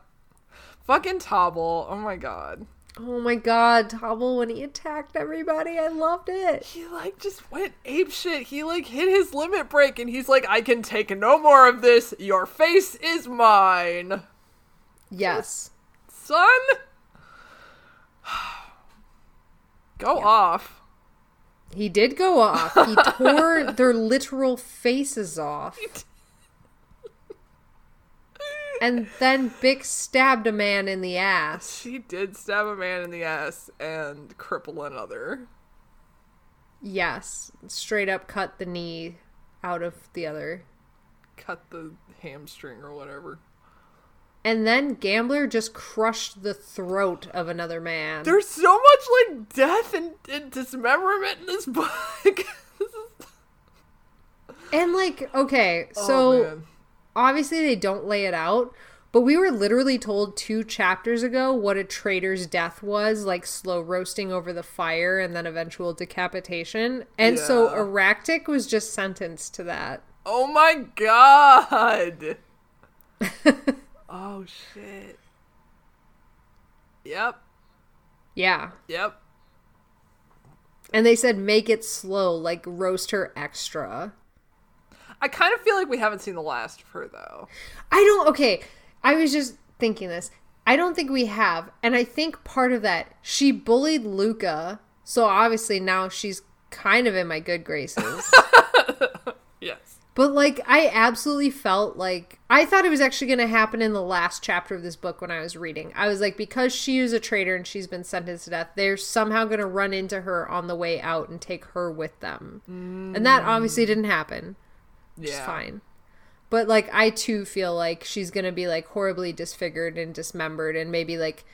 Fucking Tobble. Oh my god. oh my god, Tobble when he attacked everybody, I loved it. He like just went ape shit. He like hit his limit break and he's like, I can take no more of this. Your face is mine. Yes. Son. [sighs] Go off. He did go off. He [laughs] tore their literal faces off. And then Byx stabbed a man in the ass. She did stab a man in the ass and cripple another. Yes, straight up cut the knee out of the other. Cut the hamstring or whatever. And then Gambler just crushed the throat of another man. There's so much like death and, and dismemberment in this [laughs] book. [laughs] and like, okay, oh, so man. Obviously they don't lay it out, but we were literally told two chapters ago what a traitor's death was, like slow roasting over the fire and then eventual decapitation. And so Yeah. Aractic was just sentenced to that. Oh my god. [laughs] oh shit. Yep. Yeah. Yep. And they said make it slow, like roast her extra. I kind of feel like we haven't seen the last of her though. I don't. Okay, I was just thinking this. I don't think we have, and I think part of that she bullied Luca, so obviously now she's kind of in my good graces. [laughs] Yes. but like, I absolutely felt like I thought it was actually going to happen in the last chapter of this book when I was reading. I was like, because she is a traitor and she's been sentenced to death, they're somehow going to run into her on the way out and take her with them, and that obviously didn't happen. Yeah. fine. But like I too feel like she's gonna be like horribly disfigured and dismembered and maybe like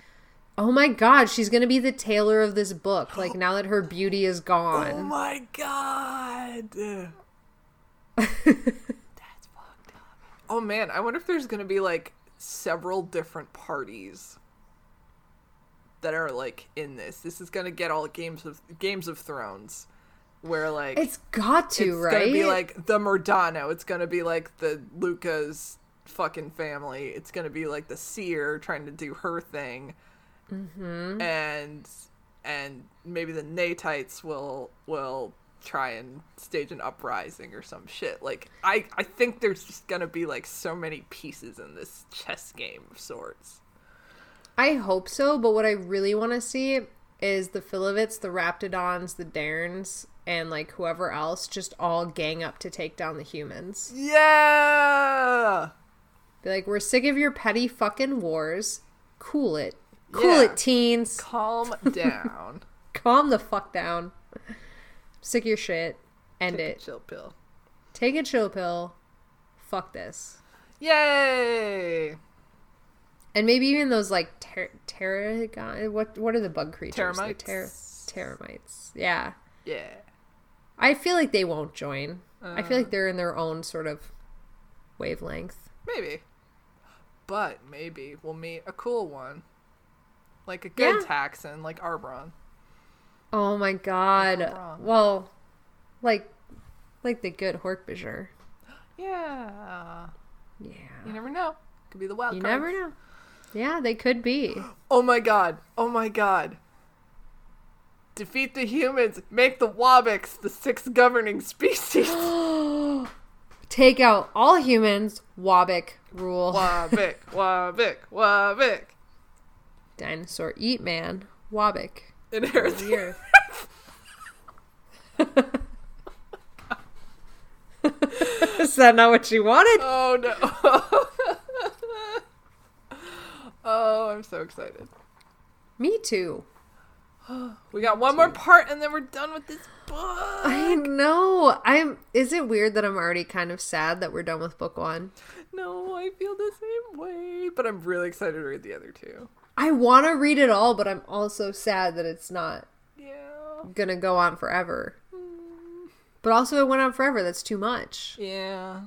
oh my god, she's gonna be the tailor of this book, [gasps] like now that her beauty is gone. Oh my god. [laughs] That's fucked up. Oh man, I wonder if there's gonna be like several different parties that are like in this. This is gonna get all games of Games of Thrones, where like it's got to, it's right? gonna be like the Murdano. It's gonna be like the Luca's fucking family. It's gonna be like the Seer trying to do her thing, mm-hmm. and and maybe the Natites will will try and stage an uprising or some shit. Like I I think there's just gonna be like so many pieces in this chess game of sorts. I hope so, but what I really want to see is the Felivets, the Raptidons, the Dairns, and like whoever else just all gang up to take down the humans. Yeah. Be like, we're sick of your petty fucking wars. Cool it. Cool Yeah. it, teens. Calm [laughs] down. Calm the fuck down. Sick of your shit. End Take a it. chill pill. Take a chill pill. Fuck this. Yay! And maybe even those like ter-. What what are the bug creatures? Termites. Ter- termites. Yeah. Yeah. I feel like they won't join. I feel Uh. like they're in their own sort of wavelength. Maybe. But maybe we'll meet a cool one. Like a good Yeah. Taxxon, like Arbron. Oh my god. I'm. Well, like like the good Hork-Bajir. Yeah. Yeah. You never know. Could be the wild You card. never know. Yeah, they could be. [gasps] Oh my god. Oh my god. Defeat the humans. Make the Wobbyks the sixth governing [laughs] species. [gasps] Take out all humans, Wobbyk rule. Wobbyk, [laughs] Wobbyk, Wobbyk. Dinosaur eat man, Wobbyk. Inherit the Weird. [laughs] Is that not what you wanted? Oh no. oh, I'm so excited. Me too. [gasps] We got one more part and then we're done with this book. I know. I'm. Is it weird that I'm already kind of sad that we're done with book one? No, I feel the same way, but I'm really excited to read the other two. I want to read it all, but I'm also sad that it's not Yeah. gonna go on forever. Hmm. But also, it went on forever. That's too much. Yeah.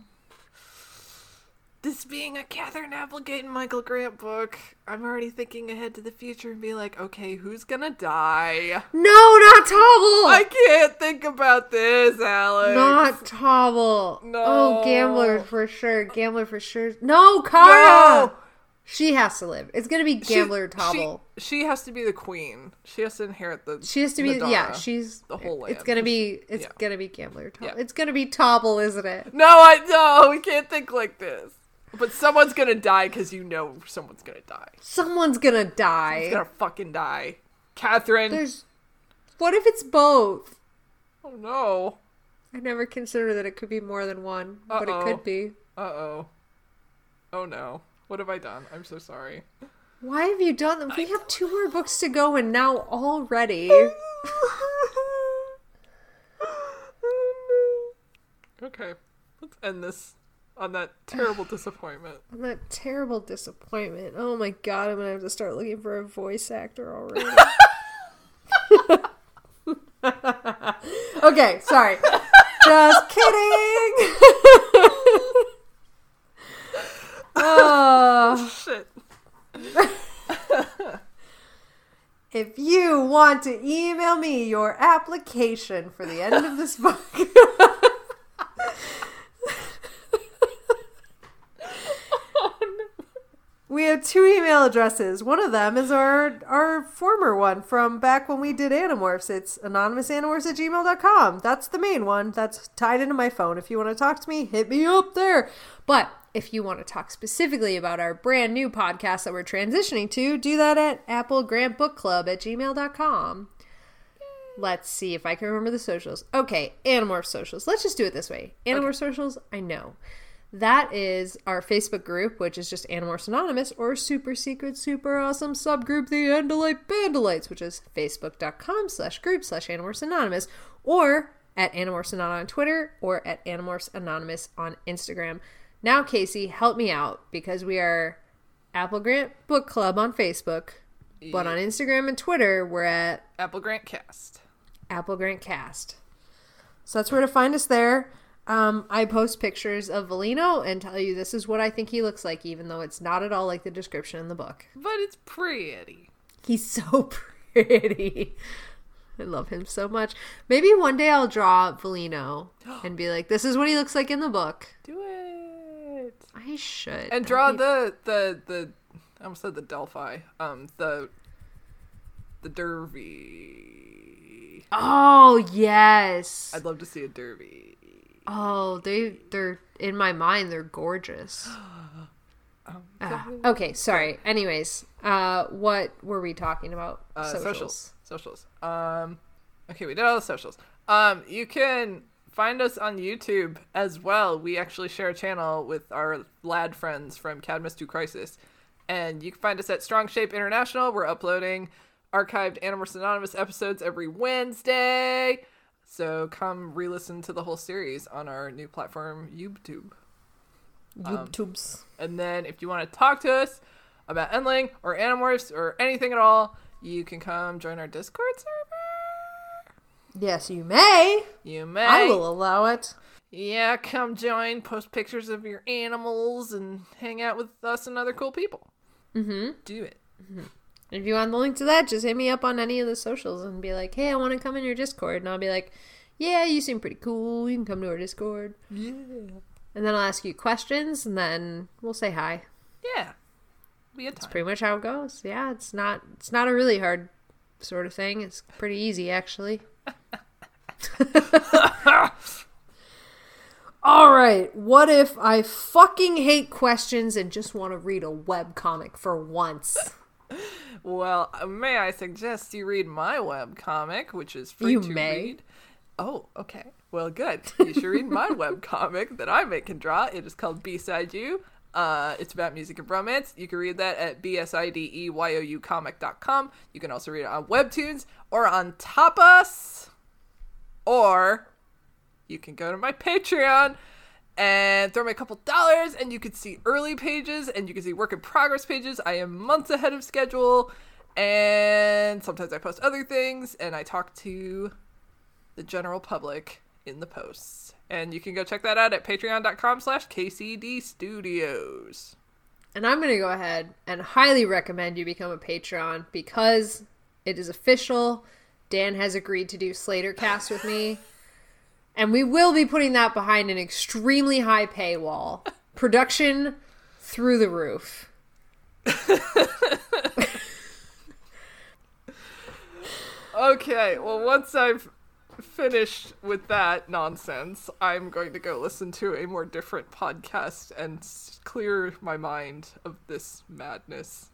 This being a Katherine Applegate and Michael Grant book, I'm already thinking ahead to the future and be like, okay, who's gonna die? No, not Tobble. I can't think about this, Alex. Not Tobble. No. Oh, Gambler for sure. Gambler for sure. No, Khara. No! She has to live. It's gonna be Gambler she- Tobble. She, has to be the queen. She has to inherit the. She, has to be. the Yeah, she's the whole It's gonna be. It's Yeah. gonna be Gambler Tobble. Yeah. It's gonna be Tobble, isn't it? No, I no, we can't think like this. But someone's gonna die because you know someone's gonna die. Someone's gonna die. It's gonna fucking die. Katherine. There's. What if it's both? Oh no. I never considered that it could be more than one, but it could be. Uh oh. Oh no. What have I done? I'm so sorry. Why have you done them? We have two more books to go, and now already. [laughs] [laughs] [laughs] okay. Let's end this on that terrible disappointment. [sighs] On that terrible disappointment. Oh my god, I'm gonna have to start looking for a voice actor already. [laughs] okay, sorry. Just [laughs] kidding. oh, [laughs] Shit. if you want to email me your application for the end of this book. We have two email addresses. One of them is our our former one from back when we did Animorphs. It's anonymousanimorphs at gmail.com. That's the main one. That's tied into my phone. If you want to talk to me, hit me up there. But if you want to talk specifically about our brand new podcast that we're transitioning to, do that at Apple Grant Book Club at gmail.com. Let's see if I can remember the socials. Okay, Animorph socials. Let's just do it this way. Animorph socials, I know. That is our Facebook group, which is just Animorphs Anonymous, or super secret, super awesome subgroup, the Andalite Bandalites, which is facebook.com slash group slash Animorphs Anonymous, or at Animorphs Anonymous on Twitter, or at Animorphs Anonymous on Instagram. Now, Casey, help me out, because we are Apple Grant Book Club on Facebook, but on Instagram and Twitter, we're at Apple Grant Cast. Apple Grant Cast. So that's where to find us there. Um, I post pictures of Valino and tell you this is what I think he looks like, even though it's not at all like the description in the book. But it's pretty. He's [laughs] so pretty. I love him so much. Maybe one day I'll draw Valino [gasps] and be like, this is what he looks like in the book. Do it. I should. And draw be- the the the I almost said the Delphi. Um the the Derby. Oh, yes. I'd love to see a Derby. Oh, they they're in my mind. They're gorgeous. [gasps] Ah, okay, sorry. Anyways, uh, what were we talking about? Uh, socials. socials. Um, okay, we did all the socials. Um, you can find us on YouTube as well. We actually share a channel with our lad friends from Cadmus to Crisis. And you can find us at Strong Shape International. We're uploading archived Animorphs Anonymous episodes every Wednesday. So come re listen to the whole series on our new platform, YouTube. YouTubes. And then if you want to talk to us about Endling or Animorphs or anything at all, you can come join our Discord server. yes, you may. You may. I will allow it. Yeah, come join, post pictures of your animals, and hang out with us and other cool people. Mm-hmm. Do it. If you want the link to that, just hit me up on any of the socials and be like, "Hey, I want to come in your Discord," and I'll be like, "Yeah, you seem pretty cool. You can come to our Discord." Yeah. And then I'll ask you questions, and then we'll say hi. Yeah. We That's pretty much how it goes. Yeah, it's not it's not a really hard sort of thing. It's pretty easy actually. [laughs] All right, what if I fucking hate questions and just want to read a web comic for once? [laughs] Well, uh, may I suggest you read my web comic, which is free You to may. read. Oh, okay. Well, good. You should read my [laughs] web comic that I make and draw. It is called Beside You. Uh, it's about music and romance. You can read that at E bsideyou comic.com. You can also read it on Webtoons or on Tapas. Or you can go to my Patreon and throw me a couple dollars and you can see early pages and you can see work in progress pages. I am months ahead of schedule and sometimes I post other things and I talk to the general public in the posts. And you can go check that out at patreon.com slash KCD Studios. And I'm going to go ahead and highly recommend you become a Patreon because it is official. Dan has agreed to do Slater cast with me. And we will be putting that behind an extremely high paywall. [laughs] Production through the roof. Okay, well, once I've finished with that nonsense, I'm going to go listen to a more different podcast and clear my mind of this madness.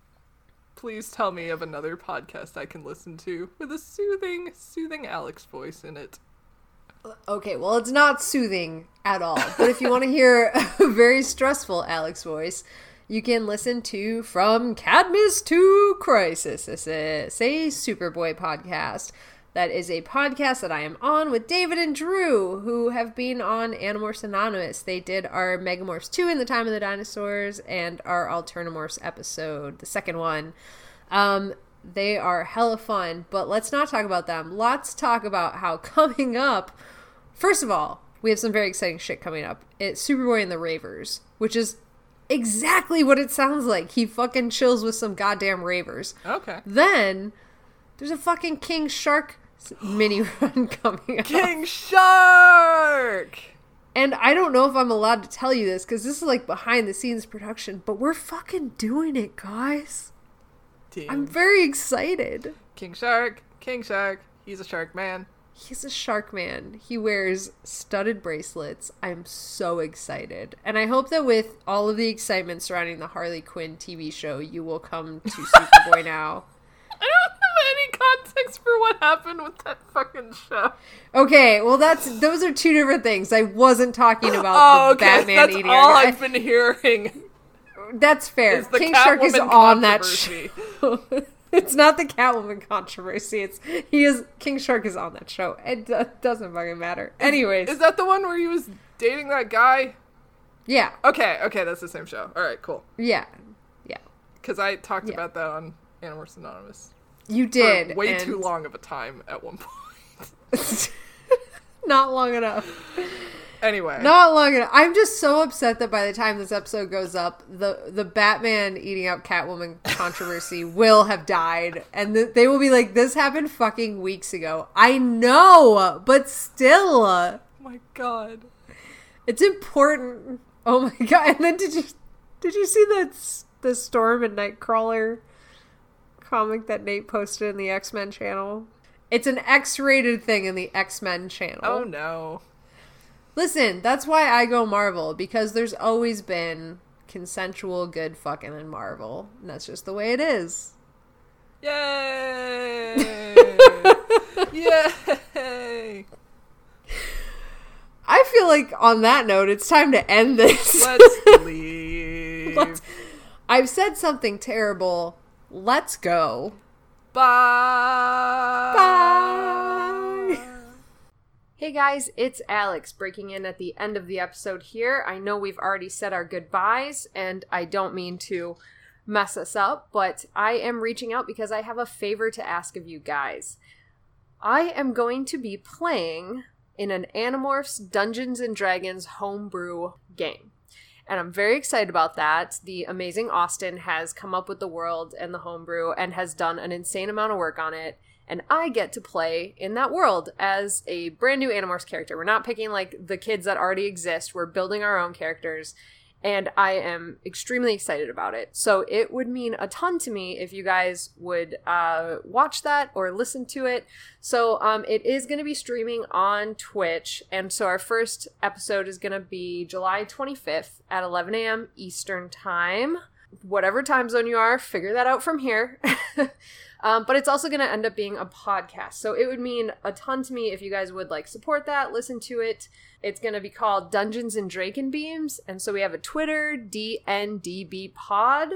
Please tell me of another podcast I can listen to with a soothing, soothing Alex voice in it. Okay, well, it's not soothing at all. But if you want to hear a very stressful Alex voice, you can listen to From Cadmus to Crisis. This is a Superboy podcast. That is a podcast that I am on with David and Drew, who have been on Animorphs Anonymous. They did our Megamorphs 2 in the Time of the Dinosaurs and our Alternamorphs episode, the second one. Um, they are hella fun, but let's not talk about them. Let's talk about how [laughs] coming up, first of all, we have some very exciting shit coming up. It's Superboy and the Ravers, which is exactly what it sounds like. He fucking chills with some goddamn ravers. Okay. Then there's a fucking King Shark [gasps] mini run [laughs] coming up. King Shark! And I don't know if I'm allowed to tell you this because this is like behind the scenes production, but we're fucking doing it, guys. Team. I'm very excited. King Shark, King Shark, he's a shark man. He's a shark man. He wears studded bracelets. I'm so excited. And I hope that with all of the excitement surrounding the Harley Quinn TV show, you will come to [laughs] Superboy now. I don't have any context for what happened with that fucking show. Okay, well that's those are two different things. I wasn't talking about Oh, the okay. Batman That's eating. all I've been hearing. That's fair. is King Shark is on that show. [laughs] it's not the Catwoman controversy. It's he is King Shark is on that show. It do- doesn't fucking matter. Anyways, Is that the one where he was dating that guy? yeah, Okay, okay, that's the same show. All right, cool. yeah, yeah. Because I talked Yeah. about that on Animorphs Anonymous. You For did way and- too long of a time at one point. [laughs] not long enough. Anyway, Not long enough. I'm just so upset that by the time this episode goes up, the the Batman eating out Catwoman controversy [laughs] will have died, and th- they will be like, "This happened fucking weeks ago." I know, but still, oh my god. it's important. Oh my [laughs] god! And then did you did you see that the Storm and Nightcrawler comic that Nate posted in the X Men channel? It's an X rated thing in the X Men channel. Oh no. Listen, that's why I go Marvel because there's always been consensual good fucking in Marvel. And that's just the way it is. Yay! Yay! [laughs] I feel like on that note, it's time to end this. Let's [laughs] leave. Let's- I've said something terrible. Let's go. Bye. Bye. Hey guys, it's Alex breaking in at the end of the episode here. I know we've already said our goodbyes, and I don't mean to mess us up, but I am reaching out because I have a favor to ask of you guys. I am going to be playing in an Animorphs Dungeons and Dragons homebrew game. And I'm very excited about that. The amazing Austin has come up with the world and the homebrew and has done an insane amount of work on it. And I get to play in that world as a brand new Animorphs character. We're not picking like the kids that already exist, we're building our own characters. And I am extremely excited about it. So it would mean a ton to me if you guys would uh, watch that or listen to it. So um, it is going to be streaming on Twitch. And so our first episode is going to be July 25th at 11 a.m. Eastern Time. Whatever time zone you are, figure that out from here. [laughs] um, but it's also going to end up being a podcast. So it would mean a ton to me if you guys would like support that, listen to it. It's going to be called Dungeons and Dracon Beams. And so we have a Twitter, DNDB Pod.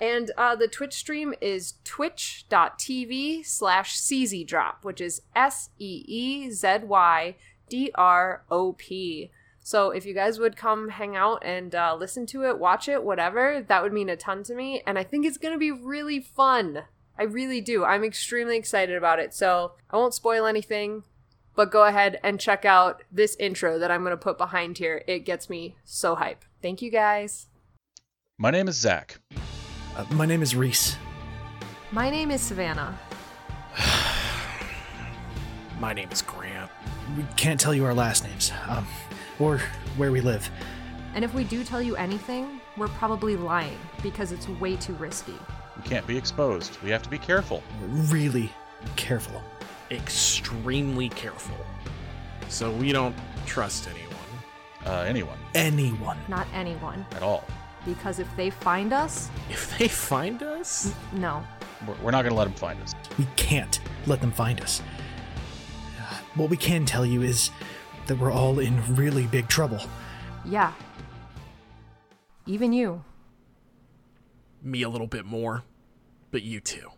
And uh, the Twitch stream is twitch.tv slash CZ Drop, which is S E E Z Y D R O P. So if you guys would come hang out and uh, listen to it, watch it, whatever, that would mean a ton to me. And I think it's going to be really fun. I really do. I'm extremely excited about it. So I won't spoil anything, but go ahead and check out this intro that I'm going to put behind here. It gets me so hype. Thank you guys. My name is Zach. Uh, my name is Reese. My name is Savannah. [sighs] My name is Grant. We can't tell you our last names, um, or where we live. And if we do tell you anything, we're probably lying because it's way too risky. We can't be exposed. We have to be careful. Really careful. extremely careful. So we don't trust anyone. Uh, anyone Anyone. Not anyone. at all. Because if they find us, If they find us, no. We're, we're not going to let them find us. We can't let them find us. What we can tell you is that we're all in really big trouble. Yeah. Even you. me a little bit more, but you too.